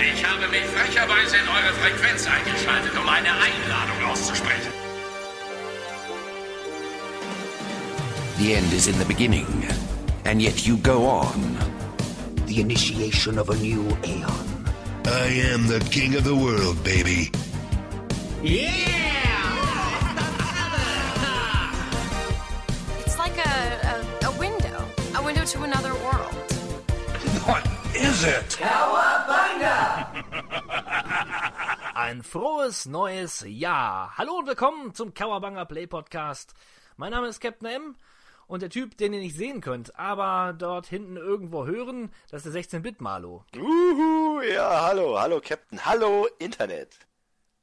Ich habe mich frecherweise in eure Frequenz eingeschaltet, um eine Einladung auszusprechen. The end is in the beginning, and yet you go on. The initiation of a new aeon. I am the king of the world, baby. Yeah! it's like a, a, a window, a window to another world. What is it? Ein frohes neues Jahr. Hallo und willkommen zum Kauerbanger Play Podcast. Mein Name ist Captain M und der Typ, den ihr nicht sehen könnt, aber dort hinten irgendwo hören, das ist der 16-Bit-Malo. Uhu, ja, hallo, hallo Captain, hallo Internet.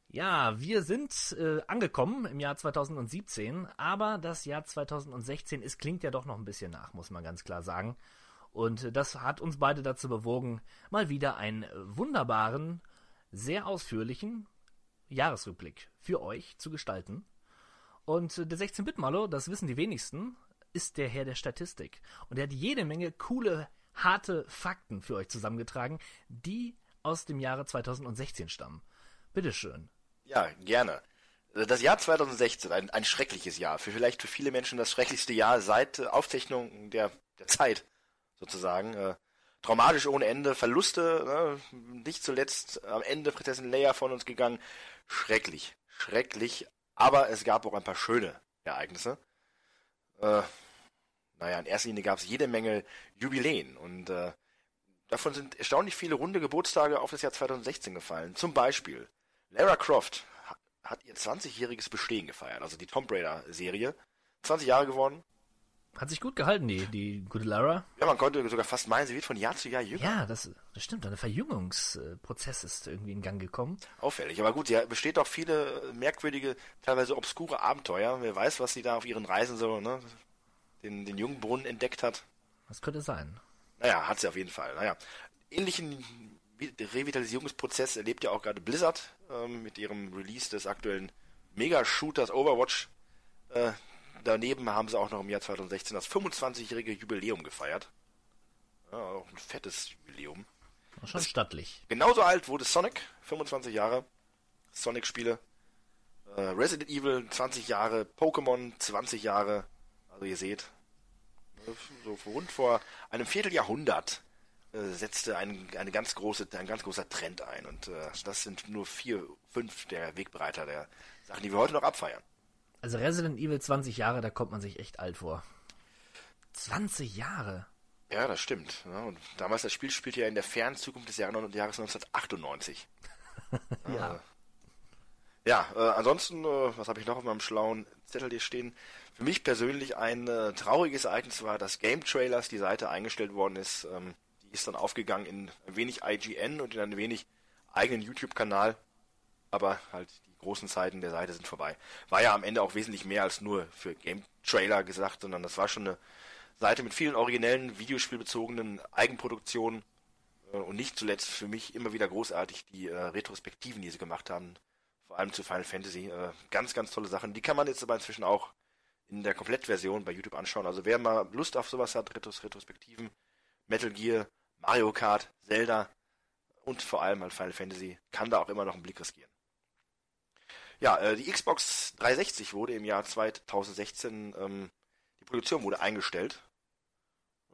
Ja, wir sind äh, angekommen im Jahr 2017, aber das Jahr 2016 ist, klingt ja doch noch ein bisschen nach, muss man ganz klar sagen. Und äh, das hat uns beide dazu bewogen, mal wieder einen äh, wunderbaren, sehr ausführlichen Jahresrückblick für euch zu gestalten. Und äh, der 16-Bit-Malo, das wissen die wenigsten, ist der Herr der Statistik. Und er hat jede Menge coole, harte Fakten für euch zusammengetragen, die aus dem Jahre 2016 stammen. Bitteschön. Ja, gerne. Das Jahr 2016, ein, ein schreckliches Jahr. Für vielleicht für viele Menschen das schrecklichste Jahr seit äh, Aufzeichnung der, der Zeit, sozusagen. Traumatisch ohne Ende, Verluste, ne? nicht zuletzt am Ende Prinzessin Leia von uns gegangen. Schrecklich, schrecklich. Aber es gab auch ein paar schöne Ereignisse. Äh, naja, in erster Linie gab es jede Menge Jubiläen und äh, davon sind erstaunlich viele runde Geburtstage auf das Jahr 2016 gefallen. Zum Beispiel Lara Croft ha- hat ihr 20-jähriges Bestehen gefeiert, also die Tomb Raider-Serie. 20 Jahre geworden. Hat sich gut gehalten, die, die gute Lara. Ja, man konnte sogar fast meinen, sie wird von Jahr zu Jahr jünger. Ja, das, das stimmt. Ein Verjüngungsprozess ist irgendwie in Gang gekommen. Auffällig. Aber gut, sie besteht auch viele merkwürdige, teilweise obskure Abenteuer. Wer weiß, was sie da auf ihren Reisen so, ne, den, den Jungbrunnen entdeckt hat. Das könnte sein. Naja, hat sie auf jeden Fall. Naja, ähnlichen Vi- Revitalisierungsprozess erlebt ja auch gerade Blizzard ähm, mit ihrem Release des aktuellen Mega-Shooters Overwatch. Äh, daneben haben sie auch noch im Jahr 2016 das 25-jährige Jubiläum gefeiert. Ja, auch ein fettes Jubiläum. Schon stattlich. Genauso alt wurde Sonic, 25 Jahre. Sonic-Spiele. Äh, Resident Evil 20 Jahre, Pokémon 20 Jahre. Also ihr seht, so vor- rund vor einem Vierteljahrhundert äh, setzte ein, eine ganz große, ein ganz großer Trend ein. Und äh, das sind nur vier, fünf der Wegbereiter der Sachen, die wir heute noch abfeiern. Also Resident Evil 20 Jahre, da kommt man sich echt alt vor. 20 Jahre? Ja, das stimmt. Ja, und damals das Spiel spielte ja in der fernen Zukunft des Jahres Jahres 1998. Ja. Ja, äh, ansonsten, äh, was habe ich noch auf meinem schlauen Zettel hier stehen? Für mich persönlich ein äh, trauriges Ereignis war, dass Game Trailers die Seite eingestellt worden ist. Ähm, die ist dann aufgegangen in ein wenig IGN und in ein wenig eigenen YouTube-Kanal. Aber halt die großen Zeiten der Seite sind vorbei. War ja am Ende auch wesentlich mehr als nur für Game Trailer gesagt, sondern das war schon eine Seite mit vielen originellen, videospielbezogenen Eigenproduktionen. Äh, Und nicht zuletzt für mich immer wieder großartig die äh, Retrospektiven, die sie gemacht haben. Vor allem zu Final Fantasy. Äh, ganz, ganz tolle Sachen. Die kann man jetzt aber inzwischen auch in der Komplettversion bei YouTube anschauen. Also wer mal Lust auf sowas hat, Retros Retrospektiven, Metal Gear, Mario Kart, Zelda und vor allem halt Final Fantasy, kann da auch immer noch einen Blick riskieren. Ja, äh, die Xbox 360 wurde im Jahr 2016, ähm, die Produktion wurde eingestellt.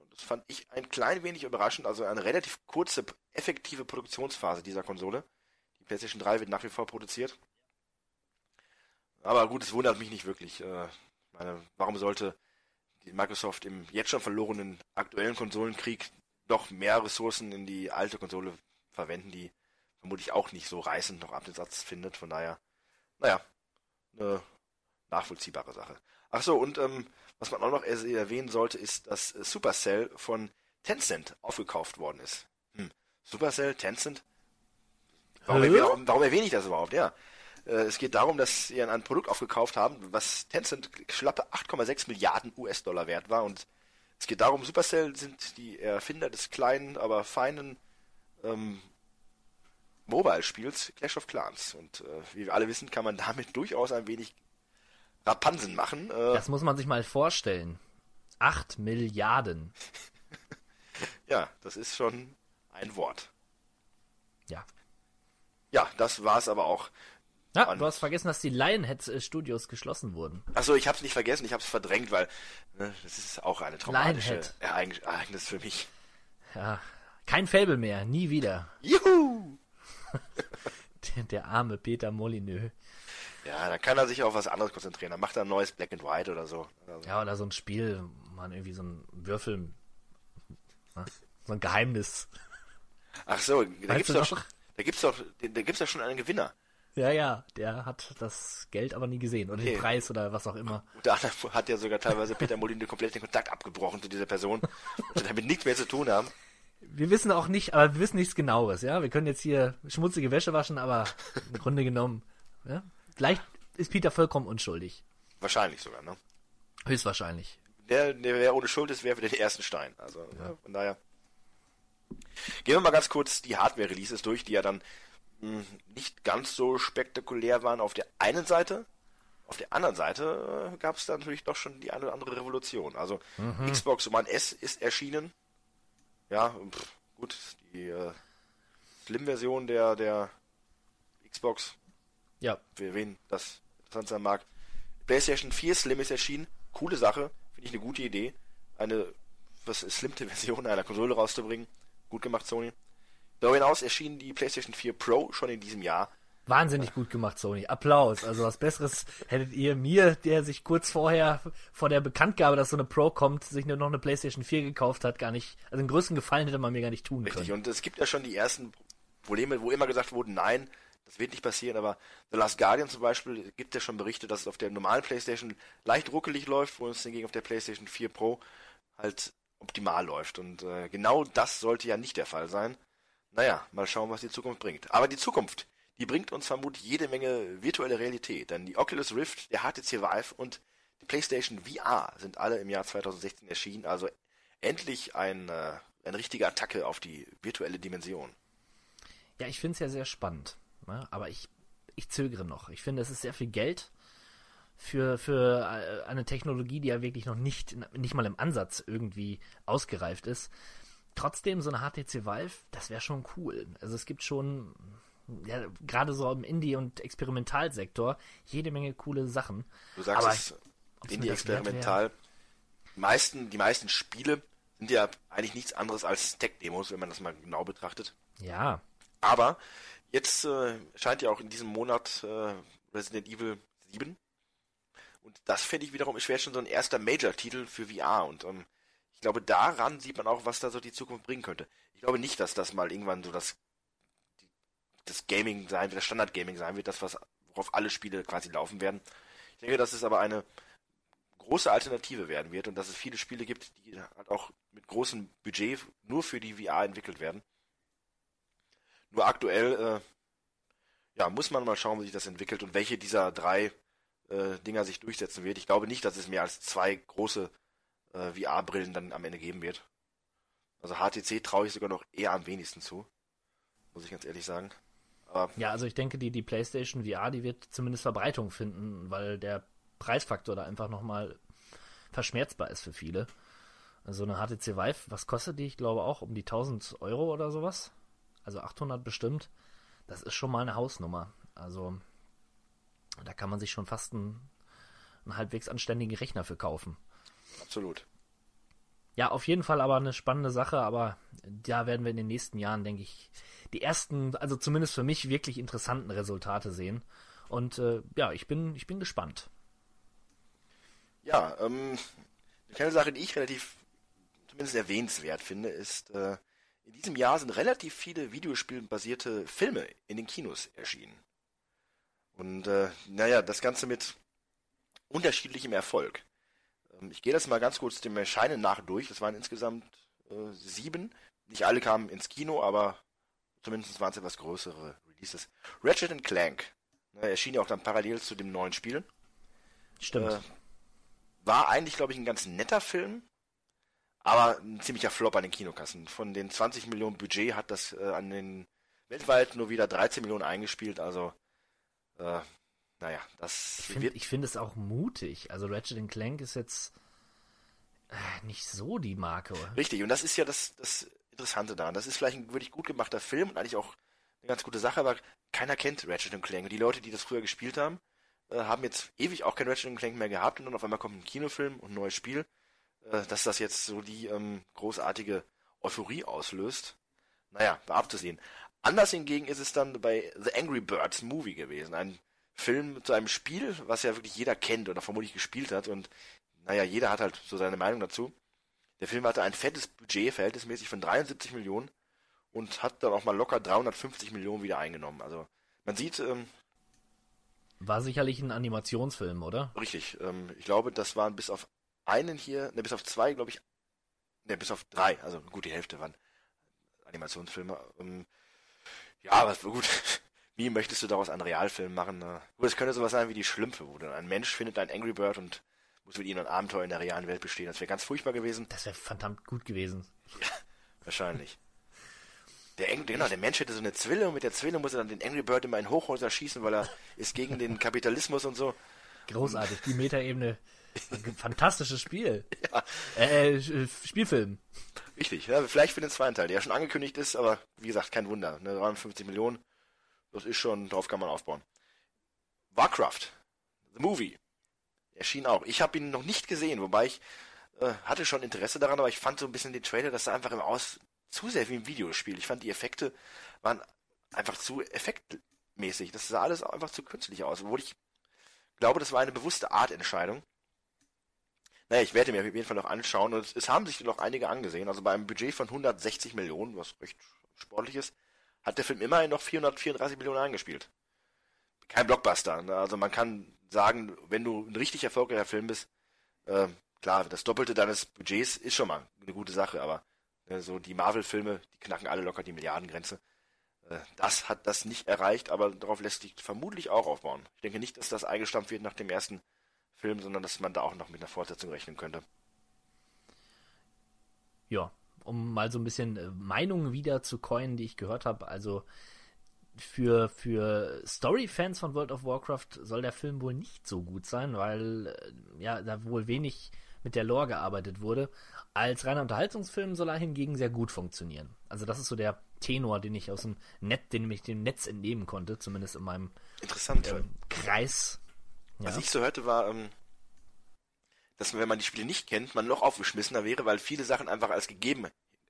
Das fand ich ein klein wenig überraschend, also eine relativ kurze, effektive Produktionsphase dieser Konsole. Die PlayStation 3 wird nach wie vor produziert. Aber gut, es wundert mich nicht wirklich. Äh, meine, warum sollte die Microsoft im jetzt schon verlorenen aktuellen Konsolenkrieg noch mehr Ressourcen in die alte Konsole verwenden, die vermutlich auch nicht so reißend noch Absatz findet. Von daher, naja, eine nachvollziehbare Sache. Ach so, und ähm, was man auch noch er- erwähnen sollte, ist, dass äh, Supercell von Tencent aufgekauft worden ist. Hm. Supercell, Tencent? Warum, erwähne, warum, warum erwähne ich das überhaupt? Ja. Äh, es geht darum, dass sie ein Produkt aufgekauft haben, was Tencent schlappe 8,6 Milliarden US-Dollar wert war. Und es geht darum, Supercell sind die Erfinder des kleinen, aber feinen ähm, Mobile-Spiels Clash of Clans. Und äh, wie wir alle wissen, kann man damit durchaus ein wenig Rapansen machen. Äh, Das muss man sich mal vorstellen. 8 Milliarden. ja, das ist schon ein Wort. Ja. Ja, das war's aber auch. Ja, du hast vergessen, dass die Lionhead äh, Studios geschlossen wurden. Achso, ich hab's nicht vergessen, ich hab's verdrängt, weil ne, das ist auch eine traumatische Lionhead. Ereign- Ereignis für mich. Ja. Kein Fable mehr, nie wieder. Juhu! Der, der arme Peter Molyneux. Ja, dann kann er sich auf was anderes konzentrieren. Dann macht er ein neues Black and White oder so. Also, Ja, oder so ein Spiel, man irgendwie so ein Würfel. ne? So ein Geheimnis. Ach so, da Weißt gibt's du doch, noch? schon- da gibt's doch, da gibt's doch schon einen Gewinner. Ja, ja, der hat das Geld aber nie gesehen. Oder Okay. den Preis oder was auch immer. Unter anderem hat ja sogar teilweise Peter Molyneux komplett den Kontakt abgebrochen zu dieser Person und damit nichts mehr zu tun haben. Wir wissen auch nicht, aber wir wissen nichts genaueres, ja. Wir können jetzt hier schmutzige Wäsche waschen, aber im Grunde genommen, ja. Vielleicht ist Peter vollkommen unschuldig. Wahrscheinlich sogar, ne? Höchstwahrscheinlich. Der, der wer ohne Schuld ist, wäre für den ersten Stein. Also, ne, von daher. Gehen wir mal ganz kurz die Hardware-Releases durch, die ja dann mh, nicht ganz so spektakulär waren auf der einen Seite. Auf der anderen Seite äh, gab es da natürlich doch schon die eine oder andere Revolution. Also Xbox One S ist erschienen. Ja, pff, gut, die äh, Slim-Version der, der Xbox Ja, für wen das interessant sein mag. PlayStation 4 Slim ist erschienen. Coole Sache. Finde ich eine gute Idee. Eine was slimte Version einer Konsole rauszubringen. Gut gemacht, Sony. Darüber hinaus erschien die PlayStation 4 Pro schon in diesem Jahr. Wahnsinnig gut gemacht, Sony. Applaus. Also was Besseres hättet ihr mir, der sich kurz vorher, vor der Bekanntgabe, dass so eine Pro kommt, sich nur noch eine PlayStation 4 gekauft hat, gar nicht, also den größten Gefallen hätte man mir gar nicht tun Richtig. können. Und es gibt ja schon die ersten Probleme, wo immer gesagt wurde, nein, das wird nicht passieren, aber The Last Guardian zum Beispiel gibt ja schon Berichte, dass es auf der normalen PlayStation leicht ruckelig läuft, wo es hingegen auf der PlayStation 4 Pro halt optimal läuft. Und äh, genau das sollte ja nicht der Fall sein. Naja, mal schauen, was die Zukunft bringt. Aber die Zukunft, die bringt uns vermutlich jede Menge virtuelle Realität. Denn die Oculus Rift, der HTC Vive und die PlayStation VR sind alle im Jahr 2016 erschienen. Also endlich ein, äh, eine richtige Attacke auf die virtuelle Dimension. Ja, ich finde es ja sehr spannend. Ne? Aber ich, ich zögere noch. Ich finde, es ist sehr viel Geld für, für äh, eine Technologie, die ja wirklich noch nicht, nicht mal im Ansatz irgendwie ausgereift ist. Trotzdem, so eine HTC Vive, das wäre schon cool. Also es gibt schon, ja, gerade so im Indie- und Experimentalsektor, jede Menge coole Sachen. Du sagst Aber es, ob's in mir die das wert experimental. Die meisten, die meisten Spiele sind ja eigentlich nichts anderes als Tech-Demos, wenn man das mal genau betrachtet. Ja, Aber jetzt äh, scheint ja auch in diesem Monat äh, Resident Evil 7. Und das finde ich wiederum, ist wäre schon so ein erster Major-Titel für VR. Und ähm, ich glaube, daran sieht man auch, was da so die Zukunft bringen könnte. Ich glaube nicht, dass das mal irgendwann so das, das Gaming sein wird, das Standard-Gaming sein wird, das, was, worauf alle Spiele quasi laufen werden. Ich denke, dass es aber eine große Alternative werden wird und dass es viele Spiele gibt, die halt auch mit großem Budget nur für die VR entwickelt werden. Nur aktuell, äh, ja, muss man mal schauen, wie sich das entwickelt und welche dieser drei äh, Dinger sich durchsetzen wird. Ich glaube nicht, dass es mehr als zwei große äh, VR-Brillen dann am Ende geben wird. Also HTC traue ich sogar noch eher am wenigsten zu. Muss ich ganz ehrlich sagen. Aber Ja, also ich denke, die, die PlayStation VR, die wird zumindest Verbreitung finden, weil der Preisfaktor da einfach nochmal verschmerzbar ist für viele. Also eine HTC Vive, was kostet die? Ich glaube auch um die 1000 Euro oder sowas. Also 800 bestimmt. Das ist schon mal eine Hausnummer. Also da kann man sich schon fast einen, einen halbwegs anständigen Rechner für kaufen. absolut. Ja, auf jeden Fall aber eine spannende Sache, aber da werden wir in den nächsten Jahren, denke ich, die ersten, also zumindest für mich wirklich interessanten Resultate sehen. Und äh, ja, ich bin, ich bin gespannt. Ja, ähm, eine kleine Sache, die ich relativ zumindest erwähnenswert finde, ist, äh, in diesem Jahr sind relativ viele Videospielbasierte Filme in den Kinos erschienen. Und äh, naja, das Ganze mit unterschiedlichem Erfolg. Ähm, ich gehe das mal ganz kurz dem Erscheinen nach durch. Das waren insgesamt äh, sieben. Nicht alle kamen ins Kino, aber zumindest waren es etwas größere Releases. Ratchet Clank ne, erschien ja auch dann parallel zu dem neuen Spiel. Stimmt. Äh, war eigentlich, glaube ich, ein ganz netter Film, aber ein ziemlicher Flop an den Kinokassen. Von den 20 Millionen Budget hat das äh, an den weltweit nur wieder 13 Millionen eingespielt, also äh, naja, das ich finde ich find es auch mutig. Also Ratchet Clank ist jetzt äh, nicht so die Marke. Oder? richtig. Und das ist ja das, das Interessante daran. Das ist vielleicht ein wirklich gut gemachter Film und eigentlich auch eine ganz gute Sache, aber keiner kennt Ratchet Clank. Die Leute, die das früher gespielt haben, äh, haben jetzt ewig auch kein Ratchet Clank mehr gehabt und dann auf einmal kommt ein Kinofilm und ein neues Spiel, äh, dass das jetzt so die ähm, großartige Euphorie auslöst. Naja, war abzusehen. Anders hingegen ist es dann bei The Angry Birds Movie gewesen. Ein Film zu einem Spiel, was ja wirklich jeder kennt oder vermutlich gespielt hat und naja, jeder hat halt so seine Meinung dazu. Der Film hatte ein fettes Budget, verhältnismäßig von 73 Millionen und hat dann auch mal locker 350 Millionen wieder eingenommen. Also man sieht, ähm, war sicherlich ein Animationsfilm, oder? Richtig. Ähm, ich glaube, das waren bis auf einen hier, ne, bis auf zwei, glaube ich, ne, bis auf drei, also gut, die Hälfte waren Animationsfilme. Ähm, ja, was gut. Wie möchtest du daraus einen Realfilm machen? Gut, es könnte sowas sein wie die Schlümpfe, wo dann ein Mensch findet einen Angry Bird und muss mit ihnen ein Abenteuer in der realen Welt bestehen. Das wäre ganz furchtbar gewesen. Das wäre verdammt gut gewesen. Ja, wahrscheinlich. Der, genau, der Mensch hätte so eine Zwille und mit der Zwille muss er dann den Angry Bird immer in Hochhäuser schießen, weil er ist gegen den Kapitalismus und so. Großartig, die Metaebene. Fantastisches Spiel. Ja. Äh, äh, Spielfilm. Richtig, ja, vielleicht für den zweiten Teil, der ja schon angekündigt ist, aber wie gesagt, kein Wunder. Ne, 53 Millionen, das ist schon, drauf kann man aufbauen. Warcraft, The Movie, erschien auch. Ich habe ihn noch nicht gesehen, wobei ich äh, hatte schon Interesse daran, aber ich fand so ein bisschen den Trailer, dass er einfach im Aus zu sehr wie ein Videospiel. Ich fand die Effekte waren einfach zu effektmäßig. Das sah alles einfach zu künstlich aus. Obwohl ich glaube, das war eine bewusste Artentscheidung. Naja, ich werde mir auf jeden Fall noch anschauen und es, es haben sich noch einige angesehen. Also bei einem Budget von 160 Millionen, was recht sportlich ist, hat der Film immerhin noch 434 Millionen eingespielt. Kein Blockbuster. Ne? Also man kann sagen, wenn du ein richtig erfolgreicher Film bist, äh, klar, das Doppelte deines Budgets ist schon mal eine gute Sache, aber äh, so die Marvel-Filme, die knacken alle locker die Milliardengrenze. Äh, das hat das nicht erreicht, aber darauf lässt sich vermutlich auch aufbauen. Ich denke nicht, dass das eingestampft wird nach dem ersten Film, sondern dass man da auch noch mit einer Fortsetzung rechnen könnte. Ja, um mal so ein bisschen äh, Meinungen wieder zu coinen, die ich gehört habe. Also für, für Story-Fans von World of Warcraft soll der Film wohl nicht so gut sein, weil ja, da wohl wenig mit der Lore gearbeitet wurde. Als reiner Unterhaltungsfilm soll er hingegen sehr gut funktionieren. Also das ist so der Tenor, den ich aus dem Netz, den ich dem Netz entnehmen konnte, zumindest in meinem Interessant, äh, Kreis. Ja. Was ich so hörte, war, ähm, dass wenn man die Spiele nicht kennt, man noch aufgeschmissener wäre, weil viele Sachen einfach als gegeben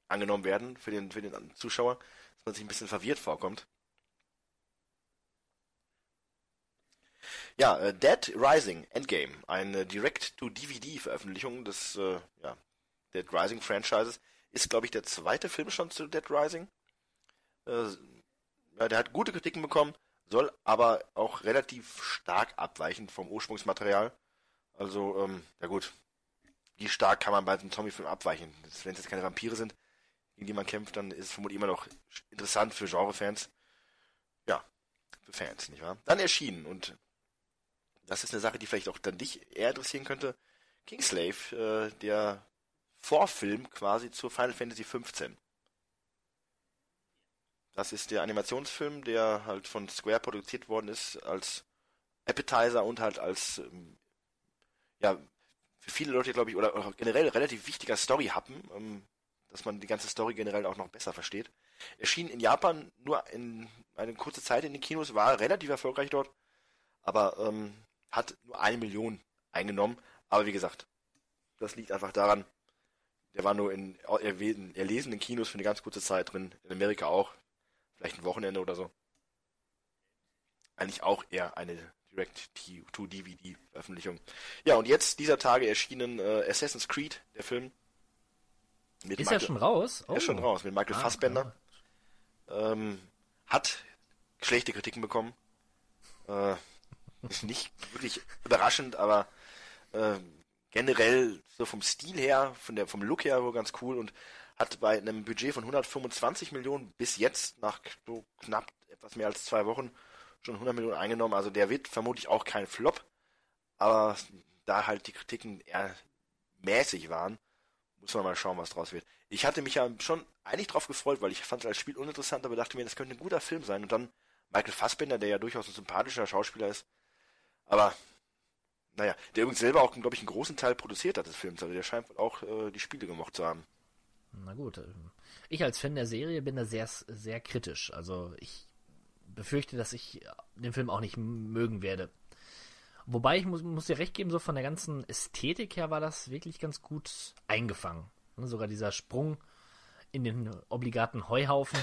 angenommen werden für den, für den Zuschauer, dass man sich ein bisschen verwirrt vorkommt. Ja, äh, Dead Rising Endgame, eine Direct-to-DVD-Veröffentlichung des äh, ja, Dead Rising Franchises, ist, glaube ich, der zweite Film schon zu Dead Rising. Äh, ja, der hat gute Kritiken bekommen, soll aber auch relativ stark abweichen vom Ursprungsmaterial. Also, ähm, ja gut, wie stark kann man bei einem Zombie-Film abweichen? Wenn es jetzt keine Vampire sind, gegen die man kämpft, dann ist es vermutlich immer noch interessant für Genre-Fans. Ja, für Fans, nicht wahr? Dann erschienen und das ist eine Sache, die vielleicht auch dann dich eher interessieren könnte. Kingslave, äh, der Vorfilm quasi zur Final Fantasy XV. Das ist der Animationsfilm, der halt von Square produziert worden ist als Appetizer und halt als ähm, ja für viele Leute glaube ich oder generell relativ wichtiger Story-Happen, ähm, dass man die ganze Story generell auch noch besser versteht. Erschien in Japan nur in eine kurze Zeit in den Kinos, war relativ erfolgreich dort, aber ähm, hat nur eine Million eingenommen. Aber wie gesagt, das liegt einfach daran, der war nur in erlesenen Kinos für eine ganz kurze Zeit drin. In Amerika auch. Vielleicht ein Wochenende oder so. Eigentlich auch eher eine Direct-to-DVD-Veröffentlichung. Ja, und jetzt dieser Tage erschienen äh, Assassin's Creed, der Film. Ist Michael, er schon raus? Oh. Ist schon oh. raus, mit Michael ah, Fassbender. Ah. Ähm, hat schlechte Kritiken bekommen. Äh, ist nicht wirklich überraschend, aber äh, generell so vom Stil her, von der, vom Look her wohl ganz cool und hat bei einem Budget von 125 Millionen bis jetzt nach so knapp etwas mehr als zwei Wochen schon 100 Millionen eingenommen. Also der wird vermutlich auch kein Flop, aber da halt die Kritiken eher mäßig waren, muss man mal schauen, was draus wird. Ich hatte mich ja schon eigentlich drauf gefreut, weil ich fand es als Spiel uninteressant, aber dachte mir, das könnte ein guter Film sein. Und dann Michael Fassbender, der ja durchaus ein sympathischer Schauspieler ist, aber naja, der übrigens selber auch, glaube ich, einen großen Teil produziert hat des Films. Also der scheint wohl auch äh, die Spiele gemocht zu haben. Na gut. Ähm, ich als Fan der Serie bin da sehr, sehr kritisch. Also ich befürchte, dass ich den Film auch nicht mögen werde. Wobei ich muss, muss dir recht geben, so von der ganzen Ästhetik her war das wirklich ganz gut eingefangen. Ne, sogar dieser Sprung in den obligaten Heuhaufen.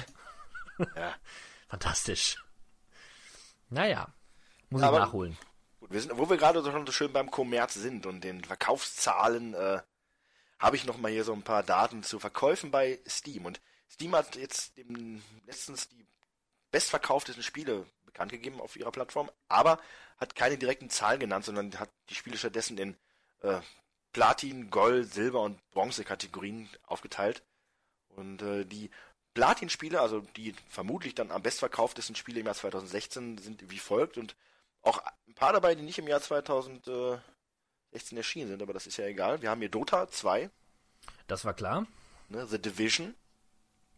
Ja. Fantastisch. Naja, muss Aber- ich nachholen. Gut, wir sind, wo wir gerade so schon so schön beim Kommerz sind und den Verkaufszahlen, äh, habe ich noch mal hier so ein paar Daten zu Verkäufen bei Steam. Und Steam hat jetzt dem, letztens die bestverkauftesten Spiele bekannt gegeben auf ihrer Plattform, aber hat keine direkten Zahlen genannt, sondern hat die Spiele stattdessen in äh, Platin, Gold, Silber und Bronze-Kategorien aufgeteilt. Und äh, die Platin-Spiele, also die vermutlich dann am bestverkauftesten Spiele im Jahr 2016, sind wie folgt und auch ein paar dabei, die nicht im Jahr 2016 erschienen sind, aber das ist ja egal. Wir haben hier Dota 2, Das war klar. ne, The Division.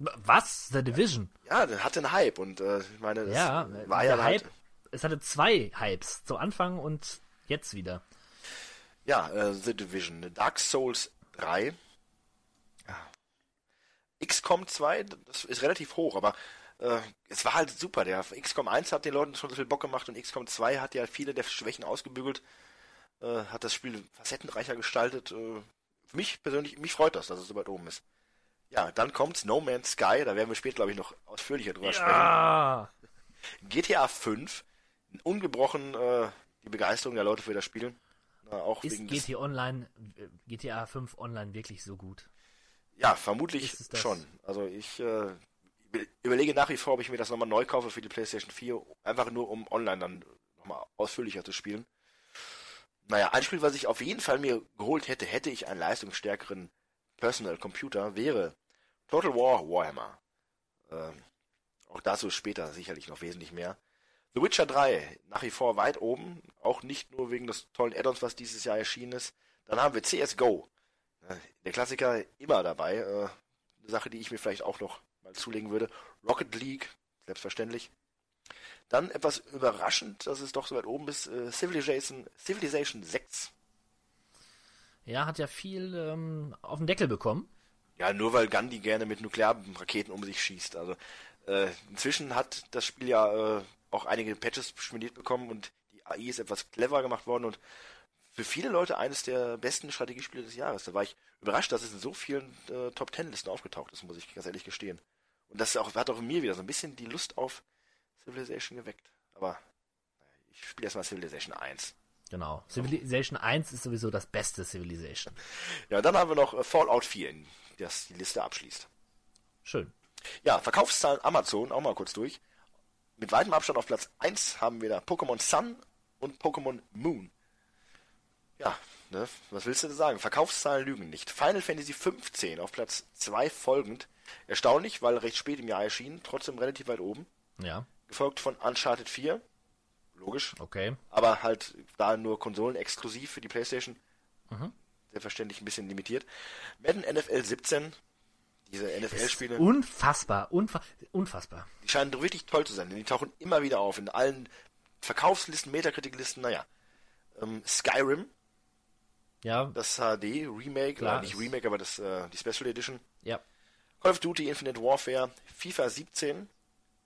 Was? The Division? Ja, der hatte einen Hype und äh, ich meine, das Ja, war ja Hype. halt, Es hatte zwei Hypes. Zu Anfang und jetzt wieder. ja, äh, The Division, Dark Souls 3, ja. XCOM 2, das ist relativ hoch, aber äh, es war halt super. Der XCOM 1 hat den Leuten schon so viel Bock gemacht und XCOM 2 hat ja viele der Schwächen ausgebügelt, äh, hat das Spiel facettenreicher gestaltet. Äh, für mich persönlich, mich freut das, dass es so weit oben ist. Ja, dann kommt No Man's Sky, da werden wir später, glaube ich, noch ausführlicher drüber sprechen. Ah, GTA 5, ungebrochen äh, die Begeisterung der Leute für das Spiel. Äh, auch ist wegen GTA Online, äh, GTA 5 Online wirklich so gut? Ja, vermutlich Ist es das? schon. Also ich äh, über- überlege nach wie vor, ob ich mir das nochmal neu kaufe für die PlayStation 4, einfach nur um online dann nochmal ausführlicher zu spielen. Naja, ein Spiel, was ich auf jeden Fall mir geholt hätte, hätte ich einen leistungsstärkeren Personal Computer, wäre Total War Warhammer. Ähm, auch dazu später sicherlich noch wesentlich mehr. The Witcher 3, nach wie vor weit oben, auch nicht nur wegen des tollen Add-ons, was dieses Jahr erschienen ist. Dann haben wir CSGO. Äh, Der Klassiker immer dabei. Äh, Eine Sache, die ich mir vielleicht auch noch mal zulegen würde. Rocket League, selbstverständlich. Dann etwas überraschend, dass es doch so weit oben ist, äh, Civilization, Civilization 6. Ja, hat ja viel ähm, auf den Deckel bekommen. Ja, nur weil Gandhi gerne mit Nuklearraketen um sich schießt. Also äh, inzwischen hat das Spiel ja äh, auch einige Patches schmiert bekommen und die AI ist etwas clever gemacht worden und für viele Leute eines der besten Strategiespiele des Jahres. Da war ich überrascht, dass es in so vielen äh, Top Ten Listen aufgetaucht ist, muss ich ganz ehrlich gestehen. Und das auch, hat auch in mir wieder so ein bisschen die Lust auf Civilization geweckt. Aber ich spiele erstmal Civilization 1. Genau. Civilization 1 ist sowieso das beste Civilization. Ja, dann haben wir noch äh, Fallout 4, das die Liste abschließt. Schön. Ja, Verkaufszahlen Amazon, auch mal kurz durch. Mit weitem Abstand auf Platz 1 haben wir da Pokémon Sun und Pokémon Moon. Ja, ne, was willst du da sagen? Verkaufszahlen lügen nicht. Final Fantasy 15 auf Platz 2 folgend. Erstaunlich, weil recht spät im Jahr erschien, trotzdem relativ weit oben. Ja, Gefolgt von Uncharted 4. Logisch. okay. Aber halt da nur Konsolen exklusiv für die Playstation. Selbstverständlich ein bisschen limitiert. Madden NFL 17. Diese NFL-Spiele. Unfassbar, unfa unfassbar. Die scheinen wirklich toll zu sein, denn die tauchen immer wieder auf in allen Verkaufslisten, Metakritiklisten, naja. Ähm, Skyrim, Ja, das HD Remake, Klar, oder nicht Remake, aber das äh, die Special Edition. ja. Call of Duty Infinite Warfare, FIFA 17,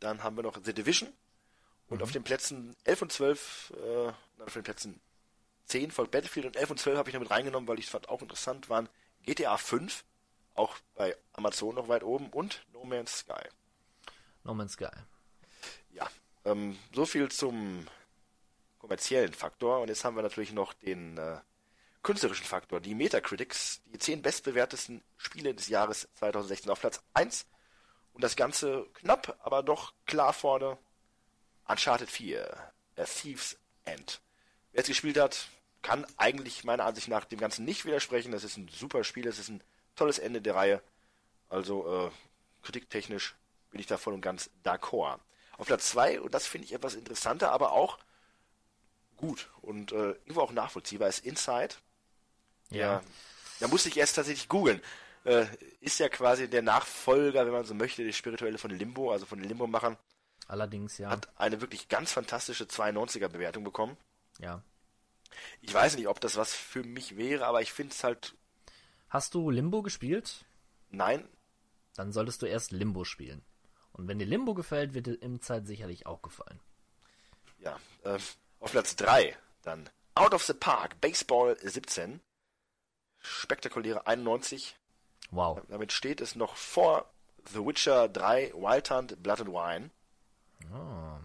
dann haben wir noch The Division und auf den Plätzen 11 und 12, äh, auf den Plätzen 10 folgt Battlefield und 11 und 12 habe ich noch mit reingenommen, weil ich es fand auch interessant waren. GTA 5, auch bei Amazon noch weit oben und No Man's Sky. No Man's Sky. Ja, ähm, so viel zum kommerziellen Faktor. Und jetzt haben wir natürlich noch den äh, künstlerischen Faktor, die Metacritics, die zehn bestbewertesten Spiele des Jahres 2016 auf Platz 1. Und das Ganze knapp, aber doch klar vorne. Uncharted 4, A Thief's End. Wer es gespielt hat, kann eigentlich meiner Ansicht nach dem Ganzen nicht widersprechen. Das ist ein super Spiel, es ist ein tolles Ende der Reihe. Also äh, kritiktechnisch bin ich da voll und ganz d'accord. Auf Platz 2, und das finde ich etwas interessanter, aber auch gut und äh, irgendwo auch nachvollziehbar, ist Inside. Ja. Da musste ich erst tatsächlich googeln. Äh, ist ja quasi der Nachfolger, wenn man so möchte, der spirituelle von Limbo, also von den Limbo-Machern, Allerdings, ja. hat eine wirklich ganz fantastische 92er Bewertung bekommen. ja. Ich weiß nicht, ob das was für mich wäre, aber ich finde es halt, Hast du Limbo gespielt? nein, Dann solltest du erst Limbo spielen. Und wenn dir Limbo gefällt, wird dir Im-Zeit sicherlich auch gefallen. Ja, äh, auf Platz 3 dann Out of the Park, Baseball 17. Spektakuläre 91. Wow. Damit steht es noch vor The Witcher 3, Wild Hunt, Blood and Wine. Oh.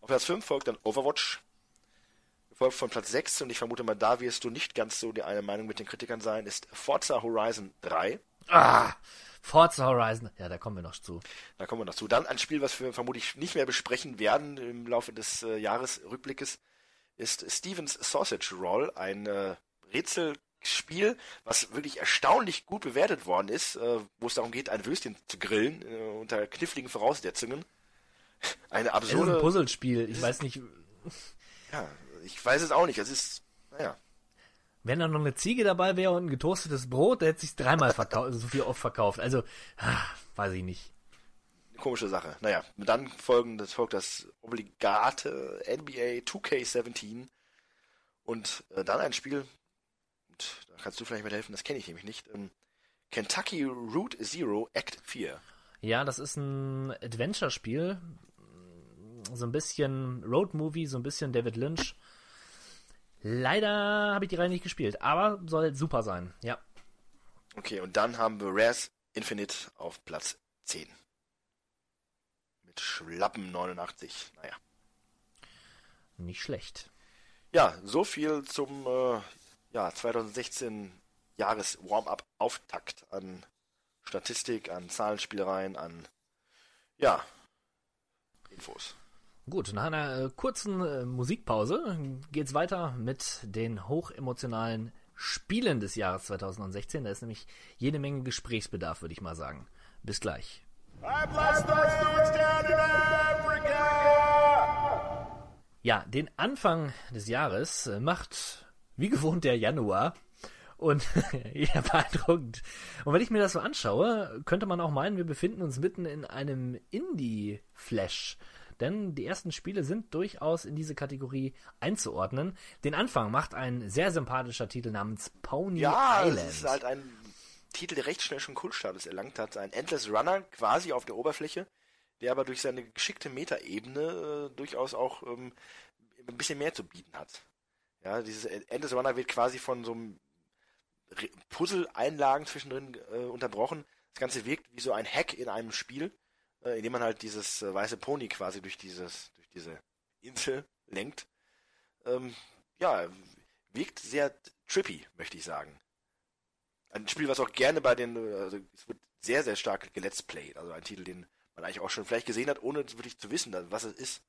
Auf Platz 5 folgt dann Overwatch. Gefolgt von Platz 6, und ich vermute mal, da wirst du nicht ganz so die eine Meinung mit den Kritikern sein, ist Forza Horizon 3. Ah, Forza Horizon. Ja, da kommen wir noch zu. Da kommen wir noch zu. Dann ein Spiel, was wir vermutlich nicht mehr besprechen werden im Laufe des äh, Jahresrückblickes, ist Stevens Sausage Roll, ein äh, Rätselspiel, was wirklich erstaunlich gut bewertet worden ist, äh, wo es darum geht, ein Würstchen zu grillen, äh, unter kniffligen Voraussetzungen. Eine Es ist absurde. ein Puzzlespiel. Ich weiß nicht, Ja, ich weiß es auch nicht. Es ist, naja. wenn da noch eine Ziege dabei wäre und ein getoastetes Brot, der hätte sich dreimal verkauft, so viel oft verkauft. Also, ah, weiß ich nicht. komische Sache. Naja, dann folgen, das folgt das obligate NBA 2K17 und äh, dann ein Spiel, und da kannst du vielleicht mithelfen, das kenne ich nämlich nicht, ähm, Kentucky Route Zero Act 4. Ja, das ist ein Adventure-Spiel. So ein bisschen Road-Movie, so ein bisschen David Lynch. Leider habe ich die Reihe nicht gespielt, aber soll super sein. Ja. Okay, und dann haben wir Rares Infinite auf Platz 10. Mit schlappen 89. Naja. Nicht schlecht. Ja, so viel zum äh, ja, 2016 Jahres Warm-up Auftakt an Statistik, an Zahlenspielereien, an ja, Infos. Gut, nach einer äh, kurzen äh, Musikpause geht's weiter mit den hochemotionalen Spielen des Jahres 2016. Da ist nämlich jede Menge Gesprächsbedarf, würde ich mal sagen. Bis gleich. Ja, den Anfang des Jahres äh, macht wie gewohnt der Januar. Und ja, beeindruckend. Und wenn ich mir das so anschaue, könnte man auch meinen, wir befinden uns mitten in einem Indie-Flash. Denn die ersten Spiele sind durchaus in diese Kategorie einzuordnen. Den Anfang macht ein sehr sympathischer Titel namens Pony Ja, Island. es ist halt ein Titel, der recht schnell schon Kultstatus erlangt hat. Ein Endless Runner quasi auf der Oberfläche, der aber durch seine geschickte Metaebene äh, durchaus auch ähm, ein bisschen mehr zu bieten hat. Ja, dieses Endless Runner wird quasi von so einem Puzzle-Einlagen zwischendrin äh, unterbrochen. Das Ganze wirkt wie so ein Hack in einem Spiel, äh, in dem man halt dieses äh, weiße Pony quasi durch dieses, durch diese Insel lenkt. Ähm, ja, wirkt sehr trippy, möchte ich sagen. Ein Spiel, was auch gerne bei den, äh, also es wird sehr, sehr stark gelet's played. Also ein Titel, den man eigentlich auch schon vielleicht gesehen hat, ohne wirklich zu wissen, was es ist.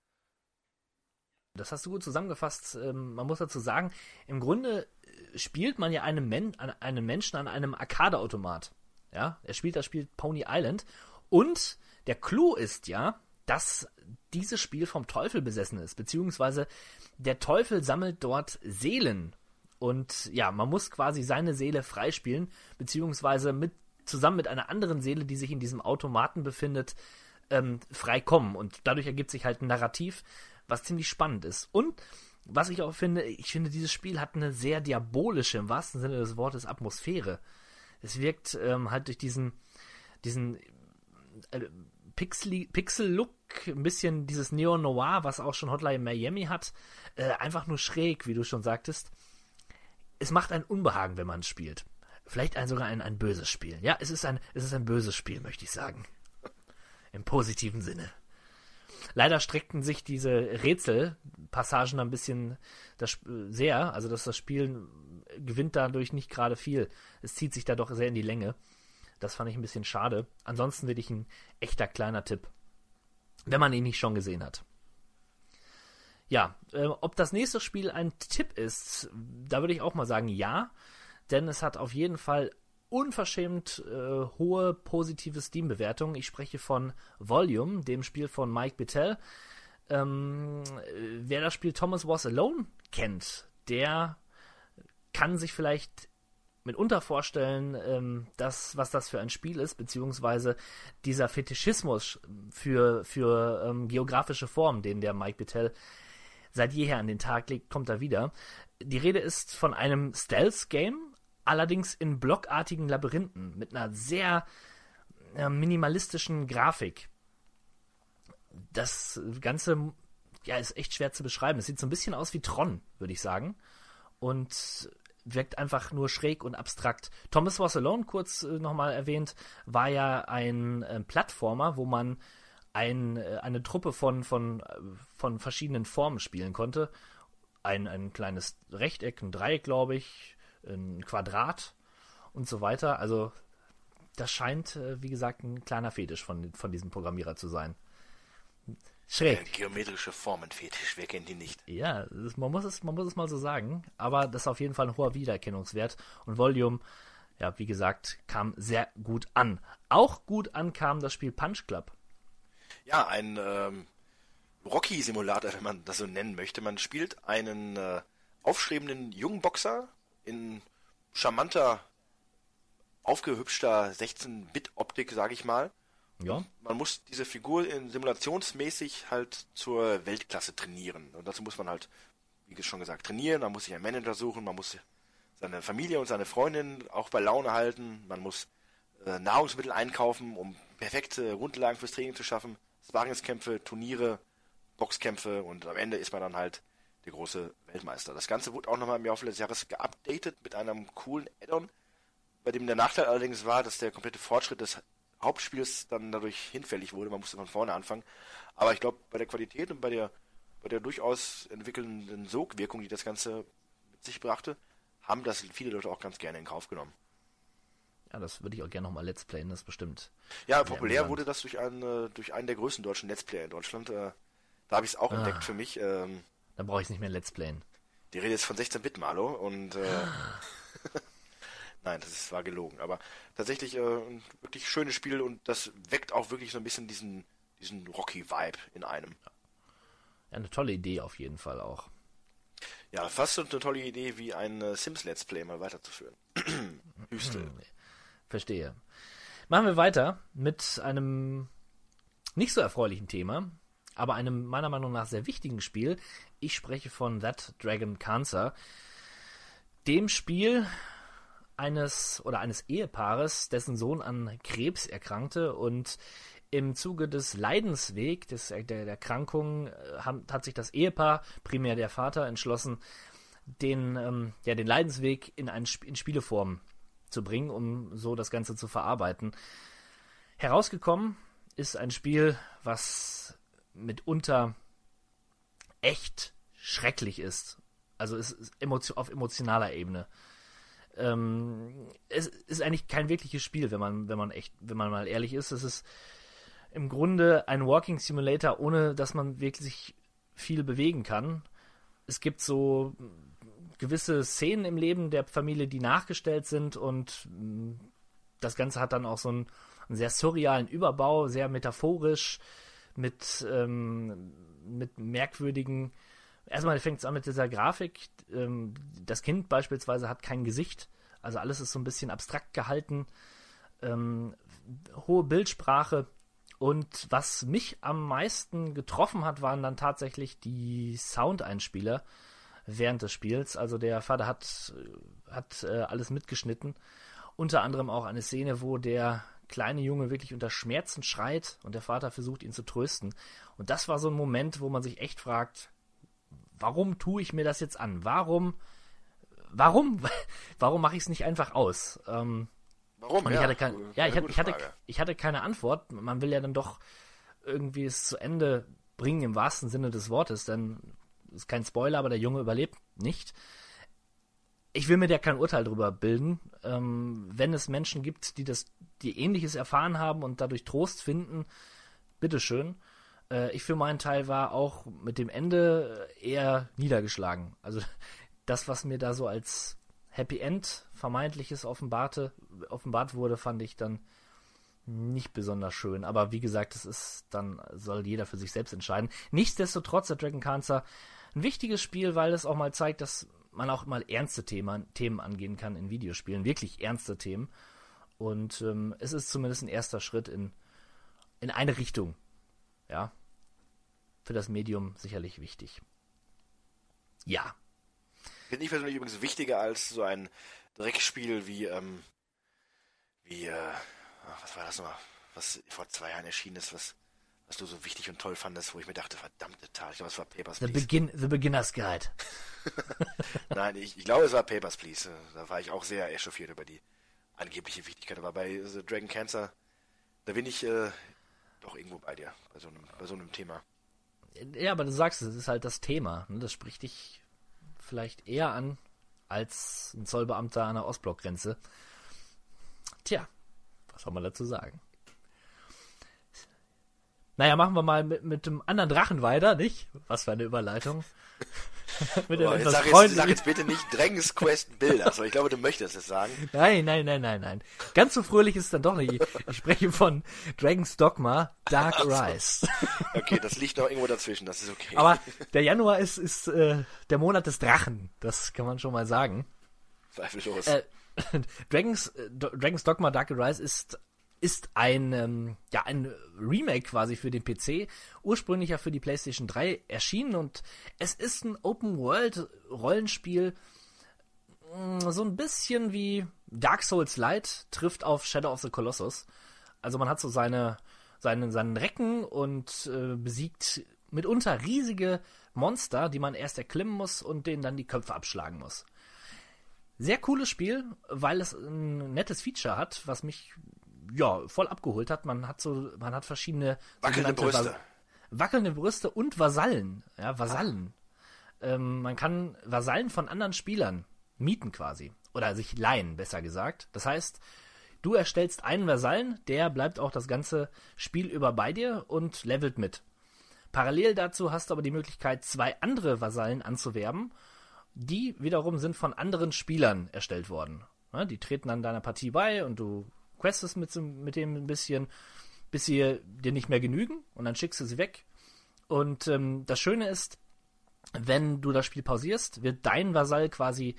Das hast du gut zusammengefasst. Ähm, man muss dazu sagen, im Grunde äh, spielt man ja einen, Men einen Menschen an einem Arcade-Automat. Ja, er spielt das Spiel Pony Island. Und der Clou ist ja, dass dieses Spiel vom Teufel besessen ist, beziehungsweise der Teufel sammelt dort Seelen. Und ja, man muss quasi seine Seele freispielen, beziehungsweise mit, zusammen mit einer anderen Seele, die sich in diesem Automaten befindet, ähm, freikommen. Und dadurch ergibt sich halt ein Narrativ, was ziemlich spannend ist. Und was ich auch finde, ich finde, dieses Spiel hat eine sehr diabolische, im wahrsten Sinne des Wortes, Atmosphäre. Es wirkt ähm, halt durch diesen, diesen äh, Pixel- Pixel-Look, ein bisschen dieses Neo-Noir, was auch schon Hotline Miami hat, äh, einfach nur schräg, wie du schon sagtest. Es macht ein Unbehagen, wenn man spielt. Vielleicht ein, sogar ein, ein böses Spiel. Ja, es ist ein, es ist ein böses Spiel, möchte ich sagen. Im positiven Sinne. Leider streckten sich diese Rätselpassagen ein bisschen das, Sp- sehr, also dass das Spiel gewinnt dadurch nicht gerade viel. Es zieht sich da doch sehr in die Länge. Das fand ich ein bisschen schade. Ansonsten wirklich ein echter kleiner Tipp, wenn man ihn nicht schon gesehen hat. Ja, äh, ob das nächste Spiel ein Tipp ist, da würde ich auch mal sagen ja, denn es hat auf jeden Fall unverschämt äh, hohe positive Steam-Bewertungen. Ich spreche von Volume, dem Spiel von Mike Bittell. Ähm, äh, wer das Spiel Thomas Was Alone kennt, der kann sich vielleicht mitunter vorstellen, ähm, das, was das für ein Spiel ist, beziehungsweise dieser Fetischismus für, für ähm, geografische Formen, den der Mike Bittell seit jeher an den Tag legt, kommt da wieder. Die Rede ist von einem Stealth-Game, allerdings in blockartigen Labyrinthen mit einer sehr äh, minimalistischen Grafik. das Ganze ja, ist echt schwer zu beschreiben. Es sieht so ein bisschen aus wie Tron, würde ich sagen. Und wirkt einfach nur schräg und abstrakt. Thomas Was Alone, kurz äh, nochmal erwähnt, war ja ein äh, Plattformer, wo man ein, äh, eine Truppe von, von, äh, von verschiedenen Formen spielen konnte. Ein, ein kleines Rechteck, ein Dreieck, glaube ich, ein Quadrat und so weiter. Also das scheint, äh, wie gesagt, ein kleiner Fetisch von, von diesem Programmierer zu sein. Schräg. Geometrische Formenfetisch, wer kennt die nicht? Ja, das, man, muss es, man muss es mal so sagen. Aber das ist auf jeden Fall ein hoher Wiedererkennungswert. Und Volume, ja, wie gesagt, kam sehr gut an. Auch gut ankam das Spiel Punch Club. Ja, ein ähm, Rocky-Simulator, wenn man das so nennen möchte. Man spielt einen äh, aufstrebenden jungen Boxer in charmanter, aufgehübschter 16-Bit-Optik, sage ich mal. Ja. Man muss diese Figur in simulationsmäßig halt zur Weltklasse trainieren. Und dazu muss man halt, wie schon gesagt, trainieren. Man muss sich einen Manager suchen. Man muss seine Familie und seine Freundin auch bei Laune halten. Man muss äh, Nahrungsmittel einkaufen, um perfekte Grundlagen fürs Training zu schaffen. Sparingskämpfe, Turniere, Boxkämpfe und am Ende ist man dann halt der große Weltmeister. Das Ganze wurde auch nochmal im Laufe des Jahres geupdatet mit einem coolen Add-on, bei dem der Nachteil allerdings war, dass der komplette Fortschritt des Hauptspiels dann dadurch hinfällig wurde. Man musste von vorne anfangen. Aber ich glaube, bei der Qualität und bei der, bei der durchaus entwickelnden Sogwirkung, die das Ganze mit sich brachte, haben das viele Leute auch ganz gerne in Kauf genommen. Ja, das würde ich auch gerne nochmal Let's Playen, das bestimmt. Ja, populär wurde das durch einen, durch einen der größten deutschen Let's Player in Deutschland. Äh, da habe ich es auch ah, entdeckt für mich. Ähm, dann brauche ich es nicht mehr Let's Playen. Die Rede ist von 16-Bit Malo und äh, Nein, das war gelogen. Aber tatsächlich äh, ein wirklich schönes Spiel und das weckt auch wirklich so ein bisschen diesen, diesen Rocky-Vibe in einem. Ja, eine tolle Idee auf jeden Fall auch. Ja, fast so eine tolle Idee wie ein äh, Sims-Let's Play mal weiterzuführen. Hüstel. Verstehe. Machen wir weiter mit einem nicht so erfreulichen Thema, aber einem meiner Meinung nach sehr wichtigen Spiel. Ich spreche von That Dragon Cancer. Dem Spiel, eines oder eines Ehepaares, dessen Sohn an Krebs erkrankte und im Zuge des Leidenswegs des, der, der Erkrankung äh, hat sich das Ehepaar, primär der Vater, entschlossen, den, ähm, ja, den Leidensweg in, ein, in Spieleform zu bringen, um so das Ganze zu verarbeiten. Herausgekommen ist ein Spiel, was mitunter echt schrecklich ist. Also es ist auf emotionaler Ebene ähm, es ist eigentlich kein wirkliches Spiel, wenn man, wenn man echt, wenn man mal ehrlich ist. Es ist im Grunde ein Walking Simulator, ohne dass man wirklich viel bewegen kann. Es gibt so gewisse Szenen im Leben der Familie, die nachgestellt sind und mm, das Ganze hat dann auch so einen, einen sehr surrealen Überbau, sehr metaphorisch, mit, ähm, mit merkwürdigen erstmal fängt es an mit dieser Grafik. Ähm, das Kind beispielsweise hat kein Gesicht. Also alles ist so ein bisschen abstrakt gehalten. Ähm, hohe Bildsprache. Und was mich am meisten getroffen hat, waren dann tatsächlich die Soundeinspieler während des Spiels. Also der Vater hat, hat äh, alles mitgeschnitten. Unter anderem auch eine Szene, wo der kleine Junge wirklich unter Schmerzen schreit und der Vater versucht ihn zu trösten. Und das war so ein Moment, wo man sich echt fragt, warum tue ich mir das jetzt an? Warum, warum, warum mache ich es nicht einfach aus? Ähm, warum? Ich ja, hatte kein, ja, ich, hatte, ich, hatte, ich hatte keine Antwort. Man will ja dann doch irgendwie es zu Ende bringen im wahrsten Sinne des Wortes, denn ist kein Spoiler, aber der Junge überlebt nicht. Ich will mir da kein Urteil drüber bilden. Ähm, wenn es Menschen gibt, die das, die ähnliches erfahren haben und dadurch Trost finden, bitteschön. Äh, ich für meinen Teil war auch mit dem Ende eher niedergeschlagen. Also das, was mir da so als Happy End vermeintliches offenbarte, offenbart wurde, fand ich dann nicht besonders schön. Aber wie gesagt, es ist dann, soll jeder für sich selbst entscheiden. Nichtsdestotrotz der Dragon Cancer ein wichtiges Spiel, weil es auch mal zeigt, dass man auch mal ernste Themen, Themen angehen kann in Videospielen, wirklich ernste Themen. Und ähm, es ist zumindest ein erster Schritt in, in eine Richtung. Ja, für das Medium sicherlich wichtig. Ja. Finde ich persönlich übrigens wichtiger als so ein Dreckspiel wie, ähm, wie, äh, was war das nochmal, was vor zwei Jahren erschienen ist, was, was du so wichtig und toll fandest, wo ich mir dachte, verdammte Tat, ich glaube, es war Papers, The, Please. Begin The Beginner's Guide. Nein, ich, ich glaube, es war Papers, Please. Da war ich auch sehr echauffiert über die angebliche Wichtigkeit. Aber bei The Dragon Cancer, da bin ich äh, doch irgendwo bei dir, bei so einem, bei so einem Thema. Ja, aber du sagst es, ist halt das Thema. Ne? Das spricht dich vielleicht eher an als ein Zollbeamter an der Ostblockgrenze. Tja, was soll man dazu sagen? Naja, machen wir mal mit, mit dem anderen Drachen weiter, nicht? Was für eine Überleitung. mit Aber jetzt sag, jetzt, sag jetzt bitte nicht Drängens Quest Bilder. Also ich glaube, du möchtest es sagen. Nein, nein, nein, nein, nein. Ganz so fröhlich ist es dann doch nicht. Ich, spreche von Dragon's Dogma Dark Rise. Okay, das liegt noch irgendwo dazwischen, das ist okay. Aber der Januar ist, ist äh, der Monat des Drachen. Das kann man schon mal sagen. Zweifellos. Äh, Dragons, äh, Dragons Dogma Dark Rise ist, ist ein, ähm, ja, ein Remake quasi für den PC, ursprünglich ja für die PlayStation 3 erschienen und es ist ein Open-World-Rollenspiel, mh, so ein bisschen wie Dark Souls Light trifft auf Shadow of the Colossus. Also man hat so seine, seine, seinen Recken und äh, besiegt mitunter riesige Monster, die man erst erklimmen muss und denen dann die Köpfe abschlagen muss. Sehr cooles Spiel, weil es ein nettes Feature hat, was mich ja voll abgeholt hat. Man hat so, man hat verschiedene Wackelnde Brüste. Wackelnde Brüste und Vasallen. Ja, Vasallen. Ähm, man kann Vasallen von anderen Spielern mieten quasi. Oder sich leihen, besser gesagt. Das heißt, du erstellst einen Vasallen, der bleibt auch das ganze Spiel über bei dir und levelt mit. Parallel dazu hast du aber die Möglichkeit, zwei andere Vasallen anzuwerben. Die wiederum sind von anderen Spielern erstellt worden. Die treten an deiner Partie bei und du questest mit, mit dem ein bisschen, bis sie dir nicht mehr genügen und dann schickst du sie weg. Und ähm, das Schöne ist, wenn du das Spiel pausierst, wird dein Vasall quasi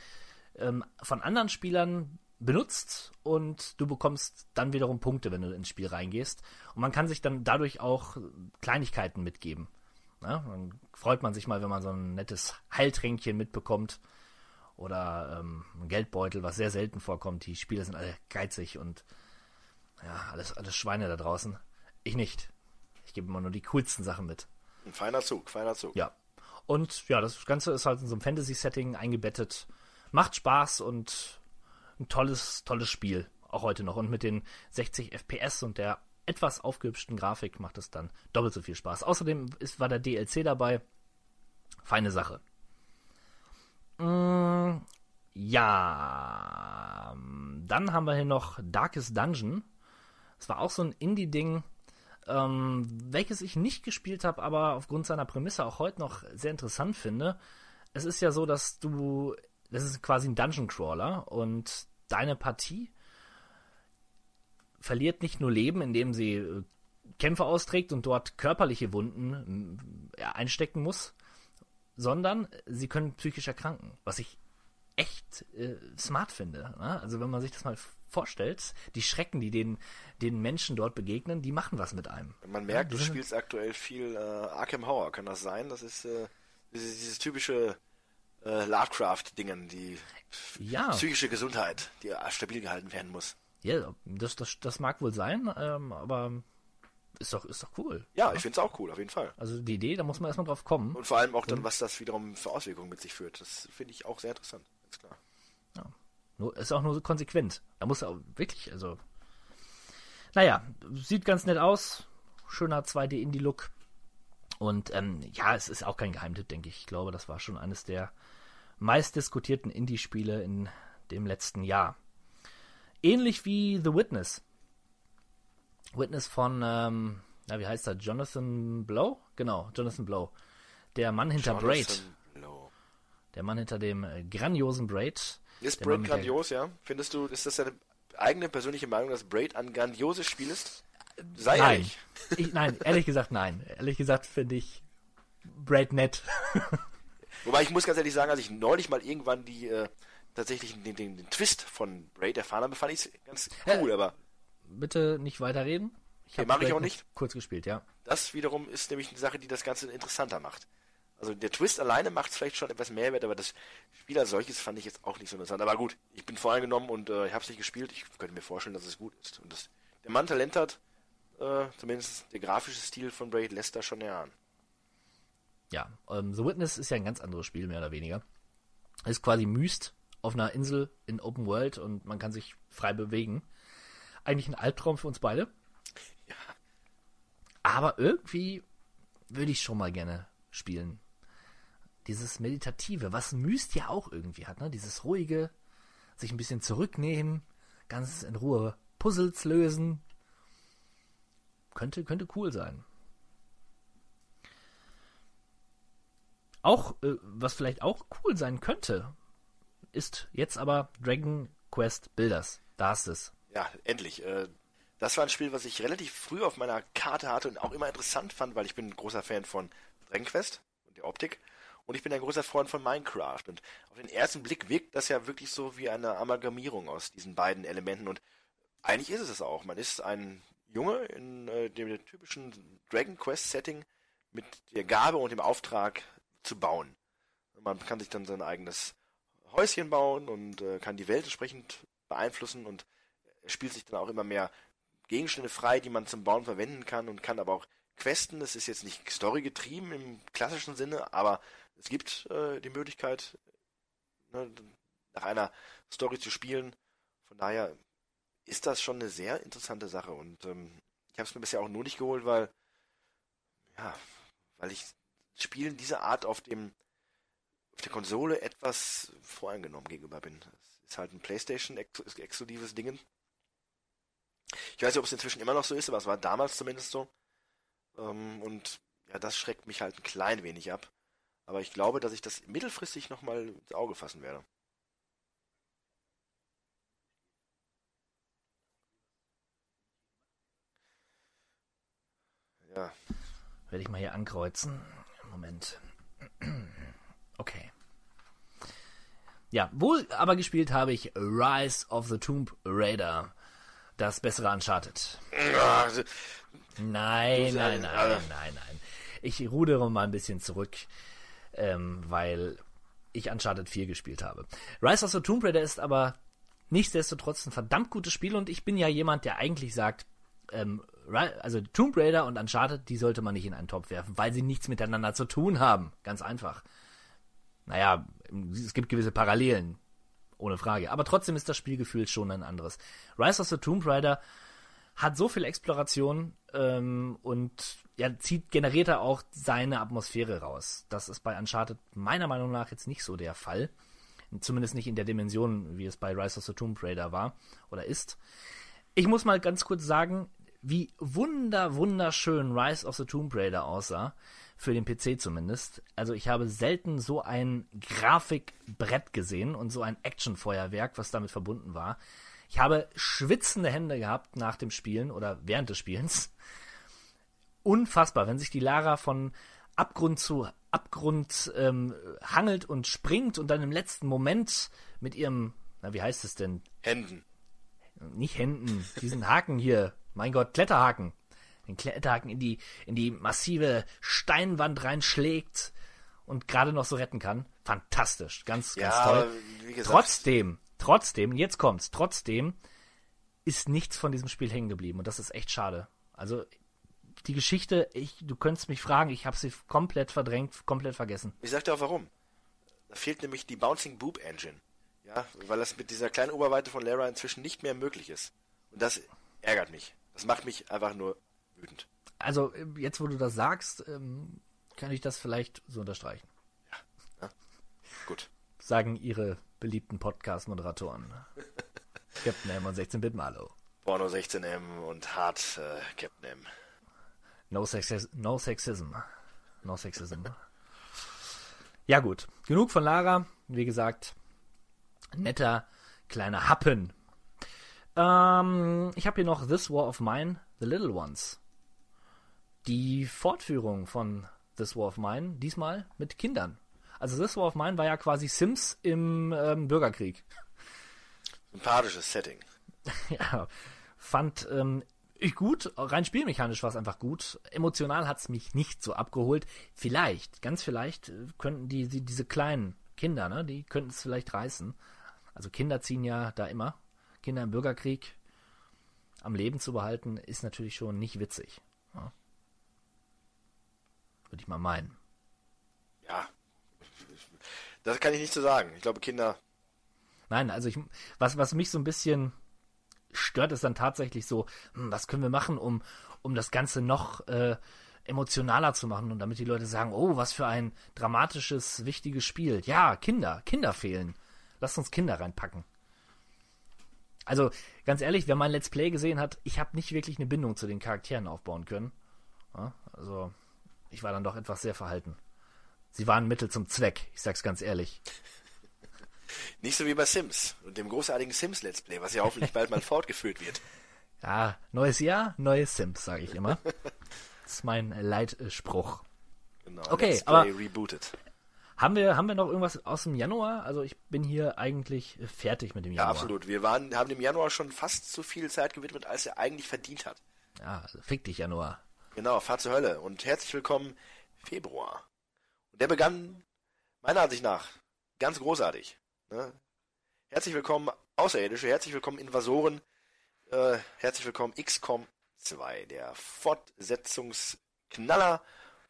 ähm, von anderen Spielern benutzt und du bekommst dann wiederum Punkte, wenn du ins Spiel reingehst. Und man kann sich dann dadurch auch Kleinigkeiten mitgeben. Ja, dann freut man sich mal, wenn man so ein nettes Heiltränkchen mitbekommt oder ähm, ein Geldbeutel, was sehr selten vorkommt. Die Spieler sind alle geizig und ja, alles, alles Schweine da draußen. Ich nicht. Ich gebe immer nur die coolsten Sachen mit. Ein feiner Zug, feiner Zug. Ja. Und ja, das Ganze ist halt in so einem Fantasy-Setting eingebettet. Macht Spaß und ein tolles, tolles Spiel. Auch heute noch. Und mit den 60 FPS und der etwas aufgehübschten Grafik macht es dann doppelt so viel Spaß. Außerdem ist, war der DLC dabei. Feine Sache. Mm, ja. Dann haben wir hier noch Darkest Dungeon. Das war auch so ein Indie-Ding ähm, welches ich nicht gespielt habe, aber aufgrund seiner Prämisse auch heute noch sehr interessant finde. Es ist ja so, dass du, das ist quasi ein Dungeon Crawler und deine Partie verliert nicht nur Leben, indem sie äh, Kämpfe austrägt und dort körperliche Wunden ja, einstecken muss, sondern sie können psychisch erkranken, was ich echt äh, smart finde. Ne? Also wenn man sich das mal vorstellt, die Schrecken, die den, den Menschen dort begegnen, die machen was mit einem. Man merkt, Ja, du spielst aktuell viel äh, Arkham Horror, kann das sein? Das ist äh, dieses, dieses typische äh, Lovecraft-Dingen, die Ja. psychische Gesundheit, die äh, stabil gehalten werden muss. Ja, das, das, das mag wohl sein, ähm, aber ist doch, ist doch cool. Ja, ich finde es auch cool, auf jeden Fall. Also die Idee, da muss man erstmal drauf kommen. Und vor allem auch dann, was das wiederum für Auswirkungen mit sich führt. Das finde ich auch sehr interessant, ganz klar. Nur, ist auch nur so konsequent. Da muss er auch wirklich, also. Naja, sieht ganz nett aus. Schöner 2D-Indie-Look. Und ähm, ja, es ist auch kein Geheimtipp, denke ich. Ich glaube, das war schon eines der meistdiskutierten Indie-Spiele in dem letzten Jahr. Ähnlich wie The Witness. Witness von, ähm, na, wie heißt er? Jonathan Blow? Genau, Jonathan Blow. Der Mann hinter Braid. Jonathan Blow. Der Mann hinter dem grandiosen Braid. Ist Braid grandios, ja? Findest du, ist das deine eigene persönliche Meinung, dass Braid ein grandioses Spiel ist? Sei Nein. ehrlich. Ich, nein, ehrlich gesagt nein. Ehrlich gesagt finde ich Braid nett. Wobei ich muss ganz ehrlich sagen, als ich neulich mal irgendwann die äh, tatsächlich den, den, den Twist von Braid erfahren habe, fand ich es ganz cool, aber Bitte nicht weiterreden. Ich Okay, hab mach ich auch nicht. Kurz gespielt, ja. das wiederum ist nämlich eine Sache, die das Ganze interessanter macht. Also der Twist alleine macht es vielleicht schon etwas Mehrwert, aber das Spiel als solches fand ich jetzt auch nicht so interessant. Aber gut, ich bin voreingenommen und äh, ich habe es nicht gespielt. Ich könnte mir vorstellen, dass es gut ist. Und das, der Mann Talent hat, äh, zumindest der grafische Stil von Braid lässt da schon erahnen. Ja, ähm, The Witness ist ja ein ganz anderes Spiel, mehr oder weniger. Ist quasi Myst auf einer Insel in Open World und man kann sich frei bewegen. Eigentlich ein Albtraum für uns beide. Ja. Aber irgendwie würde ich schon mal gerne spielen. Dieses Meditative, was Myst ja auch irgendwie hat, ne? Dieses ruhige, sich ein bisschen zurücknehmen, ganz in Ruhe Puzzles lösen. Könnte, könnte cool sein. Auch, äh, was vielleicht auch cool sein könnte, ist jetzt aber Dragon Quest Builders. Da ist es. Ja, endlich. Äh, das war ein Spiel, was ich relativ früh auf meiner Karte hatte und auch immer interessant fand, weil ich bin ein großer Fan von Dragon Quest und der Optik. Und ich bin ein großer Freund von Minecraft. Und auf den ersten Blick wirkt das ja wirklich so wie eine Amalgamierung aus diesen beiden Elementen. Und eigentlich ist es es auch. Man ist ein Junge in äh, dem typischen Dragon Quest Setting mit der Gabe und dem Auftrag zu bauen. Man kann sich dann sein eigenes Häuschen bauen und äh, kann die Welt entsprechend beeinflussen und spielt sich dann auch immer mehr Gegenstände frei, die man zum Bauen verwenden kann und kann aber auch questen. Es ist jetzt nicht Story getrieben im klassischen Sinne, aber es gibt äh, die Möglichkeit, ne, nach einer Story zu spielen. Von daher ist das schon eine sehr interessante Sache und ähm, ich habe es mir bisher auch nur nicht geholt, weil ja, weil ich Spielen dieser Art auf dem auf der Konsole etwas voreingenommen gegenüber bin. Es ist halt ein PlayStation-exklusives Ding. Ich weiß nicht, ob es inzwischen immer noch so ist, aber es war damals zumindest so. Ähm, und ja, das schreckt mich halt ein klein wenig ab. Aber ich glaube, dass ich das mittelfristig nochmal ins Auge fassen werde. Ja. Werde ich mal hier ankreuzen. Moment. Okay. Ja, wohl aber gespielt habe ich Rise of the Tomb Raider. Das bessere Uncharted. Nein, nein, nein, nein, nein. Ich rudere mal ein bisschen zurück, ähm, weil ich Uncharted 4 gespielt habe. Rise of the Tomb Raider ist aber nichtsdestotrotz ein verdammt gutes Spiel und ich bin ja jemand, der eigentlich sagt, ähm, also Tomb Raider und Uncharted, die sollte man nicht in einen Topf werfen, weil sie nichts miteinander zu tun haben. Ganz einfach. Naja, es gibt gewisse Parallelen, ohne Frage. Aber trotzdem ist das Spielgefühl schon ein anderes. Rise of the Tomb Raider hat so viel Exploration ähm, und ja, zieht, generiert er auch seine Atmosphäre raus. Das ist bei Uncharted meiner Meinung nach jetzt nicht so der Fall. Zumindest nicht in der Dimension, wie es bei Rise of the Tomb Raider war oder ist. Ich muss mal ganz kurz sagen, wie wunder, wunderschön Rise of the Tomb Raider aussah. Für den PC zumindest. Also ich habe selten so ein Grafikbrett gesehen und so ein Actionfeuerwerk, was damit verbunden war. Ich habe schwitzende Hände gehabt nach dem Spielen oder während des Spielens. Unfassbar, wenn sich die Lara von Abgrund zu Abgrund ähm, hangelt und springt und dann im letzten Moment mit ihrem, na wie heißt es denn? Händen. Nicht Händen, diesen Haken hier mein Gott, Kletterhaken. Den Kletterhaken in die, in die massive Steinwand reinschlägt und gerade noch so retten kann. Fantastisch. Ganz, ganz ja, toll. Gesagt, trotzdem, trotzdem, jetzt kommt's, trotzdem ist nichts von diesem Spiel hängen geblieben und das ist echt schade. Also, die Geschichte, ich, du könntest mich fragen, ich habe sie komplett verdrängt, komplett vergessen. Ich sag dir auch warum. Da fehlt nämlich die Bouncing Boob Engine. Ja, weil das mit dieser kleinen Oberweite von Lara inzwischen nicht mehr möglich ist. Und das ärgert mich. Das macht mich einfach nur wütend. Also, jetzt wo du das sagst, ähm, kann ich das vielleicht so unterstreichen. Ja. ja. Gut. Sagen ihre beliebten Podcast-Moderatoren. Captain M und 16-Bit Marlow. Porno 16M und Hard äh, Captain M. No, Sexis no Sexism. No Sexism. ja gut, genug von Lara. Wie gesagt, netter kleiner Happen ähm, ich habe hier noch This War of Mine, The Little Ones. Die Fortführung von This War of Mine, diesmal mit Kindern. Also This War of Mine war ja quasi Sims im ähm, Bürgerkrieg. Sympathisches Setting. ja, fand ähm, ich gut, rein spielmechanisch war es einfach gut. Emotional hat es mich nicht so abgeholt. Vielleicht, ganz vielleicht, äh, könnten die, die diese kleinen Kinder, ne, die könnten es vielleicht reißen. Also Kinder ziehen ja da immer Kinder im Bürgerkrieg. am Leben zu behalten, ist natürlich schon nicht witzig. Ja. Würde ich mal meinen. Ja. Das kann ich nicht so sagen. Ich glaube, Kinder. Nein, also ich, was, was mich so ein bisschen stört, ist dann tatsächlich so, hm, was können wir machen, um, um das Ganze noch äh, emotionaler zu machen und damit die Leute sagen, oh, was für ein dramatisches, wichtiges Spiel. Ja, Kinder, Kinder fehlen. Lasst uns Kinder reinpacken. Also, ganz ehrlich, wer mein Let's Play gesehen hat, ich habe nicht wirklich eine Bindung zu den Charakteren aufbauen können. Ja, also, ich war dann doch etwas sehr verhalten. Sie waren Mittel zum Zweck, ich sag's ganz ehrlich. Nicht so wie bei Sims und dem großartigen Sims Let's Play, was ja hoffentlich bald mal fortgeführt wird. Ja, neues Jahr, neue Sims, sage ich immer. Das ist mein Leitspruch. Genau, Okay, Let's Play aber- rebooted. Haben wir, haben wir noch irgendwas aus dem Januar? Also ich bin hier eigentlich fertig mit dem Ja, Januar. absolut. Wir waren, haben dem Januar schon fast so viel Zeit gewidmet, als er eigentlich verdient hat. Ja, also fick dich Januar. Genau, Fahrt zur Hölle und herzlich willkommen Februar. Und der begann meiner Ansicht nach ganz großartig. Ne? Herzlich willkommen Außerirdische, herzlich willkommen Invasoren, äh, herzlich willkommen XCOM 2, der Fortsetzungsknaller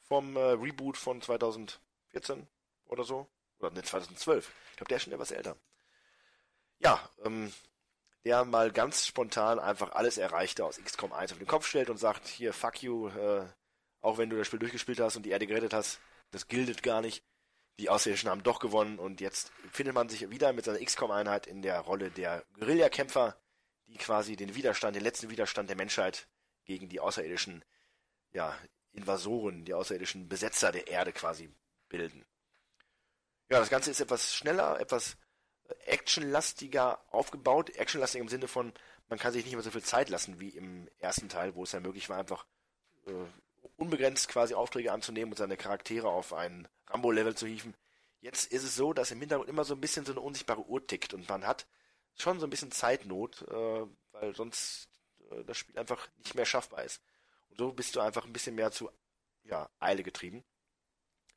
vom äh, Reboot von 2014 oder so. Oder ne, 2012. Ich glaube, der ist schon etwas älter. Ja, ähm, der mal ganz spontan einfach alles Erreichte aus XCOM 1 auf den Kopf stellt und sagt, hier, fuck you, äh, auch wenn du das Spiel durchgespielt hast und die Erde gerettet hast, das giltet gar nicht. Die Außerirdischen haben doch gewonnen und jetzt findet man sich wieder mit seiner XCOM-Einheit in der Rolle der Guerillakämpfer, die quasi den Widerstand, den letzten Widerstand der Menschheit gegen die außerirdischen, ja, Invasoren, die außerirdischen Besetzer der Erde quasi bilden. Ja, das Ganze ist etwas schneller, etwas actionlastiger aufgebaut. Actionlastig im Sinne von, man kann sich nicht mehr so viel Zeit lassen wie im ersten Teil, wo es ja möglich war, einfach äh, unbegrenzt quasi Aufträge anzunehmen und seine Charaktere auf ein Rambo-Level zu hieven. Jetzt ist es so, dass im Hintergrund immer so ein bisschen so eine unsichtbare Uhr tickt und man hat schon so ein bisschen Zeitnot, äh, weil sonst äh, das Spiel einfach nicht mehr schaffbar ist. Und so bist du einfach ein bisschen mehr zu ja, Eile getrieben.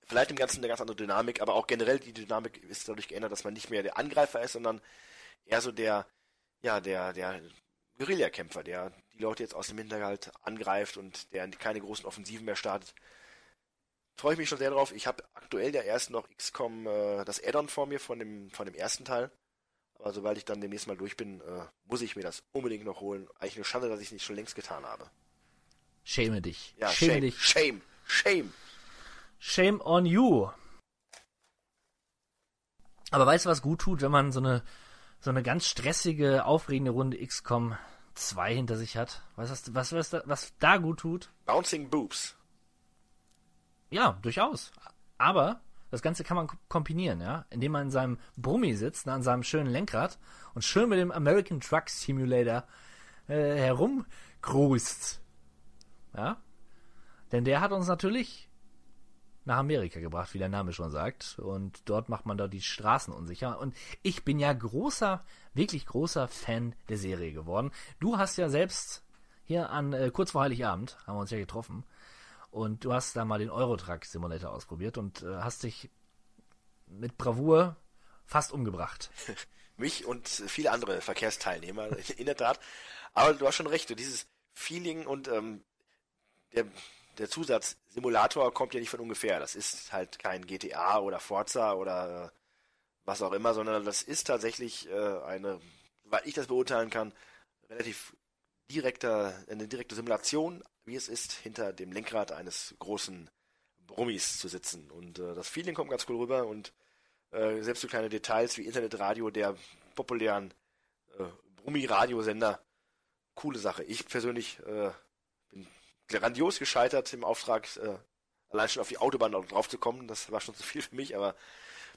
Vielleicht im Ganzen eine ganz andere Dynamik, aber auch generell die Dynamik ist dadurch geändert, dass man nicht mehr der Angreifer ist, sondern eher so der, ja, der, der Guerillakämpfer, der die Leute jetzt aus dem Hinterhalt angreift und der keine großen Offensiven mehr startet. Freue ich mich schon sehr drauf. Ich habe aktuell ja erst noch XCOM äh, das Add-on vor mir von dem, von dem ersten Teil. Aber sobald ich dann demnächst mal durch bin, äh, muss ich mir das unbedingt noch holen. Eigentlich eine Schande, dass ich es nicht schon längst getan habe. Schäme dich. Ja, Schäme shame, dich. shame, shame. Shame on you. Aber weißt du, was gut tut, wenn man so eine, so eine ganz stressige, aufregende Runde XCOM 2 hinter sich hat? Weißt du, was, was, was, was da gut tut? Bouncing Boobs. Ja, durchaus. Aber das Ganze kann man kombinieren, ja, indem man in seinem Brummi sitzt, ne, an seinem schönen Lenkrad und schön mit dem American Truck Simulator äh, herumcruist. Ja? Denn der hat uns natürlich nach Amerika gebracht, wie der Name schon sagt. Und dort macht man da die Straßen unsicher. Und ich bin ja großer, wirklich großer Fan der Serie geworden. Du hast ja selbst hier an äh, kurz vor Heiligabend haben wir uns ja getroffen. Und du hast da mal den Eurotruck Simulator ausprobiert und äh, hast dich mit Bravour fast umgebracht. Mich und viele andere Verkehrsteilnehmer, in der Tat. Aber du hast schon recht, dieses Feeling und ähm, der, der Zusatz Simulator kommt ja nicht von ungefähr. Das ist halt kein GTA oder Forza oder äh, was auch immer, sondern das ist tatsächlich äh, eine, weil ich das beurteilen kann, relativ direkter, eine direkte Simulation, wie es ist, hinter dem Lenkrad eines großen Brummis zu sitzen. Und äh, das Feeling kommt ganz cool rüber und äh, selbst so kleine Details wie Internetradio der populären äh, Brummi-Radiosender, coole Sache. Ich persönlich äh, grandios gescheitert im Auftrag, äh, allein schon auf die Autobahn drauf zu kommen. Das war schon zu viel für mich, aber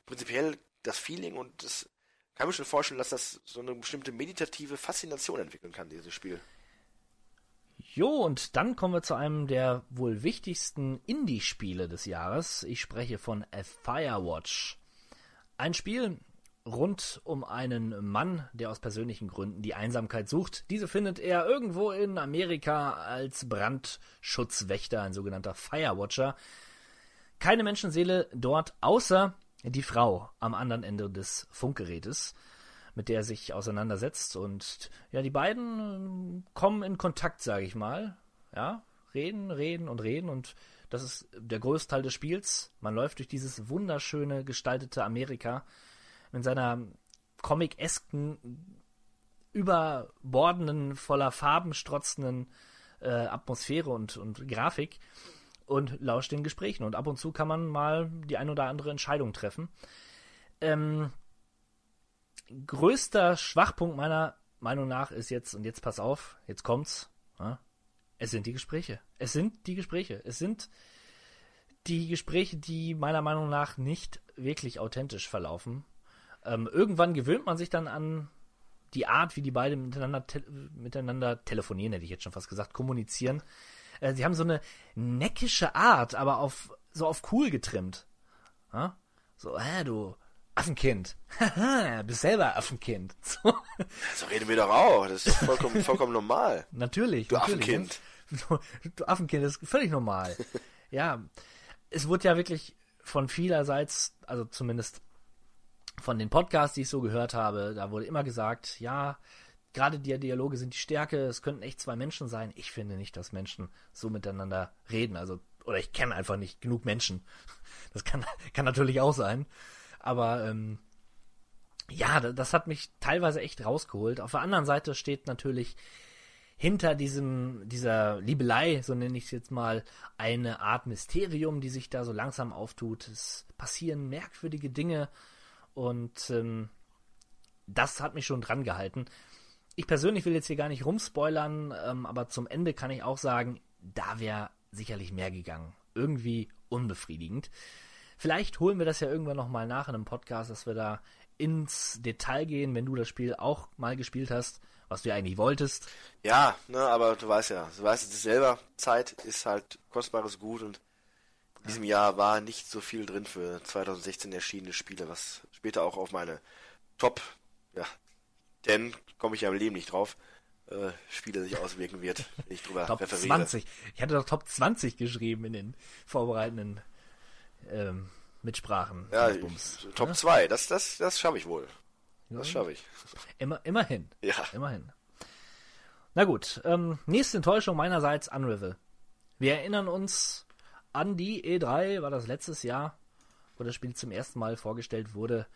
prinzipiell das Feeling und das kann mir schon vorstellen, dass das so eine bestimmte meditative Faszination entwickeln kann, dieses Spiel. Jo, und dann kommen wir zu einem der wohl wichtigsten Indie-Spiele des Jahres. Ich spreche von A Firewatch. Ein Spiel rund um einen Mann, der aus persönlichen Gründen die Einsamkeit sucht. Diese findet er irgendwo in Amerika als Brandschutzwächter, ein sogenannter Firewatcher. Keine Menschenseele dort, außer die Frau am anderen Ende des Funkgerätes mit der er sich auseinandersetzt. Und ja, die beiden äh, kommen in Kontakt, sage ich mal. Ja, reden, reden und reden und das ist der größte des Spiels. Man läuft durch dieses wunderschöne gestaltete Amerika in seiner comic-esken, überbordenden, voller Farben strotzenden äh, Atmosphäre und, und Grafik und lauscht den Gesprächen. Und ab und zu kann man mal die ein oder andere Entscheidung treffen. Ähm, größter Schwachpunkt meiner Meinung nach ist jetzt, und jetzt pass auf, jetzt kommt's, ja, es sind die Gespräche. Es sind die Gespräche. Es sind die Gespräche, die meiner Meinung nach nicht wirklich authentisch verlaufen. Ähm, irgendwann gewöhnt man sich dann an die Art, wie die beiden miteinander, te miteinander telefonieren, hätte ich jetzt schon fast gesagt, kommunizieren. Äh, sie haben so eine neckische Art, aber auf so auf cool getrimmt. Ja? So, hä, du Affenkind. Haha, bist selber Affenkind. So. So reden wir doch auch. Das ist vollkommen, vollkommen normal. Natürlich. Du natürlich. Affenkind. Du Affenkind, das ist völlig normal. ja, es wurde ja wirklich von vielerseits, also zumindest von den Podcasts, die ich so gehört habe, da wurde immer gesagt, ja, gerade die Dialoge sind die Stärke, es könnten echt zwei Menschen sein. Ich finde nicht, dass Menschen so miteinander reden. Also, oder ich kenne einfach nicht genug Menschen. Das kann, kann natürlich auch sein. Aber ähm, ja, das hat mich teilweise echt rausgeholt. Auf der anderen Seite steht natürlich hinter diesem, dieser Liebelei, so nenne ich es jetzt mal, eine Art Mysterium, die sich da so langsam auftut. Es passieren merkwürdige Dinge und ähm, das hat mich schon dran gehalten. Ich persönlich will jetzt hier gar nicht rumspoilern, ähm, aber zum Ende kann ich auch sagen, da wäre sicherlich mehr gegangen. Irgendwie unbefriedigend. Vielleicht holen wir das ja irgendwann nochmal nach in einem Podcast, dass wir da ins Detail gehen, wenn du das Spiel auch mal gespielt hast, was du ja eigentlich wolltest. Ja, ne, aber du weißt ja, du weißt es selber, Zeit ist halt kostbares Gut und in diesem Jahr war nicht so viel drin für 2016 erschienene Spiele, was später auch auf meine Top, ja, denn komme ich ja im Leben nicht drauf, äh, Spiele sich auswirken wird, wenn ich drüber Top referiere. 20. Ich hatte doch Top 20 geschrieben in den vorbereitenden ähm, Mitsprachen. Ja, Bums, ich- Top ne? 2, das, das, das schaffe ich wohl. Das schaffe ich. Immer, immerhin. Ja. Immerhin. Na gut, ähm, nächste Enttäuschung meinerseits Unravel. Wir erinnern uns an die E3, war das letztes Jahr, wo das Spiel zum ersten Mal vorgestellt wurde.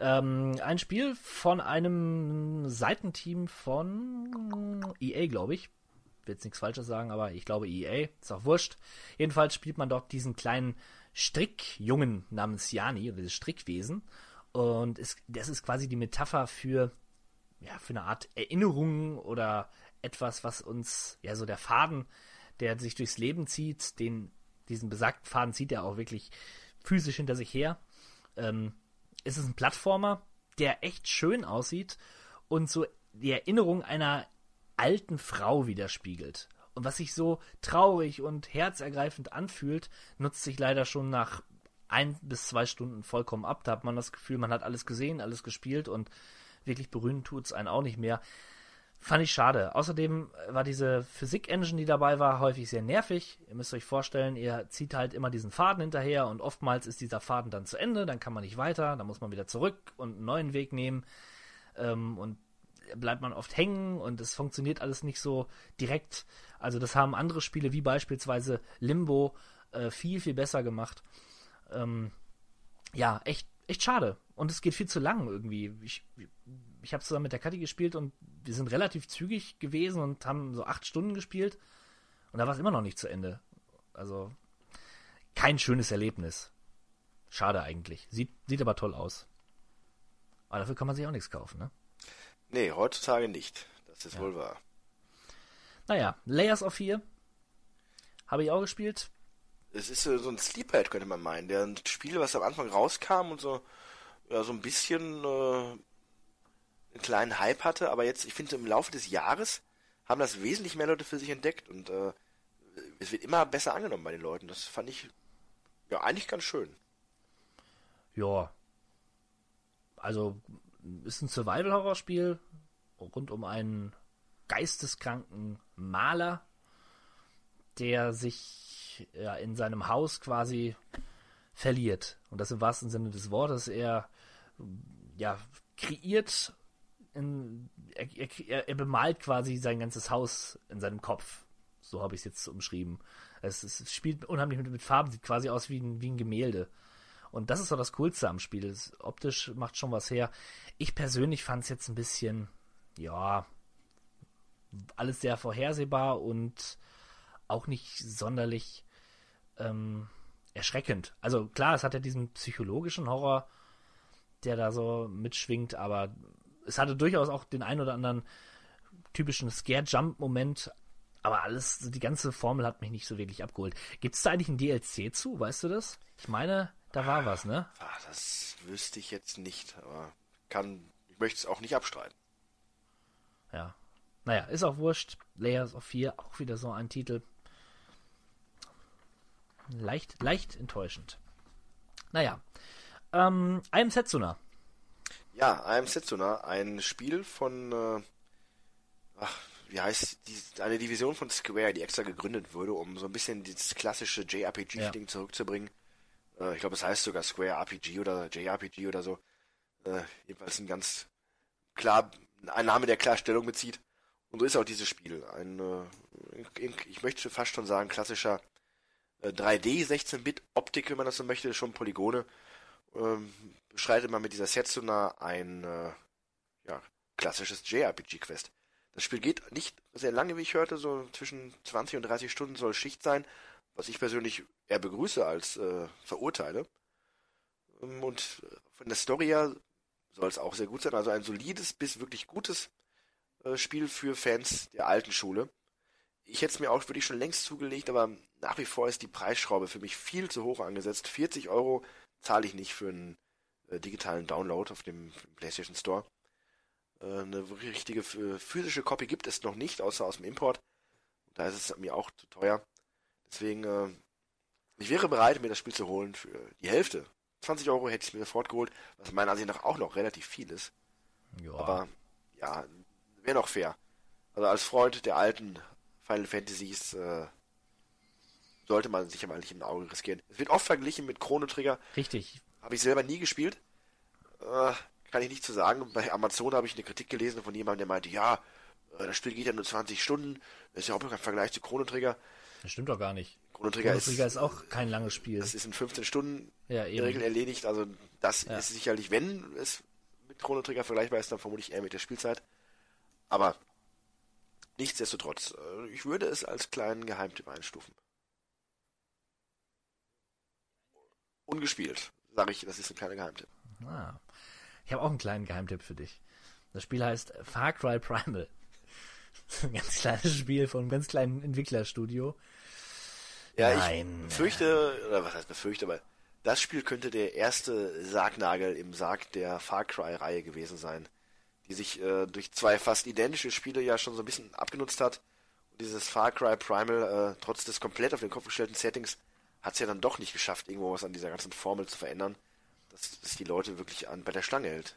Ähm, ein Spiel von einem Seitenteam von EA, glaube ich. Will jetzt nichts Falsches sagen, aber ich glaube EA, ist auch wurscht. Jedenfalls spielt man dort diesen kleinen Strickjungen namens Jani, dieses Strickwesen. Und es, das ist quasi die Metapher für, ja, für eine Art Erinnerung oder etwas, was uns, ja, so der Faden, der sich durchs Leben zieht, den, diesen besagten Faden zieht er auch wirklich physisch hinter sich her. Ähm, es ist ein Plattformer, der echt schön aussieht und so die Erinnerung einer alten Frau widerspiegelt. Und was sich so traurig und herzergreifend anfühlt, nutzt sich leider schon nach ein bis zwei Stunden vollkommen ab. Da hat man das Gefühl, man hat alles gesehen, alles gespielt und wirklich berühren tut's einen auch nicht mehr. Fand ich schade. Außerdem war diese Physik-Engine, die dabei war, häufig sehr nervig. Ihr müsst euch vorstellen, ihr zieht halt immer diesen Faden hinterher und oftmals ist dieser Faden dann zu Ende, dann kann man nicht weiter, dann muss man wieder zurück und einen neuen Weg nehmen. Ähm, und bleibt man oft hängen und es funktioniert alles nicht so direkt. Also das haben andere Spiele wie beispielsweise Limbo äh, viel, viel besser gemacht. Ähm, ja, echt, echt schade. Und es geht viel zu lang irgendwie. Ich, ich habe zusammen mit der Kathi gespielt und wir sind relativ zügig gewesen und haben so acht Stunden gespielt. Und da war es immer noch nicht zu Ende. Also kein schönes Erlebnis. Schade eigentlich. Sieht, sieht aber toll aus. Aber dafür kann man sich auch nichts kaufen, ne? Nee, heutzutage nicht. Das ist wohl wahr. Naja, Layers of 4 habe ich auch gespielt. Es ist so ein Sleephead, könnte man meinen. Der ein Spiel, was am Anfang rauskam und so, ja, so ein bisschen äh, einen kleinen Hype hatte, aber jetzt, ich finde, im Laufe des Jahres haben das wesentlich mehr Leute für sich entdeckt und äh, es wird immer besser angenommen bei den Leuten. Das fand ich ja eigentlich ganz schön. Ja. Also ist ein Survival-Horror-Spiel rund um einen geisteskranken Maler, der sich ja, in seinem Haus quasi verliert. Und das im wahrsten Sinne des Wortes. Er ja, kreiert, in, er, er, er bemalt quasi sein ganzes Haus in seinem Kopf. So habe ich es jetzt umschrieben. Es, es, spielt unheimlich mit, mit, Farben, sieht quasi aus wie ein, wie ein Gemälde. Und das ist so das Coolste am Spiel. Es, optisch macht schon was her. Ich persönlich fand es jetzt ein bisschen, ja, alles sehr vorhersehbar und auch nicht sonderlich ähm, erschreckend. Also klar, es hat ja diesen psychologischen Horror, der da so mitschwingt, aber es hatte durchaus auch den ein oder anderen typischen Scare-Jump-Moment, aber alles, die ganze Formel hat mich nicht so wirklich abgeholt. Gibt es da eigentlich ein DLC zu, weißt du das? Ich meine, da war was, ne? Ah, das wüsste ich jetzt nicht, aber kann, ich möchte es auch nicht abstreiten. Ja. Naja, ist auch wurscht. Layers of 4, auch wieder so ein Titel. Leicht, leicht enttäuschend. Naja. Ähm, am Setsuna. Ja, I am Setsuna, ein Spiel von, äh, ach, wie heißt die, eine Division von Square, die extra gegründet wurde, um so ein bisschen dieses klassische JRPG-Ding ja. zurückzubringen. Äh, ich glaube, es heißt sogar Square RPG oder JRPG oder so. Äh, jedenfalls ein ganz klar, ein Name, der klar Stellung bezieht. Und so ist auch dieses Spiel. Ein, äh, ich möchte fast schon sagen, klassischer 3D 16-Bit-Optik, wenn man das so möchte, schon Polygone. Ähm, beschreitet man mit dieser Setsuna ein äh, ja, klassisches JRPG-Quest. Das Spiel geht nicht sehr lange, wie ich hörte, so zwischen 20 und 30 Stunden soll Schicht sein, was ich persönlich eher begrüße als äh, verurteile. Ähm, und von der Story her soll es auch sehr gut sein. Also ein solides bis wirklich gutes äh, Spiel für Fans der alten Schule. Ich hätte es mir auch wirklich schon längst zugelegt, aber nach wie vor ist die Preisschraube für mich viel zu hoch angesetzt. 40 Euro zahle ich nicht für einen äh, digitalen Download auf dem PlayStation Store. Äh, eine richtige physische Copy gibt es noch nicht, außer aus dem Import. Da ist es mir auch zu teuer. Deswegen, äh, ich wäre bereit, mir das Spiel zu holen für die Hälfte. 20 Euro hätte ich mir sofort geholt, was meiner Ansicht nach auch noch relativ viel ist. Ja. Aber ja, wäre noch fair. Also als Freund der alten Final Fantasies äh, sollte man sich aber nicht im Auge riskieren. Es wird oft verglichen mit Chrono Trigger. Richtig. Habe ich selber nie gespielt. Äh, kann ich nicht zu sagen. Bei Amazon habe ich eine Kritik gelesen von jemandem, der meinte, ja, äh, das Spiel geht ja nur 20 Stunden. Das ist ja auch kein Vergleich zu Chrono Trigger. Das stimmt doch gar nicht. Chrono Trigger, Chrono Trigger ist, ist, auch kein langes Spiel. Das ist in 15 Stunden ja, in der Regel erledigt. Also das ja. ist sicherlich, wenn es mit Chrono Trigger vergleichbar ist, dann vermutlich eher mit der Spielzeit. Aber nichtsdestotrotz, äh, ich würde es als kleinen Geheimtipp einstufen. Ungespielt. Sage ich, das ist ein kleiner Geheimtipp. Ah. Ich habe auch einen kleinen Geheimtipp für dich. Das Spiel heißt Far Cry Primal. ein ganz kleines Spiel von einem ganz kleinen Entwicklerstudio. Ja, Nein. ich fürchte, oder was heißt befürchte, aber das Spiel könnte der erste Sargnagel im Sarg der Far Cry-Reihe gewesen sein, die sich äh, durch zwei fast identische Spiele ja schon so ein bisschen abgenutzt hat. Und dieses Far Cry Primal, äh, trotz des komplett auf den Kopf gestellten Settings, hat es ja dann doch nicht geschafft, irgendwo was an dieser ganzen Formel zu verändern, dass es die Leute wirklich an, bei der Schlange hält.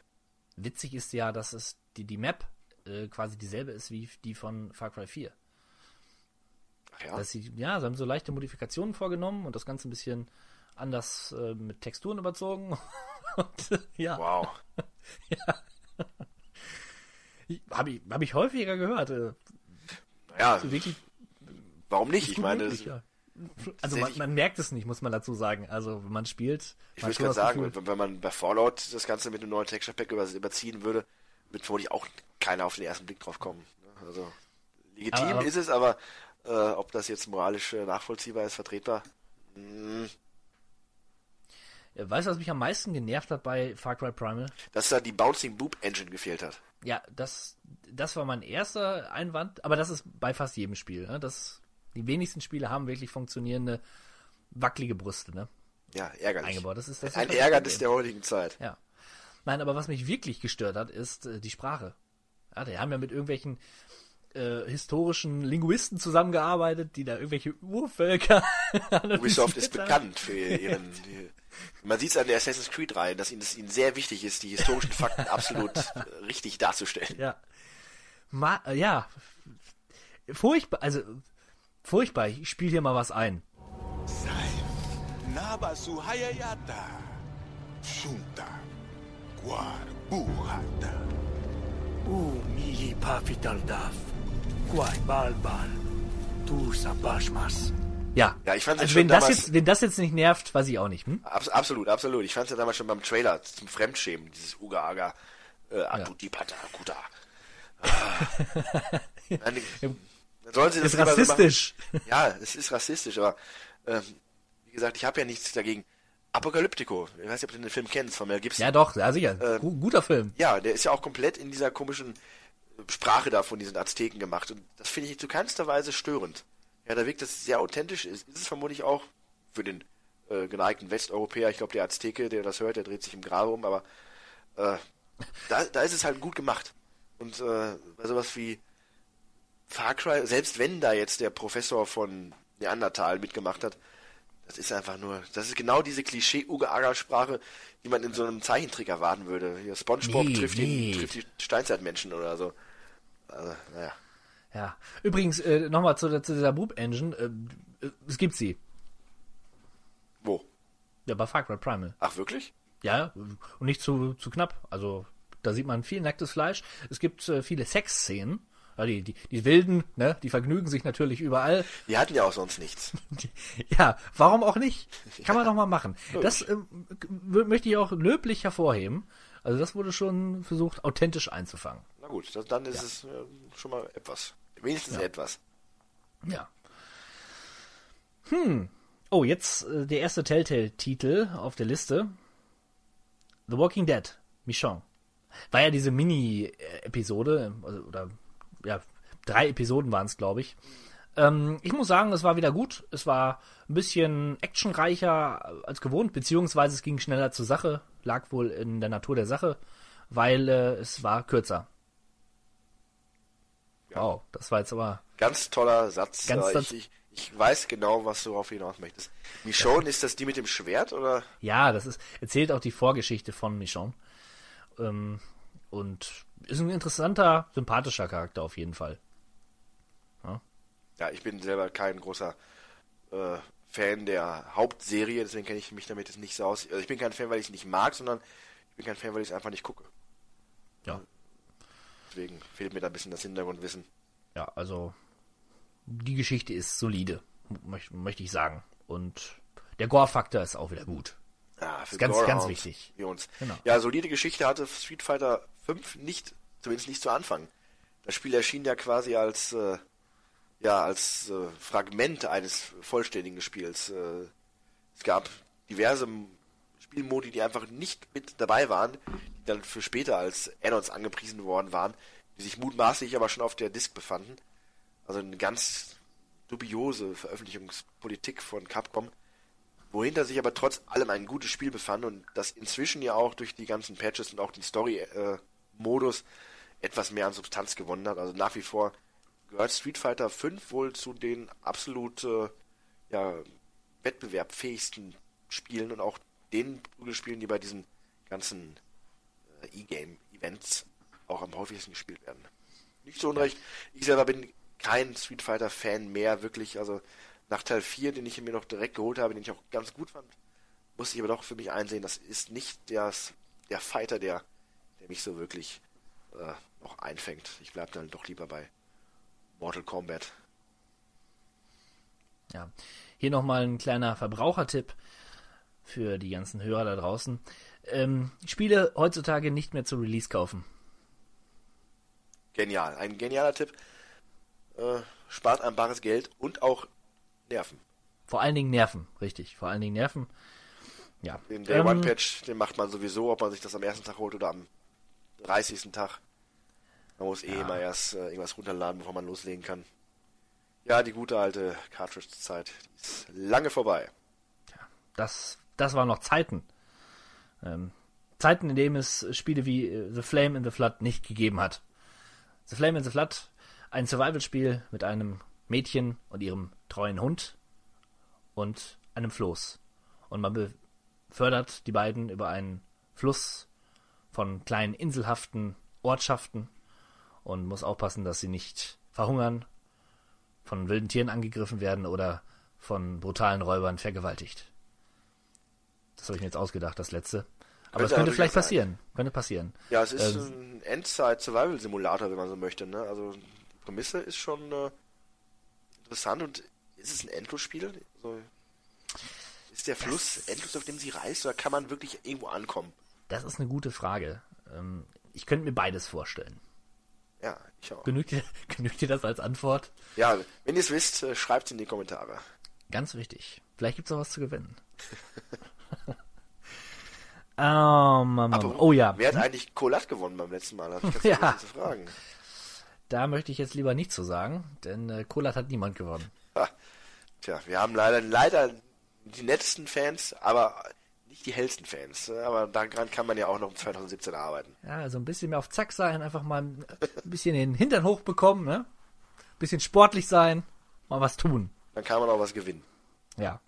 Witzig ist ja, dass es die, die Map äh, quasi dieselbe ist wie die von Far Cry 4. Ach ja? Dass sie, ja, sie haben so leichte Modifikationen vorgenommen und das Ganze ein bisschen anders äh, mit Texturen überzogen. und, ja. Wow. ja. Habe ich, hab ich häufiger gehört. Äh, ja, wirklich, warum nicht? Ich meine, möglich, ja. Also man, man, merkt es nicht, muss man dazu sagen. Also wenn man spielt. Ich würde gerade sagen, Gefühl, wenn man bei Fallout das Ganze mit einem neuen Texture Pack über, überziehen würde, wird vermutlich auch keiner auf den ersten Blick drauf kommen. Also legitim aber, aber, ist es, aber äh, ob das jetzt moralisch äh, nachvollziehbar ist, vertretbar. Hm. Weißt du, was mich am meisten genervt hat bei Far Cry Primal? Dass da die Bouncing Boop Engine gefehlt hat. Ja, das, das war mein erster Einwand, aber das ist bei fast jedem Spiel. Ne? Das die wenigsten Spiele haben wirklich funktionierende, wackelige Brüste, ne? Ja, ärgerlich. Eingebaut. Das ist, das Ein Ärgernis der heutigen Zeit. Ja. Nein, aber was mich wirklich gestört hat, ist äh, die Sprache. Ja, die haben ja mit irgendwelchen äh, historischen Linguisten zusammengearbeitet, die da irgendwelche Urvölker. Ubisoft ist bekannt für ihren. Man sieht es an der Assassin's Creed Reihe, dass ihnen, dass ihnen sehr wichtig ist, die historischen Fakten absolut äh, richtig darzustellen. Ja. Ma ja. Furchtbar, also Furchtbar, ich spiele hier mal was ein. Nabasu Hayayata. Shunta. Guaru. Buhata. U mihi pafitaldaf. Quai balbal. Tu sabashmas. Ja. Ja, ich fand's also schon wenn das jetzt, wenn das jetzt nicht nervt, weiß ich auch nicht. Hm? Abs absolut, absolut. Ich fand es ja damals schon beim Trailer zum Fremdschämen, dieses Uga-Aga, äh, Atuti Patakuta. Ah. Nein, dann sollen sie das Ist so rassistisch. machen. Ja, es ist rassistisch, aber ähm, wie gesagt, ich habe ja nichts dagegen. Apokalyptico, ich weiß nicht, ob du den Film kennst, von Mel Gibson. Ja, doch, ja, sicher. Äh, Gu- Guter Film. Ja, der ist ja auch komplett in dieser komischen Sprache da von diesen Azteken gemacht. Und das finde ich zu keinster Weise störend. Ja, da wirkt das sehr authentisch. Ist, ist es vermutlich auch für den äh, geneigten Westeuropäer. Ich glaube, der Azteke, der das hört, der dreht sich im Grabe um. Aber äh, da, da ist es halt gut gemacht. Und äh, bei sowas wie Far Cry, selbst wenn da jetzt der Professor von Neandertal mitgemacht hat, das ist einfach nur, das ist genau diese Klischee-Uga-Aga-Sprache, die man in so einem Zeichentrick erwarten würde. Hier Spongebob Nee, trifft, nee. Die, trifft die Steinzeitmenschen oder so. Also, naja. Ja. Übrigens, äh, nochmal zu, zu dieser Boob Engine. Äh, äh, es gibt sie. Wo? Ja, bei Far Cry Primal. Ach, wirklich? Ja, und nicht zu, zu knapp. Also, da sieht man viel nacktes Fleisch. Es gibt äh, viele Sexszenen. Ja, die, die, die Wilden, ne, die vergnügen sich natürlich überall. Die hatten ja auch sonst nichts. Ja, warum auch nicht? Kann man doch mal machen. Das w- möchte ich auch löblich hervorheben. Also das wurde schon versucht, authentisch einzufangen. Na gut, das, dann ist es äh, schon mal etwas. Wenigstens etwas. Ja. Hm. Oh, jetzt äh, der erste Telltale-Titel auf der Liste. The Walking Dead, Michonne. War ja diese Mini-Episode, also, oder ja, drei Episoden waren es, glaube ich. Ähm, ich muss sagen, es war wieder gut. Es war ein bisschen actionreicher als gewohnt, beziehungsweise es ging schneller zur Sache. Lag wohl in der Natur der Sache, weil äh, es war kürzer. Wow, das war jetzt aber Ganz toller Satz. Ganz ich, ich, ich weiß genau, was du darauf hinaus möchtest. Michonne, ist das die mit dem Schwert oder? Ja, das ist, erzählt auch die Vorgeschichte von Michonne. Ähm, und ist ein interessanter, sympathischer Charakter auf jeden Fall. Ja, ich bin selber kein großer äh, Fan der Hauptserie, deswegen kenne ich mich damit jetzt nicht so aus. Also ich bin kein Fan, weil ich es nicht mag, sondern ich bin kein Fan, weil ich es einfach nicht gucke. Ja. Deswegen fehlt mir da ein bisschen das Hintergrundwissen. Ja, also die Geschichte ist solide, möcht, möchte ich sagen. Und der Gore-Faktor ist auch wieder gut. Ja, für Ist ganz, ganz wichtig. Uns. Genau. Ja, solide Geschichte hatte Street Fighter 5 nicht, zumindest nicht zu Anfang. Das Spiel erschien ja quasi als, äh, ja, als äh, Fragment eines vollständigen Spiels. Äh, es gab diverse Spielmodi, die einfach nicht mit dabei waren, die dann für später als Add-ons angepriesen worden waren, die sich mutmaßlich aber schon auf der Disk befanden. Also eine ganz dubiose Veröffentlichungspolitik von Capcom wohinter sich aber trotz allem ein gutes Spiel befand und das inzwischen ja auch durch die ganzen Patches und auch den Story-Modus etwas mehr an Substanz gewonnen hat. Also nach wie vor gehört Street Fighter 5 wohl zu den absolut äh, ja, wettbewerbfähigsten Spielen und auch den Prügelspielen, die bei diesen ganzen äh, E-Game-Events auch am häufigsten gespielt werden. Nicht so unrecht. Ich selber bin kein Street Fighter-Fan mehr, wirklich. Also nach Teil 4, den ich mir noch direkt geholt habe, den ich auch ganz gut fand, musste ich aber doch für mich einsehen, das ist nicht der, der Fighter, der, der mich so wirklich äh, noch einfängt. Ich bleibe dann doch lieber bei Mortal Kombat. Ja. Hier nochmal ein kleiner Verbrauchertipp für die ganzen Hörer da draußen. Ähm, Spiele heutzutage nicht mehr zu Release kaufen. Genial. Ein genialer Tipp. Äh, spart ein bares Geld und auch Nerven. Vor allen Dingen Nerven, richtig. Vor allen Dingen Nerven. Ja. Den Day Ähm, One Patch, den macht man sowieso, ob man sich das am ersten Tag holt oder am 30. Tag. Man muss eh immer erst äh, irgendwas runterladen, bevor man loslegen kann. Ja, die gute alte Cartridge-Zeit, ist lange vorbei. das, das waren noch Zeiten. Ähm, Zeiten, in denen es Spiele wie äh, The Flame in the Flood nicht gegeben hat. The Flame in the Flood, ein Survival-Spiel mit einem Mädchen und ihrem treuen Hund und einem Floß. Und man befördert die beiden über einen Fluss von kleinen inselhaften Ortschaften und muss aufpassen, dass sie nicht verhungern, von wilden Tieren angegriffen werden oder von brutalen Räubern vergewaltigt. Das habe ich mir jetzt ausgedacht, das letzte. Aber es Könnte vielleicht durchaus passieren. Könnte passieren. Ja, es ist Ähm, ein Endzeit-Survival-Simulator, wenn man so möchte. Ne? Also die Prämisse ist schon äh, interessant und ist es ein Endlosspiel? So, ist der Fluss endlos, auf dem sie reist, oder kann man wirklich irgendwo ankommen? Das ist eine gute Frage. Ähm, ich könnte mir beides vorstellen. Ja, ich auch. Genügt dir, genügt dir das als Antwort? Ja, wenn ihr es wisst, äh, schreibt es in die Kommentare. Ganz wichtig. Vielleicht gibt es auch was zu gewinnen. oh, Mann, Mann. Aber oh ja, Wer hat eigentlich Colat gewonnen beim letzten Mal? Hab ich ganz Ja. zu fragen. da möchte ich jetzt lieber nichts zu sagen, denn äh, Kolat hat niemand gewonnen. Tja, wir haben leider, leider die nettesten Fans, aber nicht die hellsten Fans. Aber daran kann man ja auch noch 2017 arbeiten. Ja, also ein bisschen mehr auf Zack sein, einfach mal ein bisschen den Hintern hochbekommen, ne? Bisschen sportlich sein, mal was tun. Dann kann man auch was gewinnen. Ja.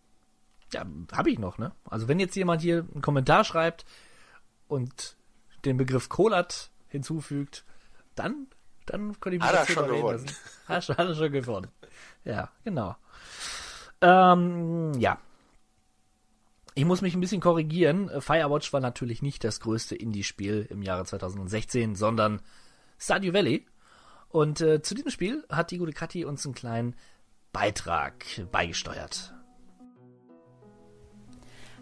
Ja, habe ich noch, ne? Also wenn jetzt jemand hier einen Kommentar schreibt und den Begriff Kolat hinzufügt, dann, dann könnte ich mich Hat er schon gewonnen. Hat, hat er schon gewonnen. Ja, genau. Ähm, ja. Ich muss mich ein bisschen korrigieren. Firewatch war natürlich nicht das größte Indie-Spiel im Jahre 2016, sondern Stardew Valley. Und äh, zu diesem Spiel hat die gute Kathi uns einen kleinen Beitrag beigesteuert.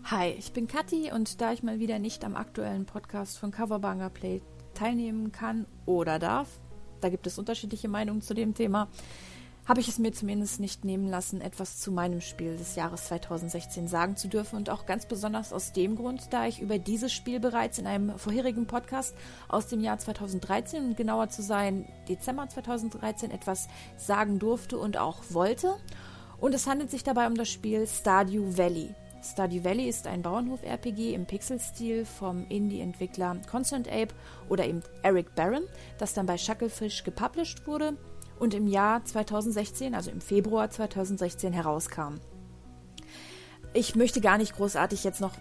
Hi, ich bin Kathi und da ich mal wieder nicht am aktuellen Podcast von Coverbanger Play teilnehmen kann oder darf, da gibt es unterschiedliche Meinungen zu dem Thema, habe ich es mir zumindest nicht nehmen lassen, etwas zu meinem Spiel des Jahres 2016 sagen zu dürfen und auch ganz besonders aus dem Grund, da ich über dieses Spiel bereits in einem vorherigen Podcast aus dem Jahr 2013 und genauer zu sein Dezember 2013 etwas sagen durfte und auch wollte. Und es handelt sich dabei um das Spiel Stardew Valley. Stardew Valley ist ein Bauernhof-RPG im Pixel-Stil vom Indie-Entwickler Constant Ape oder eben Eric Barron, das dann bei Shucklefish gepublished wurde und im Jahr 2016, also im Februar 2016 herauskam. Ich möchte gar nicht großartig jetzt noch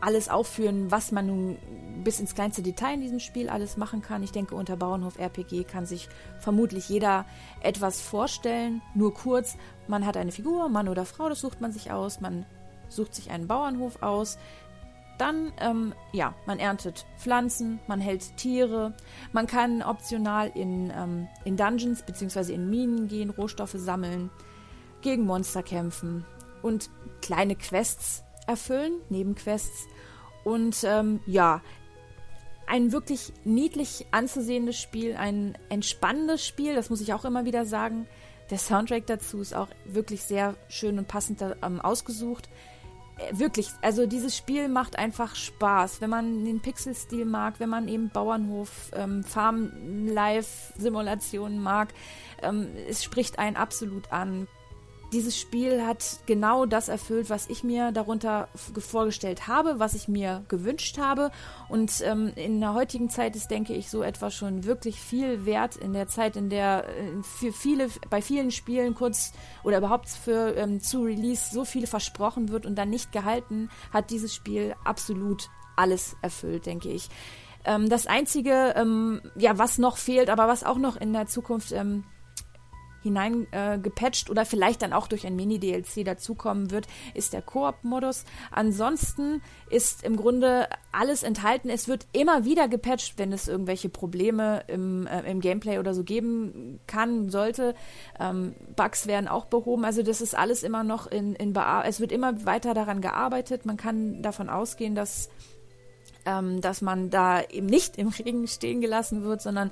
alles aufführen, was man nun bis ins kleinste Detail in diesem Spiel alles machen kann. Ich denke, unter Bauernhof RPG kann sich vermutlich jeder etwas vorstellen. Nur kurz, man hat eine Figur, Mann oder Frau, das sucht man sich aus. Man sucht sich einen Bauernhof aus. Dann, ähm, ja, man erntet Pflanzen, man hält Tiere, man kann optional in, ähm, in Dungeons bzw. in Minen gehen, Rohstoffe sammeln, gegen Monster kämpfen und kleine Quests erfüllen, Nebenquests. Und ähm, ja, ein wirklich niedlich anzusehendes Spiel, ein entspannendes Spiel, das muss ich auch immer wieder sagen. Der Soundtrack dazu ist auch wirklich sehr schön und passend ähm, ausgesucht. Äh, Wirklich, also dieses Spiel macht einfach Spaß, wenn man den Pixel-Stil mag, wenn man eben Bauernhof, ähm, Farm-Life-Simulationen mag. Ähm, es spricht einen absolut an dieses Spiel hat genau das erfüllt, was ich mir darunter vorgestellt habe, was ich mir gewünscht habe. Und ähm, in der heutigen Zeit ist, denke ich, so etwas schon wirklich viel wert. In der Zeit, in der äh, für viele, bei vielen Spielen kurz oder überhaupt für ähm, zu Release so viel versprochen wird und dann nicht gehalten, hat dieses Spiel absolut alles erfüllt, denke ich. Ähm, das einzige, ähm, ja, was noch fehlt, aber was auch noch in der Zukunft ähm, hinein äh, oder vielleicht dann auch durch ein Mini-DLC dazukommen wird, ist der Koop-Modus. Ansonsten ist im Grunde alles enthalten. Es wird immer wieder gepatcht, wenn es irgendwelche Probleme im, äh, im Gameplay oder so geben kann, sollte. Ähm, Bugs werden auch behoben. Also das ist alles immer noch in, in Bea Es wird immer weiter daran gearbeitet. Man kann davon ausgehen, dass ähm, dass man da eben nicht im Regen stehen gelassen wird, sondern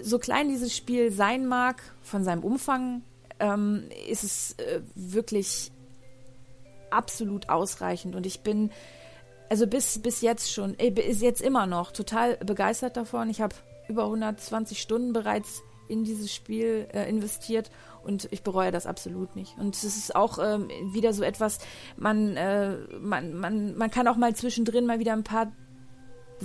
so klein dieses Spiel sein mag, von seinem Umfang, ähm, ist es äh, wirklich absolut ausreichend. Und ich bin also bis, bis jetzt schon, äh, bis jetzt immer noch total begeistert davon. Ich habe über 120 Stunden bereits in dieses Spiel äh, investiert und ich bereue das absolut nicht. Und es ist auch ähm, wieder so etwas, man, äh, man, man, man kann auch mal zwischendrin mal wieder ein paar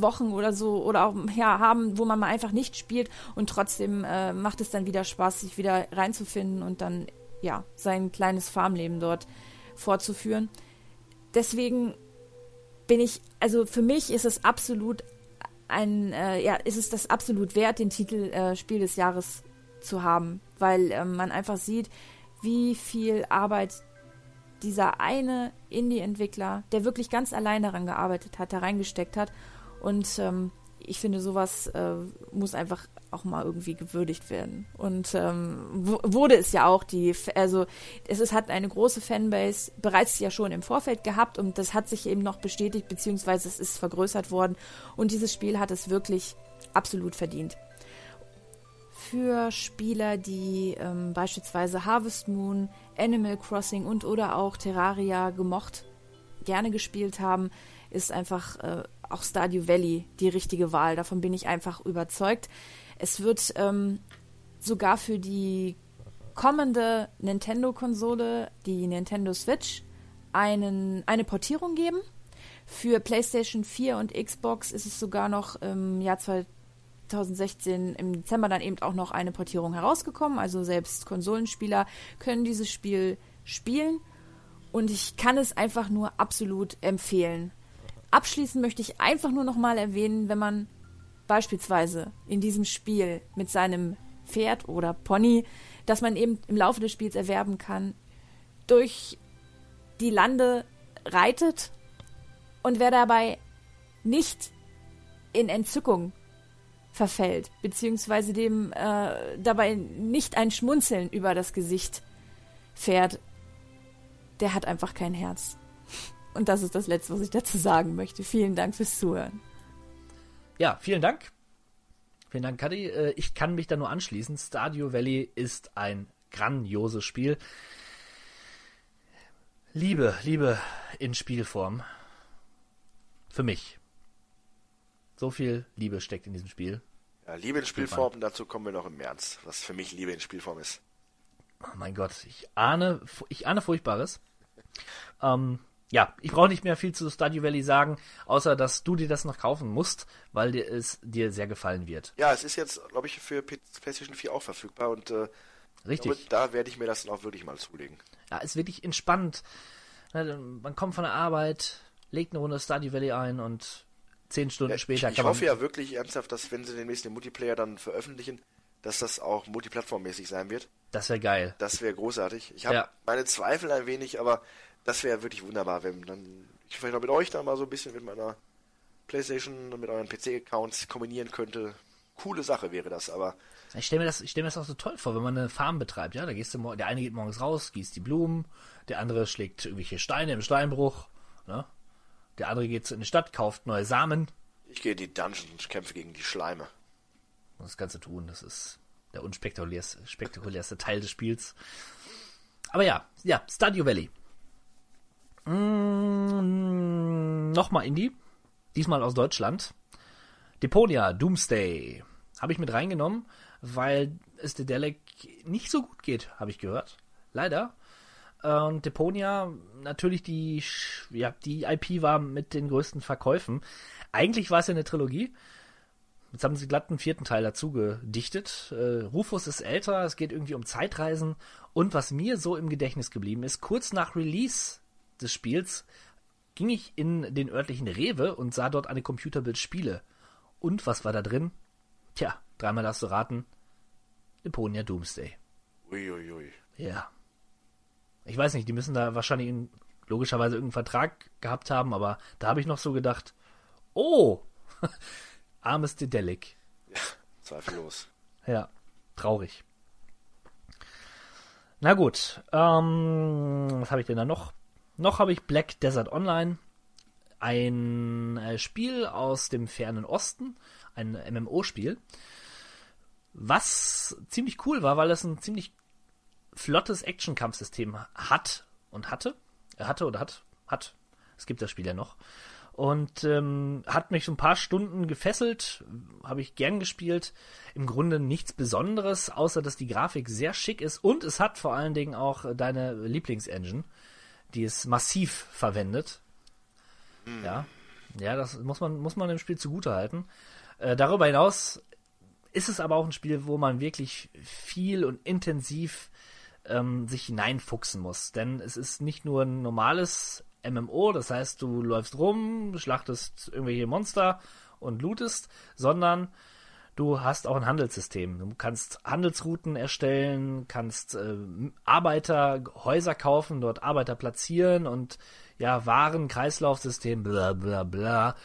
Wochen oder so oder auch ja haben, wo man mal einfach nicht spielt und trotzdem äh, macht es dann wieder Spaß, sich wieder reinzufinden und dann ja sein kleines Farmleben dort fortzuführen. Deswegen bin ich, also für mich ist es absolut ein, äh, ja, ist es das absolut wert, den Titel äh, Spiel des Jahres zu haben, weil äh, man einfach sieht, wie viel Arbeit dieser eine Indie-Entwickler, der wirklich ganz allein daran gearbeitet hat, da reingesteckt hat. Und ähm, ich finde, sowas äh, muss einfach auch mal irgendwie gewürdigt werden. Und ähm, wurde es ja auch, die, also es ist, hat eine große Fanbase bereits ja schon im Vorfeld gehabt und das hat sich eben noch bestätigt, beziehungsweise es ist vergrößert worden. Und dieses Spiel hat es wirklich absolut verdient. Für Spieler, die ähm, beispielsweise Harvest Moon, Animal Crossing und oder auch Terraria gemocht, gerne gespielt haben, ist einfach äh, auch Stardew Valley die richtige Wahl. Davon bin ich einfach überzeugt. Es wird ähm, sogar für die kommende Nintendo-Konsole, die Nintendo Switch, einen, eine Portierung geben. Für PlayStation 4 und Xbox ist es sogar noch im Jahr 2016 im Dezember dann eben auch noch eine Portierung herausgekommen. Also selbst Konsolenspieler können dieses Spiel spielen. Und ich kann es einfach nur absolut empfehlen. Abschließend möchte ich einfach nur noch mal erwähnen, wenn man beispielsweise in diesem Spiel mit seinem Pferd oder Pony, das man eben im Laufe des Spiels erwerben kann, durch die Lande reitet und wer dabei nicht in Entzückung verfällt, beziehungsweise dem äh, dabei nicht ein Schmunzeln über das Gesicht fährt, der hat einfach kein Herz. Und das ist das Letzte, was ich dazu sagen möchte. Vielen Dank fürs Zuhören. Ja, vielen Dank. Vielen Dank, Kadi. Äh, ich kann mich da nur anschließen. Stadio Valley ist ein grandioses Spiel. Liebe, Liebe in Spielform. Für mich. So viel Liebe steckt in diesem Spiel. Ja, Liebe in Spielform, dazu kommen wir noch im März, was für mich Liebe in Spielform ist. Oh mein Gott, ich ahne, ich ahne Furchtbares. Ähm, ja, ich brauche nicht mehr viel zu Stardew Valley sagen, außer dass du dir das noch kaufen musst, weil dir es dir sehr gefallen wird. Ja, es ist jetzt, glaube ich, für PlayStation 4 auch verfügbar und äh, Richtig. Glaube, da werde ich mir das dann auch wirklich mal zulegen. Ja, ist wirklich entspannt. Man kommt von der Arbeit, legt eine Runde Stardew Valley ein und zehn Stunden ja, später ich, kann man. Ich hoffe ja wirklich ernsthaft, dass wenn sie demnächst den Multiplayer dann veröffentlichen, dass das auch multiplattformmäßig sein wird. Das wäre geil. Das wäre großartig. Ich habe ja. meine Zweifel ein wenig, aber das wäre wirklich wunderbar, wenn dann ich vielleicht auch mit euch da mal so ein bisschen mit meiner Playstation und mit euren PC-Accounts kombinieren könnte. Coole Sache wäre das, aber. Ich stelle mir das, ich stelle mir das auch so toll vor, wenn man eine Farm betreibt, ja, da gehst du, der eine geht morgens raus, gießt die Blumen, der andere schlägt irgendwelche Steine im Steinbruch, ne? Der andere geht in die Stadt, kauft neue Samen. Ich gehe in die Dungeons und kämpfe gegen die Schleime. Das kannst du tun, das ist der unspektakulärste spektakulärste Teil des Spiels. Aber ja, ja, Stadio Valley. Mm, Nochmal Indie. Diesmal aus Deutschland. Deponia, Doomsday. Habe ich mit reingenommen, weil es der Delek nicht so gut geht, habe ich gehört. Leider. Und Deponia, natürlich die, ja, die IP war mit den größten Verkäufen. Eigentlich war es ja eine Trilogie. Jetzt haben sie glatt einen vierten Teil dazu gedichtet. Äh, Rufus ist älter, es geht irgendwie um Zeitreisen. Und was mir so im Gedächtnis geblieben ist, kurz nach Release des Spiels ging ich in den örtlichen Rewe und sah dort eine Computerbild-Spiele. Und was war da drin? Tja, dreimal darfst du raten. Eponia Doomsday. Uiuiui. Ui, ui. Ja. Ich weiß nicht, die müssen da wahrscheinlich in, logischerweise irgendeinen Vertrag gehabt haben, aber da habe ich noch so gedacht, oh, armes Dedelic. Ja, zweifellos. Ja, traurig. Na gut, ähm, was habe ich denn da noch? Noch habe ich Black Desert Online, ein äh, Spiel aus dem fernen Osten, ein MMO-Spiel, was ziemlich cool war, weil es ein ziemlich flottes Action-Kampfsystem hat und hatte. Er hatte oder hat, hat. Es gibt das Spiel ja noch. Und ähm, hat mich so ein paar Stunden gefesselt, habe ich gern gespielt. Im Grunde nichts Besonderes, außer dass die Grafik sehr schick ist und es hat vor allen Dingen auch deine Lieblingsengine die es massiv verwendet. Mhm. Ja, ja, das muss man, muss man dem Spiel zugute halten. Äh, darüber hinaus ist es aber auch ein Spiel, wo man wirklich viel und intensiv ähm, sich hineinfuchsen muss. Denn es ist nicht nur ein normales MMO, das heißt, du läufst rum, schlachtest irgendwelche Monster und lootest, sondern Du hast auch ein Handelssystem. Du kannst Handelsrouten erstellen, kannst äh, Arbeiter, Häuser kaufen, dort Arbeiter platzieren und ja, Waren, Kreislaufsystem, bla bla bla.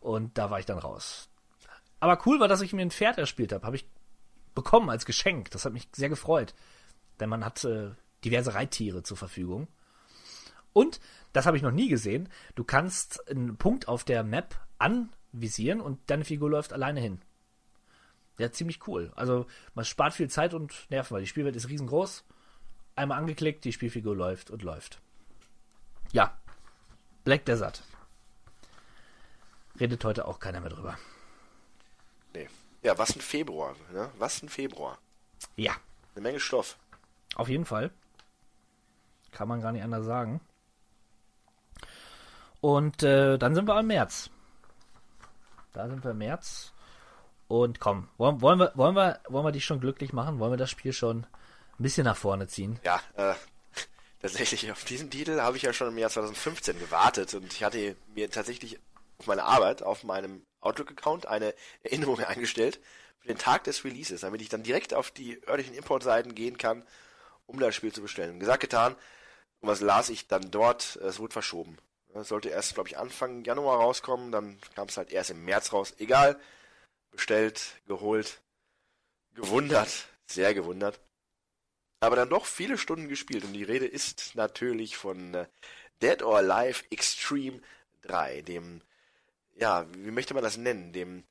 Und da war ich dann raus. Aber cool war, dass ich mir ein Pferd erspielt habe. Habe ich bekommen als Geschenk. Das hat mich sehr gefreut. Denn man hat äh, diverse Reittiere zur Verfügung. Und, das habe ich noch nie gesehen, du kannst einen Punkt auf der Map anvisieren und deine Figur läuft alleine hin. Ja, ziemlich cool. Also man spart viel Zeit und Nerven, weil die Spielwelt ist riesengroß. Einmal angeklickt, die Spielfigur läuft und läuft. Ja, Black Desert. Redet heute auch keiner mehr drüber. Nee. Ja, was ein Februar, ne? Was ein Februar. Ja, Eine Menge Stoff. auf jeden Fall. Kann man gar nicht anders sagen. Und äh, dann sind wir im März. Da sind wir im März. Und komm, wollen, wollen, wir, wollen, wir, wollen wir dich schon glücklich machen? Wollen wir das Spiel schon ein bisschen nach vorne ziehen? Ja, äh, tatsächlich auf diesen Titel habe ich ja schon im Jahr 2015 gewartet und ich hatte mir tatsächlich auf meine Arbeit, auf meinem Outlook-Account eine Erinnerung eingestellt für den Tag des Releases, damit ich dann direkt auf die örtlichen Importseiten gehen kann, um das Spiel zu bestellen. Gesagt, getan. Und was las ich dann dort? Es wurde verschoben. Es sollte erst, glaube ich, Anfang Januar rauskommen, dann kam es halt erst im März raus. Egal. Bestellt, geholt, gewundert, sehr gewundert. Aber dann doch viele Stunden gespielt und die Rede ist natürlich von äh, Dead or Alive Extreme 3, dem, ja, wie möchte man das nennen, dem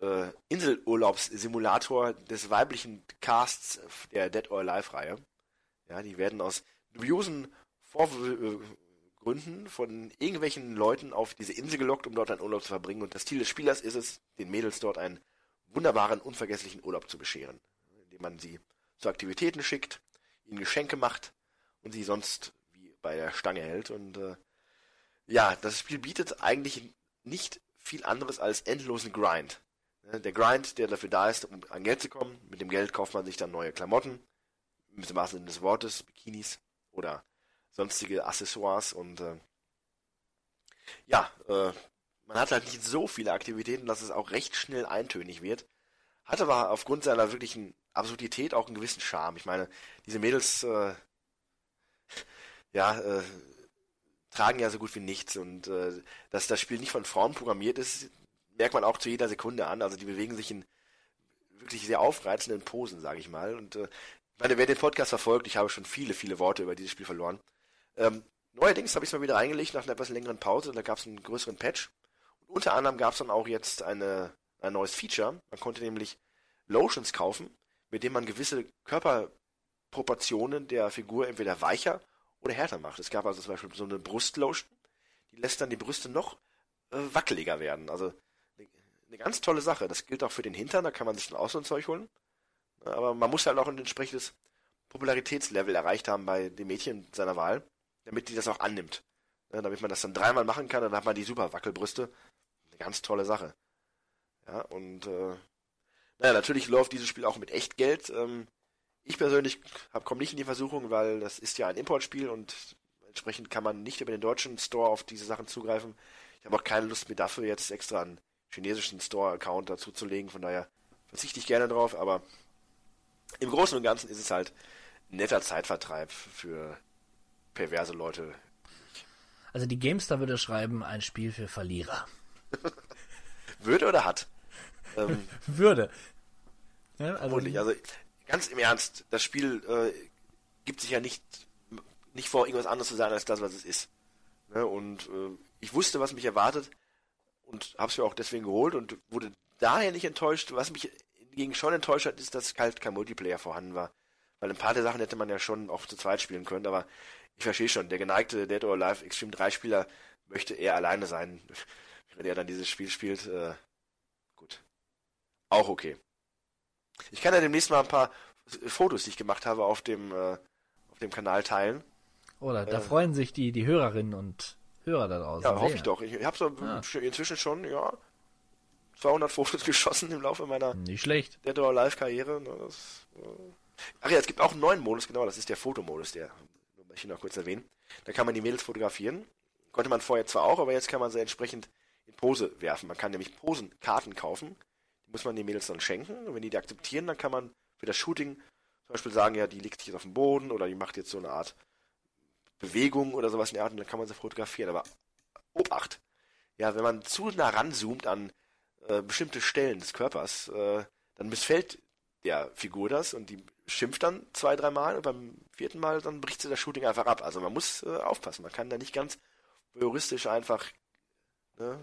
äh, Inselurlaubssimulator des weiblichen Casts der Dead or Alive Reihe. Ja, die werden aus dubiosen Vorgründen von irgendwelchen Leuten auf diese Insel gelockt, um dort einen Urlaub zu verbringen. Und das Ziel des Spielers ist es, den Mädels dort einen wunderbaren, unvergesslichen Urlaub zu bescheren, indem man sie zu Aktivitäten schickt, ihnen Geschenke macht und sie sonst wie bei der Stange hält. Und äh, ja, das Spiel bietet eigentlich nicht viel anderes als endlosen Grind. Ne, Der Grind, der dafür da ist, um an Geld zu kommen. Mit dem Geld kauft man sich dann neue Klamotten, mit dem wahrsten Sinne des Wortes, Bikinis oder sonstige Accessoires und äh, ja, äh, man hat halt nicht so viele Aktivitäten, dass es auch recht schnell eintönig wird. Hat aber aufgrund seiner wirklichen Absurdität auch einen gewissen Charme. Ich meine, diese Mädels, äh, ja, äh, tragen ja so gut wie nichts und äh, dass das Spiel nicht von Frauen programmiert ist, merkt man auch zu jeder Sekunde an. Also die bewegen sich in wirklich sehr aufreizenden Posen, sage ich mal. Und äh, ich meine, wer den Podcast verfolgt, ich habe schon viele, viele Worte über dieses Spiel verloren. Ähm, neuerdings habe ich es mal wieder eingelegt nach einer etwas längeren Pause. Da gab es einen größeren Patch. Und unter anderem gab es dann auch jetzt eine, ein neues Feature. Man konnte nämlich Lotions kaufen, mit denen man gewisse Körperproportionen der Figur entweder weicher oder härter macht. Es gab also zum Beispiel so eine Brustlotion, die lässt dann die Brüste noch äh, wackeliger werden. Also eine, eine ganz tolle Sache. Das gilt auch für den Hintern, da kann man sich dann auch so ein Zeug holen. Aber man muss halt auch ein entsprechendes Popularitätslevel erreicht haben bei dem Mädchen seiner Wahl, damit die das auch annimmt. Ja, damit man das dann dreimal machen kann, dann hat man die super Wackelbrüste. Eine ganz tolle Sache. Ja, und äh, naja, natürlich läuft dieses Spiel auch mit Echtgeld. Ähm, ich persönlich komme nicht in die Versuchung, weil das ist ja ein Importspiel und entsprechend kann man nicht über den deutschen Store auf diese Sachen zugreifen. Ich habe auch keine Lust, mir dafür jetzt extra einen chinesischen Store-Account dazu zu legen, von daher verzichte ich gerne drauf, aber im Großen und Ganzen ist es halt netter Zeitvertreib für perverse Leute. Also die Gamestar würde schreiben, ein Spiel für Verlierer. Würde oder hat? Ähm, Würde. Ja, also, vermutlich. Also ganz im Ernst, das Spiel äh, gibt sich ja nicht, nicht vor, irgendwas anderes zu sein als das, was es ist. Ne? Und äh, ich wusste, was mich erwartet und habe es mir auch deswegen geholt und wurde daher nicht enttäuscht. Was mich hingegen schon enttäuscht hat, ist, dass halt kein Multiplayer vorhanden war. Weil ein paar der Sachen hätte man ja schon auch zu zweit spielen können, aber ich verstehe schon, der geneigte Dead or Alive Extreme 3 Spieler möchte eher alleine sein, wenn er dann dieses Spiel spielt. Äh, gut. Auch okay. Ich kann ja demnächst mal ein paar Fotos, die ich gemacht habe, auf dem, äh, auf dem Kanal teilen. Oder da äh, freuen sich die, die Hörerinnen und Hörer da draußen. Ja, hoffe ich doch. Ich habe so Ja. inzwischen schon, ja, 200 Fotos geschossen im Laufe meiner Nicht schlecht. Dead or Alive Karriere. ne, Das, äh. Ach ja, es gibt auch einen neuen Modus, genau, das ist der Fotomodus, der ich noch kurz erwähnen. Da kann man die Mädels fotografieren. Konnte man vorher zwar auch, aber jetzt kann man sie entsprechend in Pose werfen. Man kann nämlich Posenkarten kaufen. Die muss man den Mädels dann schenken. Und wenn die die akzeptieren, dann kann man für das Shooting zum Beispiel sagen, ja, die liegt jetzt auf dem Boden oder die macht jetzt so eine Art Bewegung oder sowas in der Art und dann kann man sie fotografieren. Aber Obacht! ja, wenn man zu nah ranzoomt an äh, bestimmte Stellen des Körpers, äh, dann missfällt der Figur das und die schimpft dann zwei, dreimal und beim vierten Mal dann bricht sie das Shooting einfach ab. Also man muss äh, aufpassen, man kann da nicht ganz heuristisch einfach ne,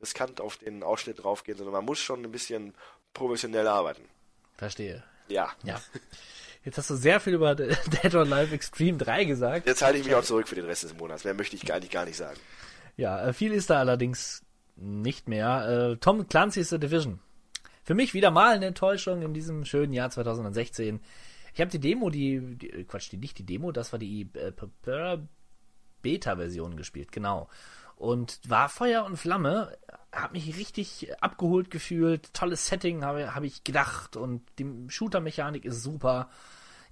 riskant auf den Ausschnitt draufgehen, sondern man muss schon ein bisschen professionell arbeiten. Verstehe. Ja. Ja. Jetzt hast du sehr viel über Dead or Alive Extreme 3 gesagt. Jetzt halte ich mich auch zurück für den Rest des Monats. Mehr möchte ich eigentlich gar nicht sagen. Ja, äh, viel ist da allerdings nicht mehr. Äh, Tom Clancy's The Division. Für mich wieder mal eine Enttäuschung in diesem schönen Jahr 2016. Ich habe die Demo, die, die äh, Quatsch, die nicht die Demo, das war die äh, Beta-Version gespielt, genau. Und war Feuer und Flamme, habe mich richtig abgeholt gefühlt, tolles Setting habe hab ich gedacht und die Shooter-Mechanik ist super.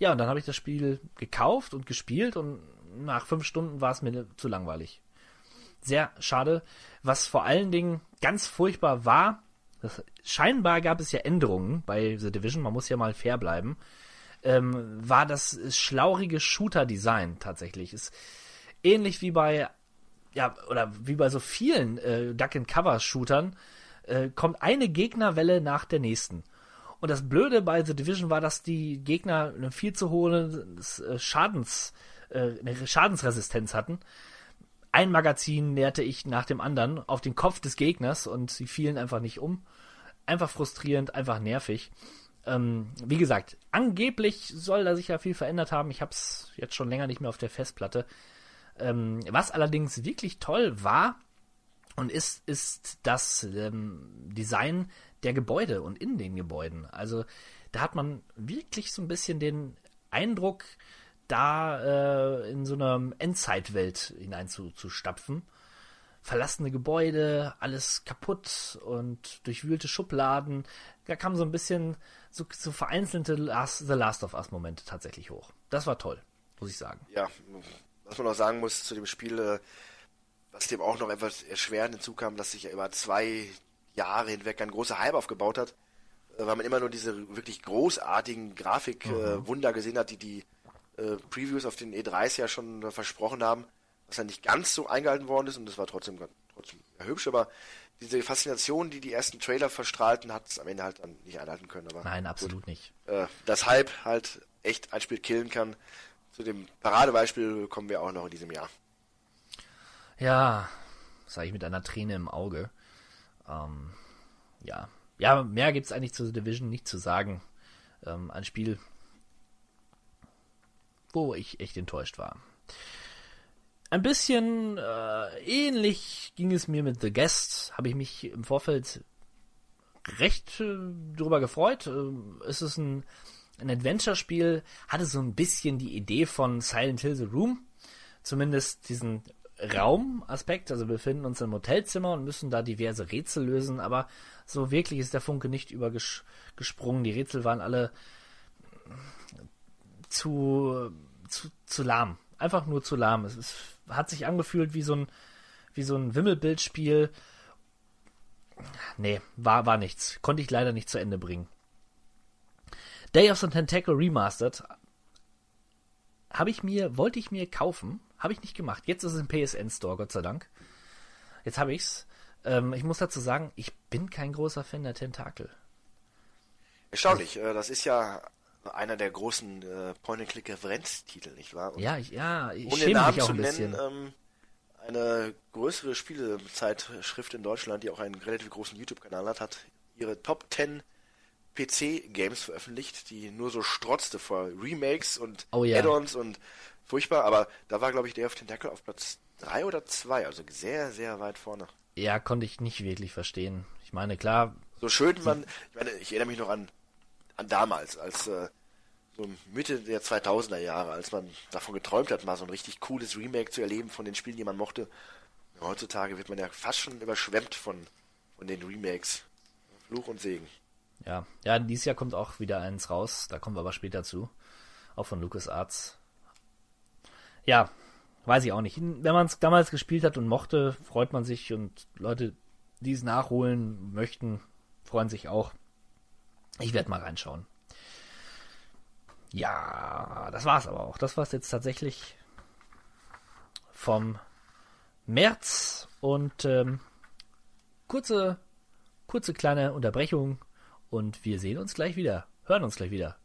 Ja, und dann habe ich das Spiel gekauft und gespielt und nach fünf Stunden war es mir zu langweilig. Sehr schade. Was vor allen Dingen ganz furchtbar war, das, scheinbar gab es ja Änderungen bei The Division, man muss ja mal fair bleiben, ähm, war das schlaurige Shooter-Design tatsächlich. Ist ähnlich wie bei, ja, oder wie bei so vielen äh, Duck-and-Cover-Shootern, äh, kommt eine Gegnerwelle nach der nächsten. Und das Blöde bei The Division war, dass die Gegner eine viel zu hohe äh, Schadens, äh, eine Schadensresistenz hatten ein Magazin näherte ich nach dem anderen auf den Kopf des Gegners und sie fielen einfach nicht um. Einfach frustrierend, einfach nervig. Ähm, wie gesagt, angeblich soll da sich ja viel verändert haben. Ich habe es jetzt schon länger nicht mehr auf der Festplatte. Ähm, was allerdings wirklich toll war und ist, ist das ähm, Design der Gebäude und in den Gebäuden. Also da hat man wirklich so ein bisschen den Eindruck, da äh, in so einer Endzeitwelt hineinzustapfen. Verlassene Gebäude, alles kaputt und durchwühlte Schubladen. Da kam so ein bisschen so, so vereinzelte Last, The Last of Us Momente tatsächlich hoch. Das war toll, muss ich sagen. Ja, was man noch sagen muss zu dem Spiel, äh, was dem auch noch etwas erschwerend hinzukam, dass sich ja über zwei Jahre hinweg ein großer Hype aufgebaut hat, äh, weil man immer nur diese wirklich großartigen Grafikwunder mhm. äh, gesehen hat, die die äh, Previews auf den E3s ja schon versprochen haben, was dann nicht ganz so eingehalten worden ist und das war trotzdem, trotzdem ja, hübsch, aber diese Faszination, die die ersten Trailer verstrahlten, hat es am Ende halt dann nicht einhalten können. Aber Nein, absolut gut. nicht. Äh, das Hype halt echt ein Spiel killen kann. Zu dem Paradebeispiel kommen wir auch noch in diesem Jahr. Ja, sage ich mit einer Träne im Auge. Ähm, ja. Ja, mehr gibt es eigentlich zu The Division nicht zu sagen. Ähm, ein Spiel, wo ich echt enttäuscht war. Ein bisschen äh, ähnlich ging es mir mit The Guest. Habe ich mich im Vorfeld recht äh, drüber gefreut. Äh, es ist ein, ein Adventure-Spiel, hatte so ein bisschen die Idee von Silent Hill The Room. Zumindest diesen Raumaspekt. Also wir befinden uns im Hotelzimmer und müssen da diverse Rätsel lösen, aber so wirklich ist der Funke nicht übergesprungen. Die Rätsel waren alle zu, zu, zu lahm. Einfach nur zu lahm. Es, es hat sich angefühlt wie so ein, wie so ein Wimmelbildspiel. Nee, war, war nichts. Konnte ich leider nicht zu Ende bringen. Day of the Tentacle Remastered habe ich mir, wollte ich mir kaufen, habe ich nicht gemacht. Jetzt ist es im PSN Store, Gott sei Dank. Jetzt habe ich's. Ähm, ich muss dazu sagen, ich bin kein großer Fan der Tentakel. Erstaunlich. Also, das ist ja einer der großen äh, Point-and-Click-Referenztitel, nicht wahr? Und ja, ich, ja, ich ohne schäme mich auch ein bisschen. Nennen, ähm, eine größere Spielezeitschrift in Deutschland, die auch einen relativ großen YouTube-Kanal hat, hat ihre Top 10 PC-Games veröffentlicht, die nur so strotzte vor Remakes und oh, ja. Add-ons und furchtbar, aber da war, glaube ich, der auf Tentacle auf Platz 3 oder 2, also sehr, sehr weit vorne. Ja, konnte ich nicht wirklich verstehen. Ich meine, klar. So schön man, ich meine, ich erinnere mich noch an damals, als äh, so Mitte der 2000er Jahre, als man davon geträumt hat, mal so ein richtig cooles Remake zu erleben von den Spielen, die man mochte. Heutzutage wird man ja fast schon überschwemmt von, von den Remakes. Fluch und Segen. Ja, ja, dieses Jahr kommt auch wieder eins raus, da kommen wir aber später zu. Auch von LucasArts. Ja, weiß ich auch nicht. Wenn man es damals gespielt hat und mochte, freut man sich und Leute, die es nachholen möchten, freuen sich auch. Ich werde mal reinschauen. Ja, das war's aber auch. Das war's jetzt tatsächlich vom März. Und ähm, kurze, kurze kleine Unterbrechung und wir sehen uns gleich wieder. Hören uns gleich wieder.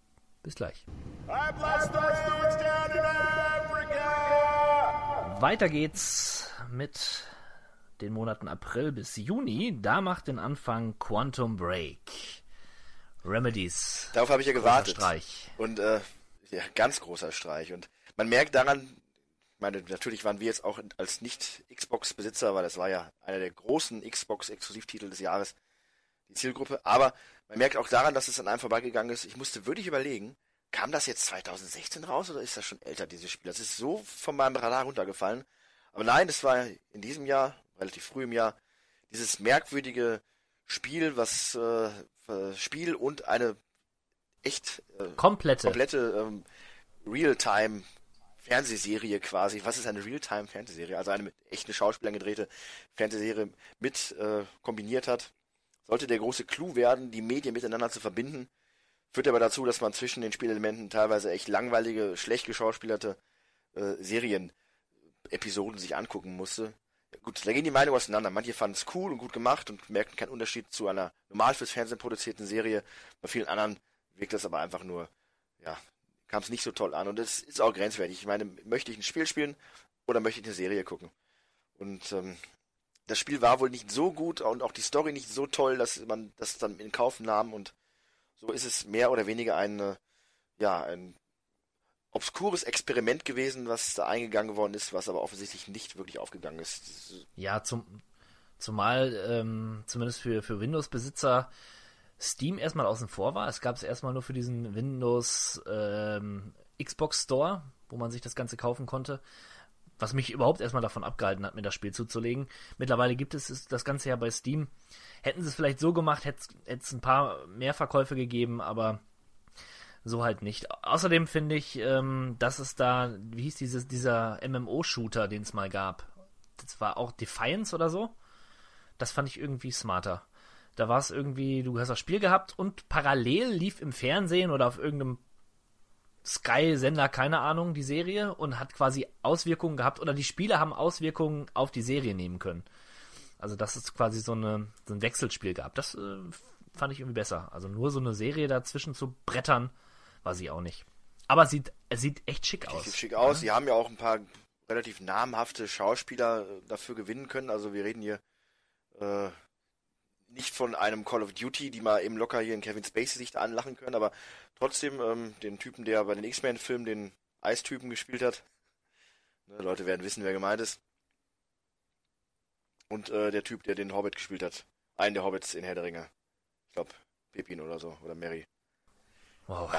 Bis gleich. Weiter geht's mit den Monaten April bis Juni. Da macht den Anfang Quantum Break. Remedies. Darauf habe ich ja Großer gewartet. Streich. Und äh, ja, ganz großer Streich. Und man merkt daran, ich meine, natürlich waren wir jetzt auch als Nicht-Xbox-Besitzer, weil das war ja einer der großen Xbox-Exklusivtitel des Jahres, die Zielgruppe. Aber man merkt auch daran, dass es an einem vorbeigegangen ist. Ich musste wirklich überlegen, kam das jetzt 2016 raus oder ist das schon älter, dieses Spiel? Das ist so von meinem Radar runtergefallen. Aber nein, es war in diesem Jahr, relativ früh im Jahr, dieses merkwürdige Spiel, was äh, Spiel und eine echt äh, Komplette. komplette ähm, Realtime Fernsehserie quasi. Was ist eine Realtime Fernsehserie? Also eine mit echten Schauspielern gedrehte Fernsehserie mit äh, kombiniert hat. Sollte der große Clou werden, die Medien miteinander zu verbinden. Führt aber dazu, dass man zwischen den Spielelementen teilweise echt langweilige, schlecht geschauspielerte äh, Serien-Episoden sich angucken musste. Gut, da gehen die Meinungen auseinander. Manche fanden es cool und gut gemacht und merkten keinen Unterschied zu einer normal fürs Fernsehen produzierten Serie. Bei vielen anderen wirkt das aber einfach nur, ja, kam es nicht so toll an. Und es ist auch grenzwertig. Ich meine, möchte ich ein Spiel spielen oder möchte ich eine Serie gucken? Und ähm, das Spiel war wohl nicht so gut und auch die Story nicht so toll, dass man das dann in Kauf nahm und so ist es mehr oder weniger ein, ja, ein obskures Experiment gewesen, was da eingegangen worden ist, was aber offensichtlich nicht wirklich aufgegangen ist. Ja, zum, zumal ähm, zumindest für, für Windows-Besitzer Steam erstmal außen vor war. Es gab es erstmal nur für diesen Windows ähm, Xbox Store, wo man sich das Ganze kaufen konnte. Was mich überhaupt erstmal davon abgehalten hat, mir das Spiel zuzulegen. Mittlerweile gibt es es- das Ganze ja bei Steam. Hätten sie es vielleicht so gemacht, hätte es ein paar mehr Verkäufe gegeben, aber so halt nicht. Außerdem finde ich, ähm, dass es da, wie hieß dieses, dieser MMO-Shooter, den es mal gab. Das war auch Defiance oder so. Das fand ich irgendwie smarter. Da war es irgendwie, du hast das Spiel gehabt und parallel lief im Fernsehen oder auf irgendeinem Sky-Sender, keine Ahnung, die Serie und hat quasi Auswirkungen gehabt oder die Spiele haben Auswirkungen auf die Serie nehmen können. Also dass es quasi so, eine, so ein Wechselspiel gab. Das äh, fand ich irgendwie besser. Also nur so eine Serie dazwischen zu brettern, war sie auch nicht. Aber es sieht, es sieht echt schick aus. Sieht schick aus. Sie haben ja auch ein paar relativ namhafte Schauspieler äh, dafür gewinnen können. Also wir reden hier äh, nicht von einem Call of Duty, die mal eben locker hier in Kevin Spacey sich da anlachen können, aber trotzdem ähm, den Typen, der bei den X-Men-Filmen den Eistypen gespielt hat. Ne, Leute werden wissen, wer gemeint ist. Und äh, der Typ, der den Hobbit gespielt hat. Einen der Hobbits in Herr der Ringe. Ich glaube, Pippin oder so. Oder Mary. Wow.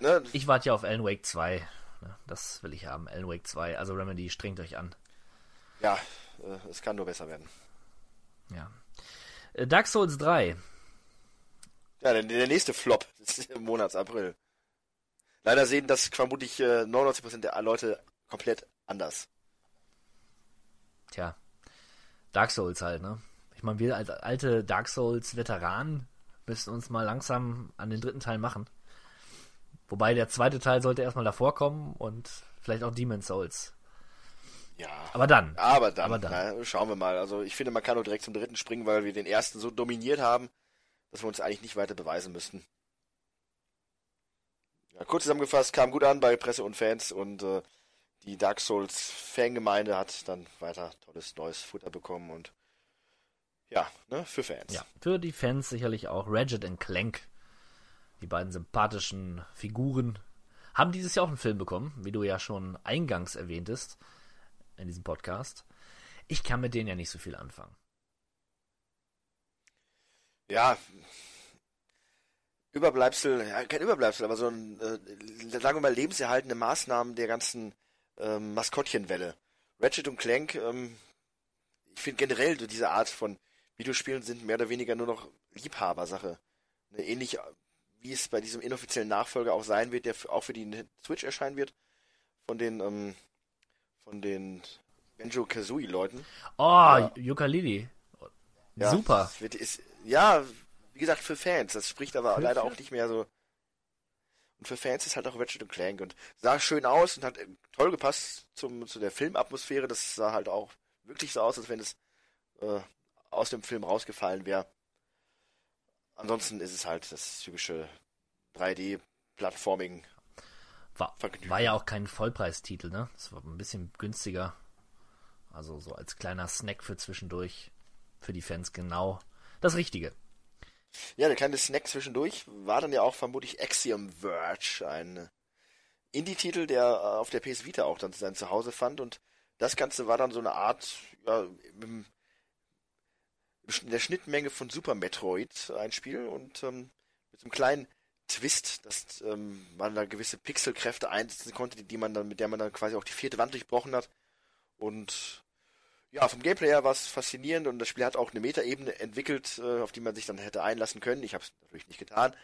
Ne? Ich warte ja auf Alan Wake 2. Ne, Das will ich haben, Alan Wake 2. Also Remedy, strengt euch an. Ja, äh, es kann nur besser werden. Ja. Äh, Dark Souls 3. Ja, der, der nächste Flop des Monats April. Leider sehen das vermutlich äh, 99% der Leute komplett anders. Tja. Dark Souls halt, ne? Ich meine, wir als alte Dark Souls-Veteranen müssen uns mal langsam an den dritten Teil machen. Wobei der zweite Teil sollte erstmal davor kommen und vielleicht auch Demon's Souls. Ja. Aber dann. Aber dann, Aber dann. Na, schauen wir mal. Also ich finde, man kann nur direkt zum dritten springen, weil wir den ersten so dominiert haben, dass wir uns eigentlich nicht weiter beweisen müssten. Ja, kurz zusammengefasst, kam gut an bei Presse und Fans und äh, die Dark Souls Fangemeinde hat dann weiter tolles neues Futter bekommen und ja, ne, für Fans. Ja, für die Fans sicherlich auch Ratchet Clank. Die beiden sympathischen Figuren haben dieses Jahr auch einen Film bekommen, wie du ja schon eingangs erwähntest in diesem Podcast. Ich kann mit denen ja nicht so viel anfangen. ja, Überbleibsel, ja, kein Überbleibsel, aber so ein, äh, sagen wir mal, lebenserhaltende Maßnahmen der ganzen ähm, Maskottchenwelle. Ratchet und Clank, ähm, ich finde generell so diese Art von Videospielen sind mehr oder weniger nur noch Liebhabersache. Ne, ähnlich wie es bei diesem inoffiziellen Nachfolger auch sein wird, der auch für die Switch erscheinen wird, von den, ähm, von den Benjo-Kazooie-Leuten. Oh, Yooka-Laylee. Ja, Super. Wird, ist, ja, wie gesagt, für Fans. Das spricht aber leider auch nicht mehr so. Und für Fans ist halt auch Ratchet Clank und sah schön aus und hat äh, toll gepasst zum, zu der Filmatmosphäre. Das sah halt auch wirklich so aus, als wenn es äh, aus dem Film rausgefallen wäre. Ansonsten ist es halt das typische 3D-Plattforming. War, war ja auch kein Vollpreistitel, ne? Das war ein bisschen günstiger. Also so als kleiner Snack für zwischendurch. Für die Fans genau das Richtige. Ja, der kleine Snack zwischendurch war dann ja auch vermutlich Axiom Verge, ein Indie-Titel, der äh, auf der PS Vita auch dann sein Zuhause fand und das Ganze war dann so eine Art, ja, in der Schnittmenge von Super Metroid ein Spiel und ähm, mit einem kleinen Twist, dass ähm, man da gewisse Pixelkräfte einsetzen konnte, die, die man dann, mit der man dann quasi auch die vierte Wand durchbrochen hat. Und ja, vom Gameplay her war es faszinierend und das Spiel hat auch eine Metaebene entwickelt, äh, auf die man sich dann hätte einlassen können. Ich habe es natürlich nicht getan,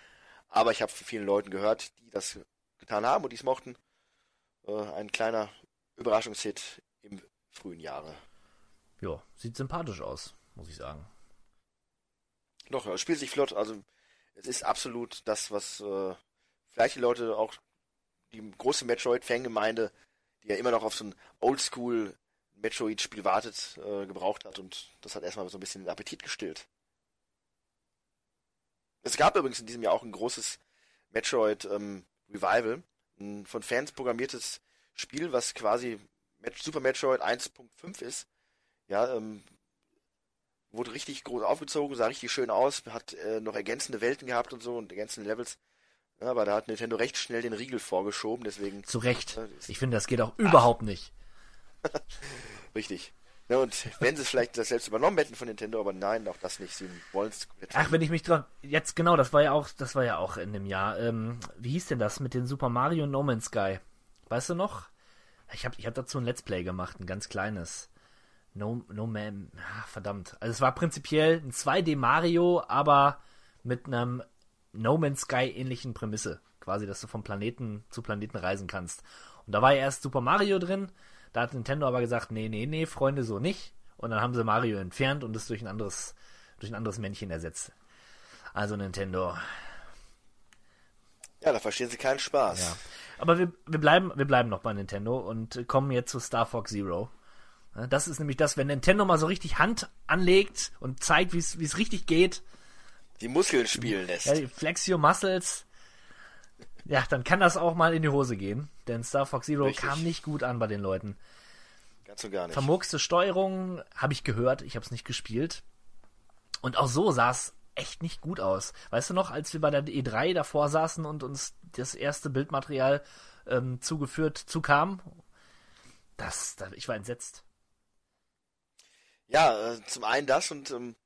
aber ich habe von vielen Leuten gehört, die das getan haben und die es mochten. Äh, ein kleiner Überraschungshit im frühen Jahre. Ja, sieht sympathisch aus, muss ich sagen. Doch, es spielt sich flott. Also es ist absolut das, was äh, vielleicht die Leute auch die große Metroid-Fangemeinde, die ja immer noch auf so ein Oldschool Metroid-Spiel wartet, äh, gebraucht hat und das hat erstmal so ein bisschen den Appetit gestillt. Es gab übrigens in diesem Jahr auch ein großes Metroid ähm, Revival, ein von Fans programmiertes Spiel, was quasi Super Metroid 1.5 ist. Ja, ähm, wurde richtig groß aufgezogen, sah richtig schön aus, hat äh, noch ergänzende Welten gehabt und so und ergänzende Levels. Ja, aber da hat Nintendo recht schnell den Riegel vorgeschoben, deswegen. Zu Recht. Äh, ich finde, das geht auch überhaupt nicht. richtig. Ja, und wenn sie es vielleicht das selbst übernommen hätten von Nintendo, aber nein, auch das nicht. Sie wollen es. Ach, wenn ich mich dran. Jetzt genau, das war ja auch, das war ja auch in dem Jahr. Ähm, wie hieß denn das mit den Super Mario No Man's Sky? Weißt du noch? Ich habe ich hab dazu ein Let's Play gemacht, ein ganz kleines. No, no Man, ach, verdammt. Also es war prinzipiell ein 2D Mario, aber mit einem No Man's Sky ähnlichen Prämisse. Quasi, dass du vom Planeten zu Planeten reisen kannst. Und da war ja erst Super Mario drin. Da hat Nintendo aber gesagt, nee, nee, nee, Freunde, so nicht. Und dann haben sie Mario entfernt und es durch ein anderes, durch ein anderes Männchen ersetzt. Also Nintendo. Ja, da verstehen sie keinen Spaß. Ja. Aber wir, wir, bleiben, wir bleiben noch bei Nintendo und kommen jetzt zu Star Fox Zero. Das ist nämlich das, wenn Nintendo mal so richtig Hand anlegt und zeigt, wie es richtig geht. Die Muskeln spielen lässt. Ja, Flexio Muscles. Ja, dann kann das auch mal in die Hose gehen. Denn Star Fox Zero richtig. kam nicht gut an bei den Leuten. Ganz und gar nicht. Vermurkste Steuerung habe ich gehört, ich habe es nicht gespielt. Und auch so sah es echt nicht gut aus. Weißt du noch, als wir bei der E3 davor saßen und uns das erste Bildmaterial ähm, zugeführt zukam? Das, das, ich war entsetzt. Ja, äh, zum einen das und ähm,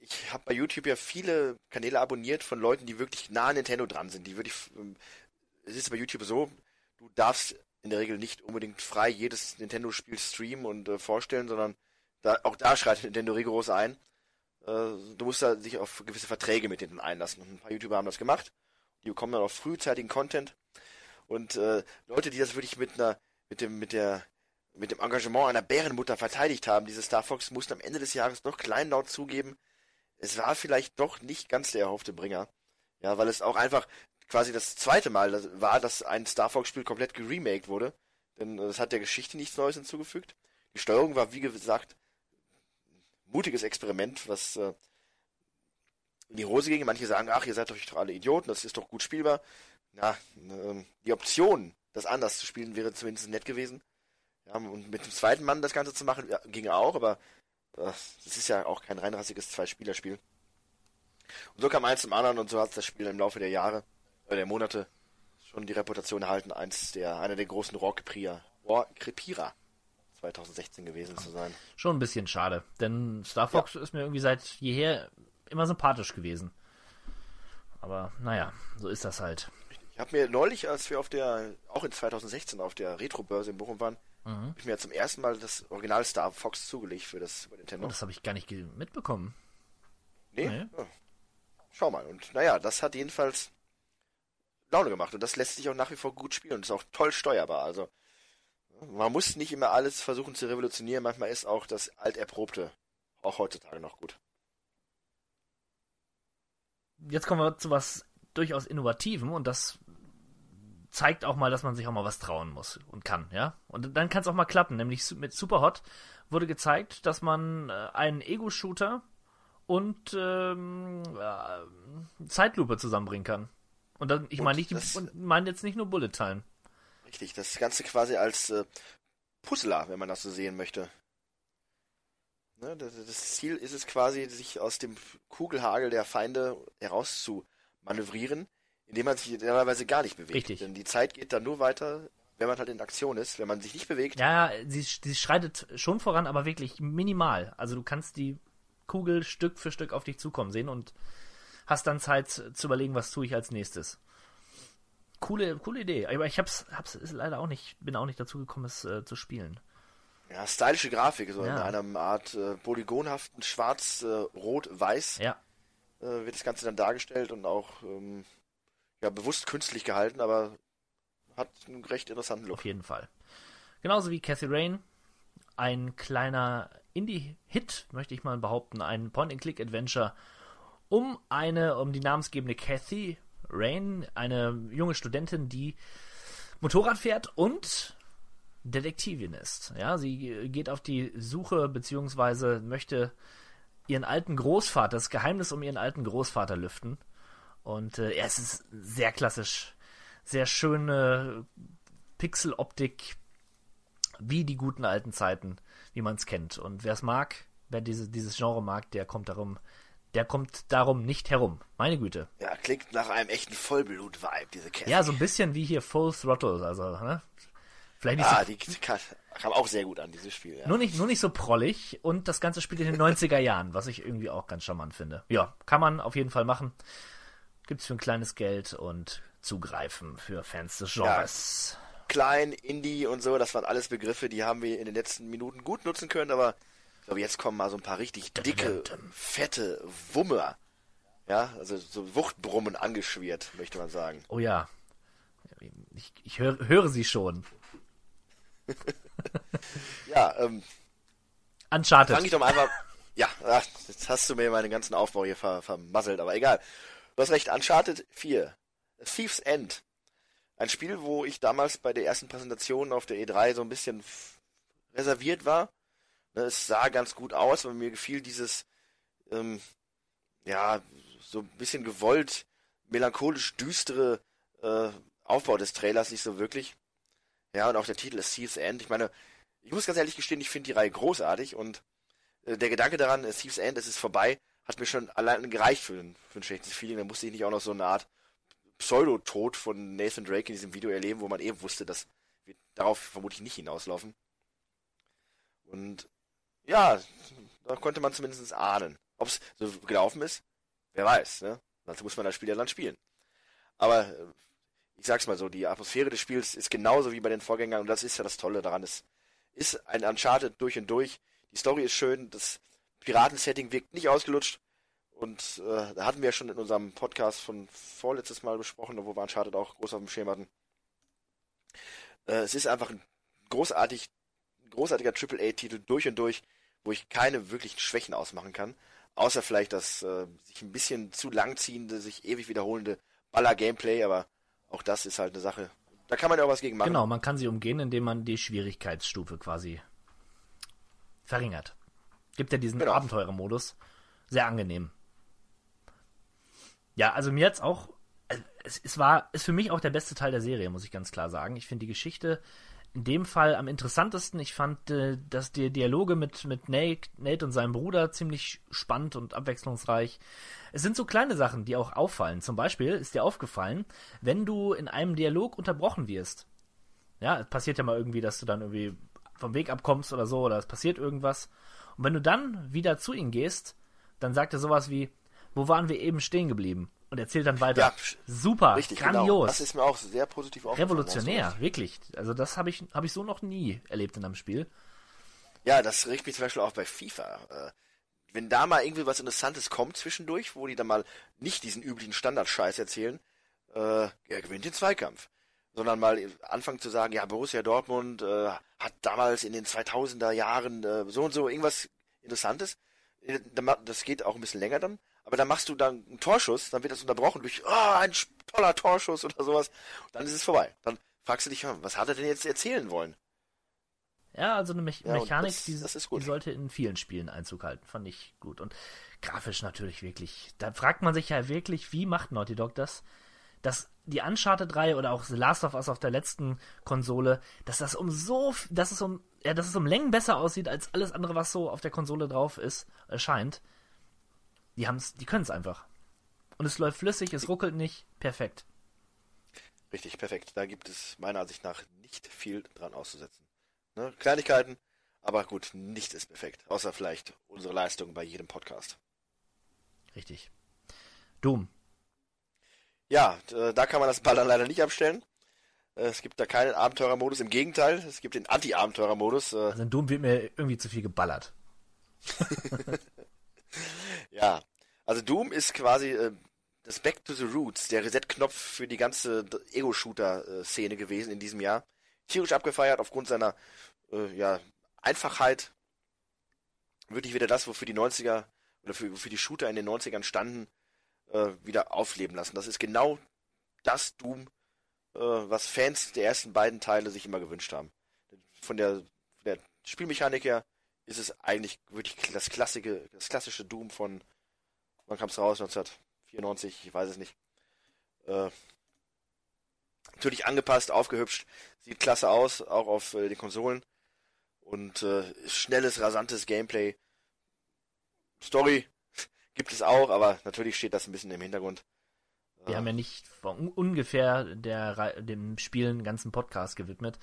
ich habe bei YouTube ja viele Kanäle abonniert von Leuten, die wirklich nah an Nintendo dran sind. Die wirklich, ähm, es ist bei YouTube so, du darfst in der Regel nicht unbedingt frei jedes Nintendo-Spiel streamen und äh, vorstellen, sondern da, auch da schreitet Nintendo rigoros ein. Äh, du musst da sich auf gewisse Verträge mit denen einlassen. Und ein paar YouTuber haben das gemacht. Die bekommen dann auch frühzeitigen Content. Und äh, Leute, die das wirklich mit einer, mit dem, mit der mit dem Engagement einer Bärenmutter verteidigt haben. Diese Star Fox mussten am Ende des Jahres doch kleinlaut zugeben, es war vielleicht doch nicht ganz der erhoffte Bringer. Ja, weil es auch einfach quasi das zweite Mal war, dass ein Star Fox-Spiel komplett geremaked wurde. Denn es hat der Geschichte nichts Neues hinzugefügt. Die Steuerung war, wie gesagt, mutiges Experiment, was äh, in die Hose ging. Manche sagen, ach, ihr seid doch alle Idioten, das ist doch gut spielbar. Na, äh, die Option, das anders zu spielen, wäre zumindest nett gewesen. Ja, und mit dem zweiten Mann das Ganze zu machen, ja, ging auch, aber äh, das ist ja auch kein reinrassiges Zwei-Spieler-Spiel. Und so kam eins zum anderen und so hat das Spiel im Laufe der Jahre, äh, der Monate schon die Reputation erhalten, eins der, einer der großen Rohrkrepierer, Rohrkrepierer 2016 gewesen zu sein. Schon ein bisschen schade, denn Star Fox ja. ist mir irgendwie seit jeher immer sympathisch gewesen. Aber naja, so ist das halt. Ich habe mir neulich, als wir auf der, auch in 2016 auf der Retro-Börse in Bochum waren, Mhm. Hab ich mir ja zum ersten Mal das Original Star Fox zugelegt für das Super Nintendo. Oh, das habe ich gar nicht mitbekommen. Nee? nee. Ja. Schau mal. Und naja, das hat jedenfalls Laune gemacht. Und das lässt sich auch nach wie vor gut spielen und ist auch toll steuerbar. Also man muss nicht immer alles versuchen zu revolutionieren. Manchmal ist auch das Alterprobte auch heutzutage noch gut. Jetzt kommen wir zu was durchaus Innovativem und das zeigt auch mal, dass man sich auch mal was trauen muss und kann, ja. Und dann kann es auch mal klappen. Nämlich mit Superhot wurde gezeigt, dass man äh, einen Ego-Shooter und ähm, äh, Zeitlupe zusammenbringen kann. Und dann, ich meine meine jetzt nicht nur Bullet Time. Richtig, das Ganze quasi als äh, Puzzler, wenn man das so sehen möchte. Ne, das, das Ziel ist es quasi, sich aus dem Kugelhagel der Feinde herauszumanövrieren, indem man sich normalerweise gar nicht bewegt. Richtig. Denn die Zeit geht dann nur weiter, wenn man halt in Aktion ist. Wenn man sich nicht bewegt, Ja, sie, sie schreitet schon voran, aber wirklich minimal. Also du kannst die Kugel Stück für Stück auf dich zukommen sehen und hast dann Zeit zu überlegen, was tue ich als nächstes. Coole, coole Idee. Aber ich hab's, hab's ist leider auch nicht, bin auch nicht dazu gekommen, es äh, zu spielen. ja, stylische Grafik, so Ja. in einer Art äh, polygonhaften Schwarz, äh, Rot, Weiß Ja, äh, wird das Ganze dann dargestellt und auch ähm, ja, bewusst künstlich gehalten, aber hat einen recht interessanten Look. auf jeden Fall. Genauso wie Cathy Rain. Ein kleiner Indie-Hit, möchte ich mal behaupten. Ein Point-and-Click-Adventure um eine, um die namensgebende Cathy Rain, eine junge Studentin, die Motorrad fährt und Detektivin ist. Ja, sie geht auf die Suche beziehungsweise möchte ihren alten Großvater, das Geheimnis um ihren alten Großvater lüften. Und äh, ja, es ist sehr klassisch, sehr schöne Pixeloptik, wie die guten alten Zeiten, wie man es kennt. Und wer es mag, wer diese, dieses Genre mag, der kommt darum, der kommt darum nicht herum. Meine Güte. Ja, klingt nach einem echten Vollblut-Vibe, diese Cathy. Ja, so ein bisschen wie hier Full Throttle, also, ne? Vielleicht nicht so Ah, die kam, kam auch sehr gut an, dieses Spiel. Ja. Nur nicht, nur nicht so prollig und das Ganze spielt in den 90er Jahren, was ich irgendwie auch ganz charmant finde. Ja, kann man auf jeden Fall machen. Gibt's für ein kleines Geld und zugreifen für Fans des Genres. Klein, Indie und so, das waren alles Begriffe, die haben wir in den letzten Minuten gut nutzen können, aber ich glaube, jetzt kommen mal so ein paar richtig dicke, fette Wummer. Ja, also so Wuchtbrummen angeschwirrt, möchte man sagen. Oh ja. Ich, ich höre, höre sie schon. Ja, ähm, Uncharted. fang ich doch mal einfach. Ja, ach, jetzt hast du mir meinen ganzen Aufbau hier ver vermasselt, aber egal. Du hast recht, Uncharted 4. A Thief's End. Ein Spiel, wo ich damals bei der ersten Präsentation auf der E3 so ein bisschen reserviert war. Ne, Es sah ganz gut aus, aber mir gefiel dieses, ähm, ja, so ein bisschen gewollt, melancholisch düstere äh, Aufbau des Trailers nicht so wirklich. Ja, und auch der Titel ist Thief's End. Ich meine, ich muss ganz ehrlich gestehen, ich finde die Reihe großartig und äh, der Gedanke daran, Thief's End, es ist vorbei, hat mir schon allein gereicht für ein, für ein schlechtes Feeling. Da musste ich nicht auch noch so eine Art Pseudo-Tod von Nathan Drake in diesem Video erleben, wo man eben wusste, das wird darauf vermutlich nicht hinauslaufen. Und ja, da konnte man zumindest ahnen. Ob es so gelaufen ist, wer weiß, ne? Dazu muss man das Spiel ja dann spielen. Aber äh, ich sag's mal so, die Atmosphäre des Spiels ist genauso wie bei den Vorgängern und das ist ja das Tolle daran. Es ist ein Uncharted durch und durch. Die Story ist schön, das Piratensetting wirkt nicht ausgelutscht. Und äh, da hatten wir ja schon in unserem Podcast von vorletztes Mal besprochen, wo wir Uncharted auch groß auf dem Schirm hatten. Äh, es ist einfach ein großartig, großartiger AAA-Titel durch und durch, wo ich keine wirklichen Schwächen ausmachen kann. Außer vielleicht das äh, sich ein bisschen zu langziehende, sich ewig wiederholende Baller-Gameplay, aber auch das ist halt eine Sache. Da kann man ja auch was gegen machen. Genau, man kann sie umgehen, indem man die Schwierigkeitsstufe quasi verringert. Gibt ja diesen Genau. Abenteurermodus. Sehr angenehm. Ja, also mir hat's auch. äh, Es, es war, ist für mich auch der beste Teil der Serie, muss ich ganz klar sagen. Ich finde die Geschichte in dem Fall am interessantesten. Ich fand, äh, dass die Dialoge mit, mit Nate, Nate und seinem Bruder ziemlich spannend und abwechslungsreich. Es sind so kleine Sachen, die auch auffallen. Zum Beispiel ist dir aufgefallen, wenn du in einem Dialog unterbrochen wirst. Ja, es passiert ja mal irgendwie, dass du dann irgendwie vom Weg abkommst oder so, oder es passiert irgendwas. Und wenn du dann wieder zu ihm gehst, dann sagt er sowas wie, wo waren wir eben stehen geblieben? Und erzählt dann weiter. Ja, Super, Richtig, grandios. genau. Das ist mir auch sehr positiv aufgefallen. Revolutionär, wirklich. Also das habe ich, hab ich so noch nie erlebt in einem Spiel. Ja, das regt mich zum Beispiel auch bei FIFA. Äh, wenn da mal irgendwie was Interessantes kommt zwischendurch, wo die dann mal nicht diesen üblichen Standardscheiß erzählen, äh, er gewinnt den Zweikampf. Sondern mal anfangen zu sagen, ja, Borussia Dortmund äh, hat damals in den 2000er Jahren äh, so und so irgendwas Interessantes. Äh, Das geht auch ein bisschen länger dann. aber dann machst du dann einen Torschuss, dann wird das unterbrochen durch, oh, ein toller Torschuss oder sowas. Und dann ist es vorbei. Dann fragst du dich, was hat er denn jetzt erzählen wollen? Ja, also eine Me Ja, Mechanik, das- die, das die sollte in vielen Spielen Einzug halten. Fand ich gut. Und grafisch natürlich wirklich. Da fragt man sich ja wirklich, wie macht Naughty Dog das? Dass die Uncharted-Reihe oder auch The Last of Us auf der letzten Konsole, dass das um so, dass es um, ja, dass es um Längen besser aussieht als alles andere, was so auf der Konsole drauf ist, erscheint. Die haben's, die können es einfach. Und es läuft flüssig, es ruckelt nicht, perfekt. Richtig, perfekt. Da gibt es meiner Ansicht nach nicht viel dran auszusetzen. Ne? Kleinigkeiten, aber gut, nichts ist perfekt. Außer vielleicht unsere Leistung bei jedem Podcast. Richtig. Doom. Ja, äh, da kann man das Ballern leider nicht abstellen. Äh, Es gibt da keinen Abenteurermodus, im Gegenteil, es gibt den Anti-Abenteurer-Modus. äh, Also in Doom wird mir irgendwie zu viel geballert. Ja, also Doom ist quasi das Back to the Roots, der Reset-Knopf für die ganze Ego-Shooter-Szene gewesen in diesem Jahr. Tierisch abgefeiert aufgrund seiner äh, ja, Einfachheit. Wirklich wieder das, wofür die 90er oder für, für die Shooter in den 90ern standen, äh, wieder aufleben lassen. Das ist genau das Doom, äh, was Fans der ersten beiden Teile sich immer gewünscht haben. Von der, von der Spielmechanik her ist es eigentlich wirklich das klassische, das klassische Doom von, wann kam es raus? 1994, ich weiß es nicht. Äh, natürlich angepasst, aufgehübscht, sieht klasse aus, auch auf äh, den Konsolen. Und äh, schnelles, rasantes Gameplay. Story gibt es auch, aber natürlich steht das ein bisschen im Hintergrund. Wir haben ja nicht von ungefähr der, dem Spiel einen ganzen Podcast gewidmet.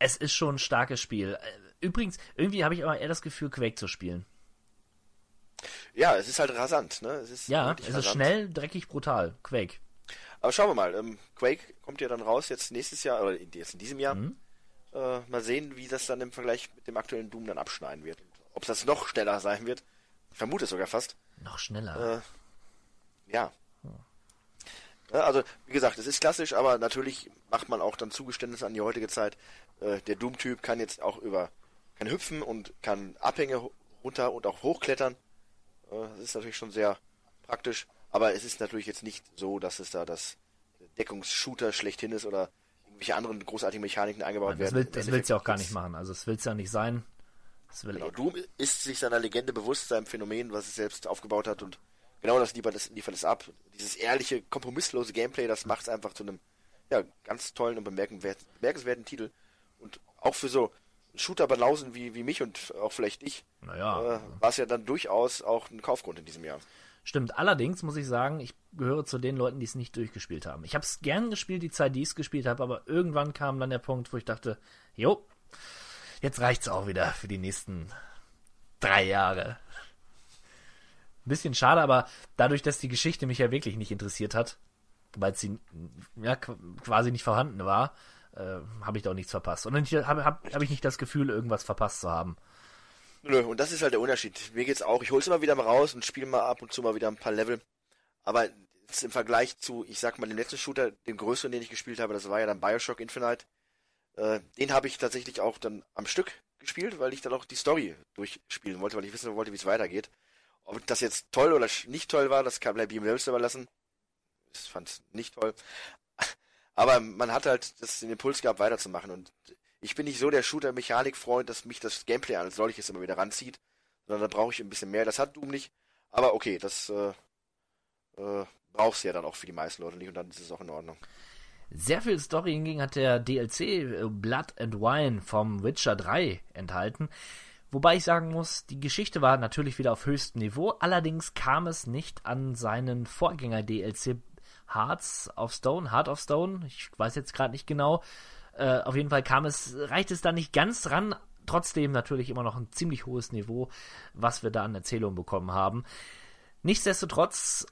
Es ist schon ein starkes Spiel. Äh, Übrigens, irgendwie habe ich aber eher das Gefühl, Quake zu spielen. ja, es ist halt rasant, ne? Es ist Ja, es ist rasant. schnell, dreckig, brutal. Quake. Aber schauen wir mal, ähm, Quake kommt ja dann raus jetzt nächstes Jahr, oder jetzt in diesem Jahr. Mhm. Äh, mal sehen, wie das dann im Vergleich mit dem aktuellen Doom dann abschneiden wird. Ob das noch schneller sein wird. Vermute es sogar fast. Noch schneller. Äh, ja. Ja, Also, wie gesagt, es ist klassisch, aber natürlich macht man auch dann Zugeständnisse an die heutige Zeit. Äh, der Doom-Typ kann jetzt auch über, kann hüpfen und kann Abhänge runter und auch hochklettern. Äh, das ist natürlich schon sehr praktisch, aber es ist natürlich jetzt nicht so, dass es da das Deckungsshooter schlechthin ist oder irgendwelche anderen großartigen Mechaniken eingebaut das werden. will, das will's ja auch gar nicht machen. Also, es will's ja nicht sein. Genau, Doom ist sich seiner Legende bewusst, seinem Phänomen, was es selbst aufgebaut hat und genau das liefert es, liefert es ab. Dieses ehrliche, kompromisslose Gameplay, das macht es einfach zu einem ja, ganz tollen und bemerkenswert, bemerkenswerten Titel. Und auch für so Shooter-Banausen wie, wie mich und auch vielleicht dich, Naja. äh, war es ja dann durchaus auch ein Kaufgrund in diesem Jahr. Stimmt, allerdings muss ich sagen, ich gehöre zu den Leuten, die es nicht durchgespielt haben. Ich habe es gern gespielt, die Zeit, die ich es gespielt habe, aber irgendwann kam dann der Punkt, wo ich dachte, jo, jetzt reicht's auch wieder für die nächsten drei Jahre. Ein bisschen schade, aber dadurch, dass die Geschichte mich ja wirklich nicht interessiert hat, weil sie ja, qu- quasi nicht vorhanden war, äh, habe ich da auch nichts verpasst. Und habe hab, hab ich nicht das Gefühl, irgendwas verpasst zu haben. Nö, und das ist halt der Unterschied. Mir geht's auch, ich hol's immer wieder mal raus und spiele mal ab und zu mal wieder ein paar Level. Aber im Vergleich zu, ich sag mal, dem letzten Shooter, dem größeren, den ich gespielt habe, das war ja dann Bioshock Infinite. Äh, den habe ich tatsächlich auch dann am Stück gespielt, weil ich dann auch die Story durchspielen wollte, weil ich wissen wollte, wie es weitergeht. Ob das jetzt toll oder nicht toll war, das kann bleibt ihm selbst überlassen. Ich fand's nicht toll. Aber man hat halt das, den Impuls gehabt, weiterzumachen. Und ich bin nicht so der Shooter-Mechanik-Freund, dass mich das Gameplay als solches immer wieder ranzieht. Sondern da brauche ich ein bisschen mehr. Das hat Doom nicht. Aber okay, das äh, äh, brauchst du ja dann auch für die meisten Leute nicht. Und dann ist es auch in Ordnung. Sehr viel Story hingegen hat der DLC äh, Blood and Wine vom Witcher 3 enthalten. Wobei ich sagen muss, die Geschichte war natürlich wieder auf höchstem Niveau, allerdings kam es nicht an seinen Vorgänger DLC Hearts of Stone, Heart of Stone, ich weiß jetzt gerade nicht genau. Äh, auf jeden Fall kam es, reicht es da nicht ganz ran, trotzdem natürlich immer noch ein ziemlich hohes Niveau, was wir da an Erzählung bekommen haben. Nichtsdestotrotz,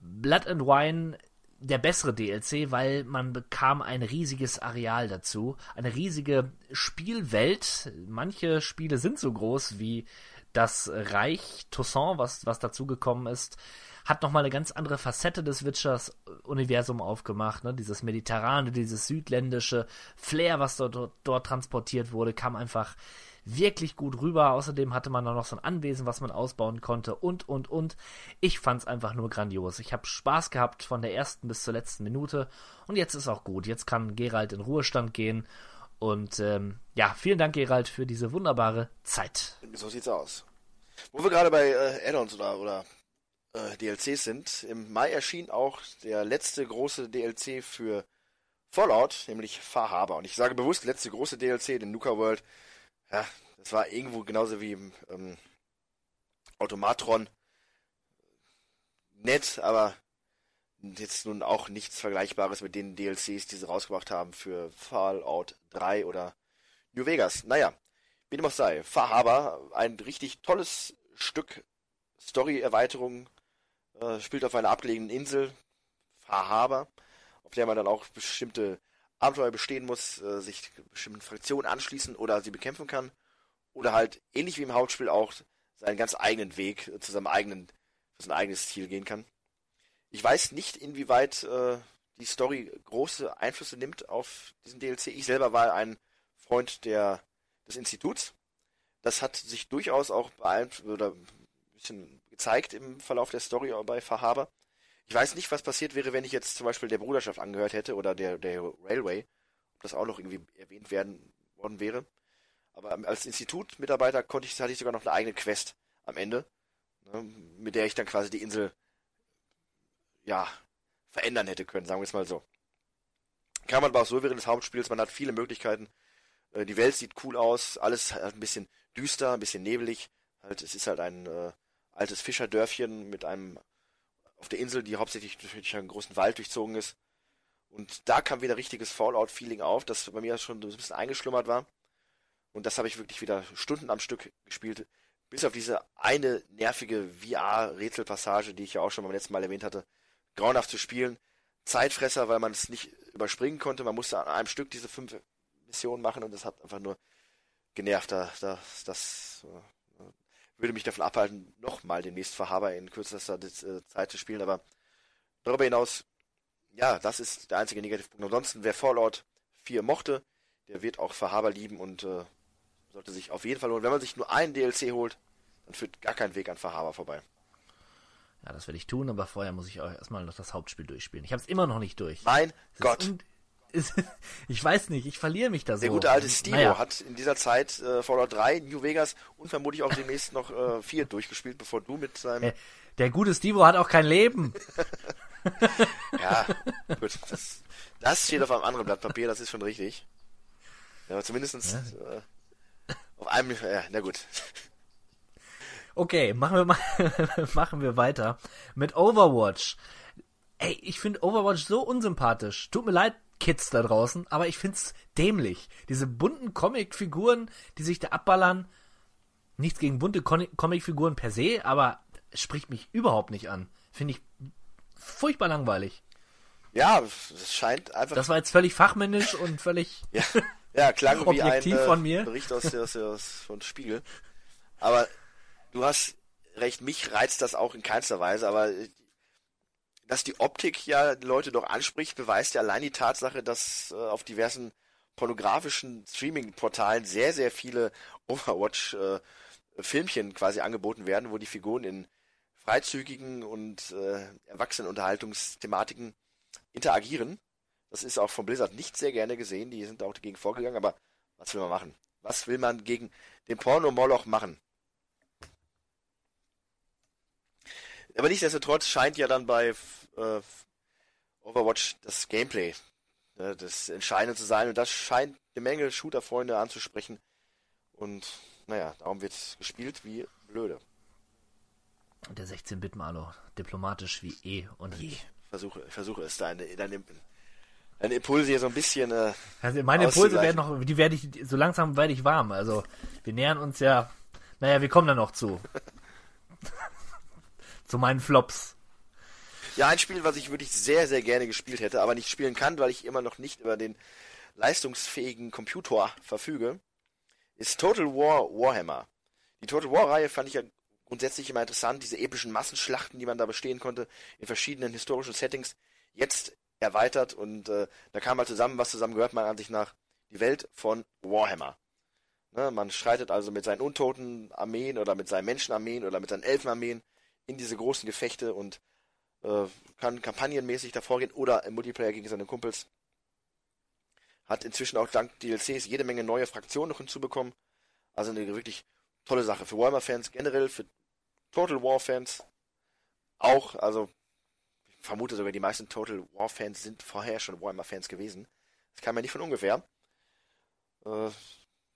Blood and Wine der bessere DLC, weil man bekam ein riesiges Areal dazu, eine riesige Spielwelt. Manche Spiele sind so groß wie Das Reich Toussaint, was, was dazugekommen ist, hat nochmal eine ganz andere Facette des Witchers-Universum aufgemacht. Ne? Dieses mediterrane, dieses südländische Flair, was dort, dort, dort transportiert wurde, kam einfach wirklich gut rüber. Außerdem hatte man noch so ein Anwesen, was man ausbauen konnte und, und, und. Ich fand's einfach nur grandios. Ich habe Spaß gehabt von der ersten bis zur letzten Minute und jetzt ist auch gut. Jetzt kann Gerald in Ruhestand gehen und ähm, ja, vielen Dank, Gerald, für diese wunderbare Zeit. So sieht's aus. Wo wir gerade bei äh, Add-ons oder, oder äh, DLCs sind, im Mai erschien auch der letzte große DLC für Fallout, nämlich Far Harbor. Und ich sage bewusst letzte große DLC, den Nuka World. Ja, das war irgendwo genauso wie ähm, Automatron. Nett, aber jetzt nun auch nichts Vergleichbares mit den DLCs, die sie rausgebracht haben für Fallout 3 oder New Vegas. Naja, wie dem auch sei, Far Harbor, ein richtig tolles Stück Story-Erweiterung, äh, spielt auf einer abgelegenen Insel, Far Harbor, auf der man dann auch bestimmte Abenteuer bestehen muss, äh, sich bestimmten Fraktionen anschließen oder sie bekämpfen kann. Oder halt, ähnlich wie im Hauptspiel auch, seinen ganz eigenen Weg äh, zu seinem eigenen, für sein eigenes Ziel gehen kann. Ich weiß nicht, inwieweit äh, die Story große Einflüsse nimmt auf diesen DLC. Ich selber war ein Freund der, des Instituts. Das hat sich durchaus auch beeinflusst oder ein bisschen gezeigt im Verlauf der Story bei Fahaber. Ich weiß nicht, was passiert wäre, wenn ich jetzt zum Beispiel der Bruderschaft angehört hätte oder der, der Railway, ob das auch noch irgendwie erwähnt werden worden wäre. Aber als Institutmitarbeiter konnte ich, hatte ich sogar noch eine eigene Quest am Ende, ne, mit der ich dann quasi die Insel ja, verändern hätte können, sagen wir es mal so. Kann man aber auch so während des Hauptspiels, man hat viele Möglichkeiten. Äh, die Welt sieht cool aus, alles ein bisschen düster, ein bisschen nebelig. Halt, es ist halt ein äh, altes Fischerdörfchen mit einem auf der Insel, die hauptsächlich durch einen großen Wald durchzogen ist. Und da kam wieder richtiges Fallout-Feeling auf, das bei mir schon so ein bisschen eingeschlummert war. Und das habe ich wirklich wieder Stunden am Stück gespielt. Bis auf diese eine nervige VR-Rätselpassage, die ich ja auch schon beim letzten Mal erwähnt hatte grauenhaft zu spielen. Zeitfresser, weil man es nicht überspringen konnte. Man musste an einem Stück diese fünf Missionen machen und das hat einfach nur genervt. Da, das, das äh, würde mich davon abhalten, nochmal demnächst Verhaber in kürzester äh, Zeit zu spielen. Aber darüber hinaus, ja, das ist der einzige Negativpunkt. Ansonsten, wer Fallout 4 mochte, der wird auch Verhaber lieben und äh, sollte sich auf jeden Fall holen. Wenn man sich nur einen DLC holt, dann führt gar kein Weg an Verhaber vorbei. Ja, das werde ich tun, aber vorher muss ich auch erstmal noch das Hauptspiel durchspielen. Ich habe es immer noch nicht durch. Mein das Gott. Ist, ich weiß nicht, ich verliere mich da so. Der gute alte Steve naja. hat in dieser Zeit äh, Fallout 3, New Vegas und vermutlich auch demnächst noch äh, 4 durchgespielt, bevor du mit seinem... Der, der gute Steve hat auch kein Leben. ja, gut. Das, das, steht auf einem anderen Blatt Papier, das ist schon richtig. Ja, aber zumindestens ja. Äh, auf einem... Ja, na gut. Okay, machen wir mal, machen wir weiter mit Overwatch. Ey, ich finde Overwatch so unsympathisch. Tut mir leid, Kids da draußen, aber ich find's dämlich. Diese bunten Comicfiguren, die sich da abballern. Nichts gegen bunte Comicfiguren per se, aber spricht mich überhaupt nicht an. Finde ich furchtbar langweilig. Ja, es scheint einfach. Das war jetzt völlig fachmännisch und völlig. ja, ja klang wie ein von mir. Bericht aus, aus, aus von Spiegel. Aber du hast recht, mich reizt das auch in keinster Weise, aber äh, dass die Optik ja Leute doch anspricht, beweist ja allein die Tatsache, dass äh, auf diversen pornografischen Streaming-Portalen sehr, sehr viele Overwatch-Filmchen äh, quasi angeboten werden, wo die Figuren in freizügigen und äh, Erwachsenenunterhaltungsthematiken interagieren. Das ist auch von Blizzard nicht sehr gerne gesehen, die sind auch dagegen vorgegangen, aber was will man machen? Was will man gegen den Porno-Moloch machen? Aber nichtsdestotrotz scheint ja dann bei äh, Overwatch das Gameplay äh, das Entscheidende zu sein. Und das scheint eine Menge Shooter-Freunde anzusprechen. Und naja, darum wird gespielt wie blöde. Und der 16-Bit-Malo, diplomatisch wie eh und je. Ich versuche, ich versuche es, deine, deine, deine Impulse hier so ein bisschen. Äh, also meine Impulse werden noch, die werde ich, so langsam werde ich warm. Also wir nähern uns ja, naja, wir kommen da noch zu. zu meinen Flops. Ja, ein Spiel, was ich wirklich sehr, sehr gerne gespielt hätte, aber nicht spielen kann, weil ich immer noch nicht über den leistungsfähigen Computer verfüge, ist Total War Warhammer. Die Total War-Reihe fand ich ja grundsätzlich immer interessant, diese epischen Massenschlachten, die man da bestehen konnte, in verschiedenen historischen Settings, jetzt erweitert und äh, da kam mal zusammen, was zusammen gehört, meiner Ansicht nach, die Welt von Warhammer. Ne, man schreitet also mit seinen untoten Armeen oder mit seinen Menschenarmeen oder mit seinen Elfenarmeen in diese großen Gefechte und äh, kann kampagnenmäßig davor gehen oder im Multiplayer gegen seine Kumpels. Hat inzwischen auch dank DLCs jede Menge neue Fraktionen noch hinzubekommen. Also eine wirklich tolle Sache für Warhammer-Fans generell, für Total War-Fans auch. Also ich vermute sogar, die meisten Total War-Fans sind vorher schon Warhammer-Fans gewesen. Das kam ja nicht von ungefähr. Äh,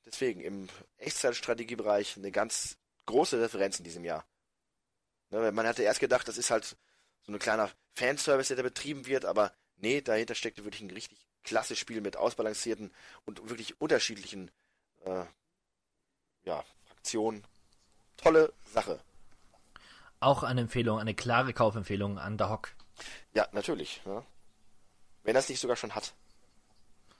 deswegen im Echtzeitstrategiebereich eine ganz große Referenz in diesem Jahr. Ne, man hatte erst gedacht, das ist halt so ein kleiner Fanservice, der da betrieben wird, aber nee, dahinter steckte wirklich ein richtig klasse Spiel mit ausbalancierten und wirklich unterschiedlichen äh, ja, Fraktionen. Tolle Sache. Auch eine Empfehlung, eine klare Kaufempfehlung an The Hock. Ja, natürlich. Ja. Wenn er es nicht sogar schon hat.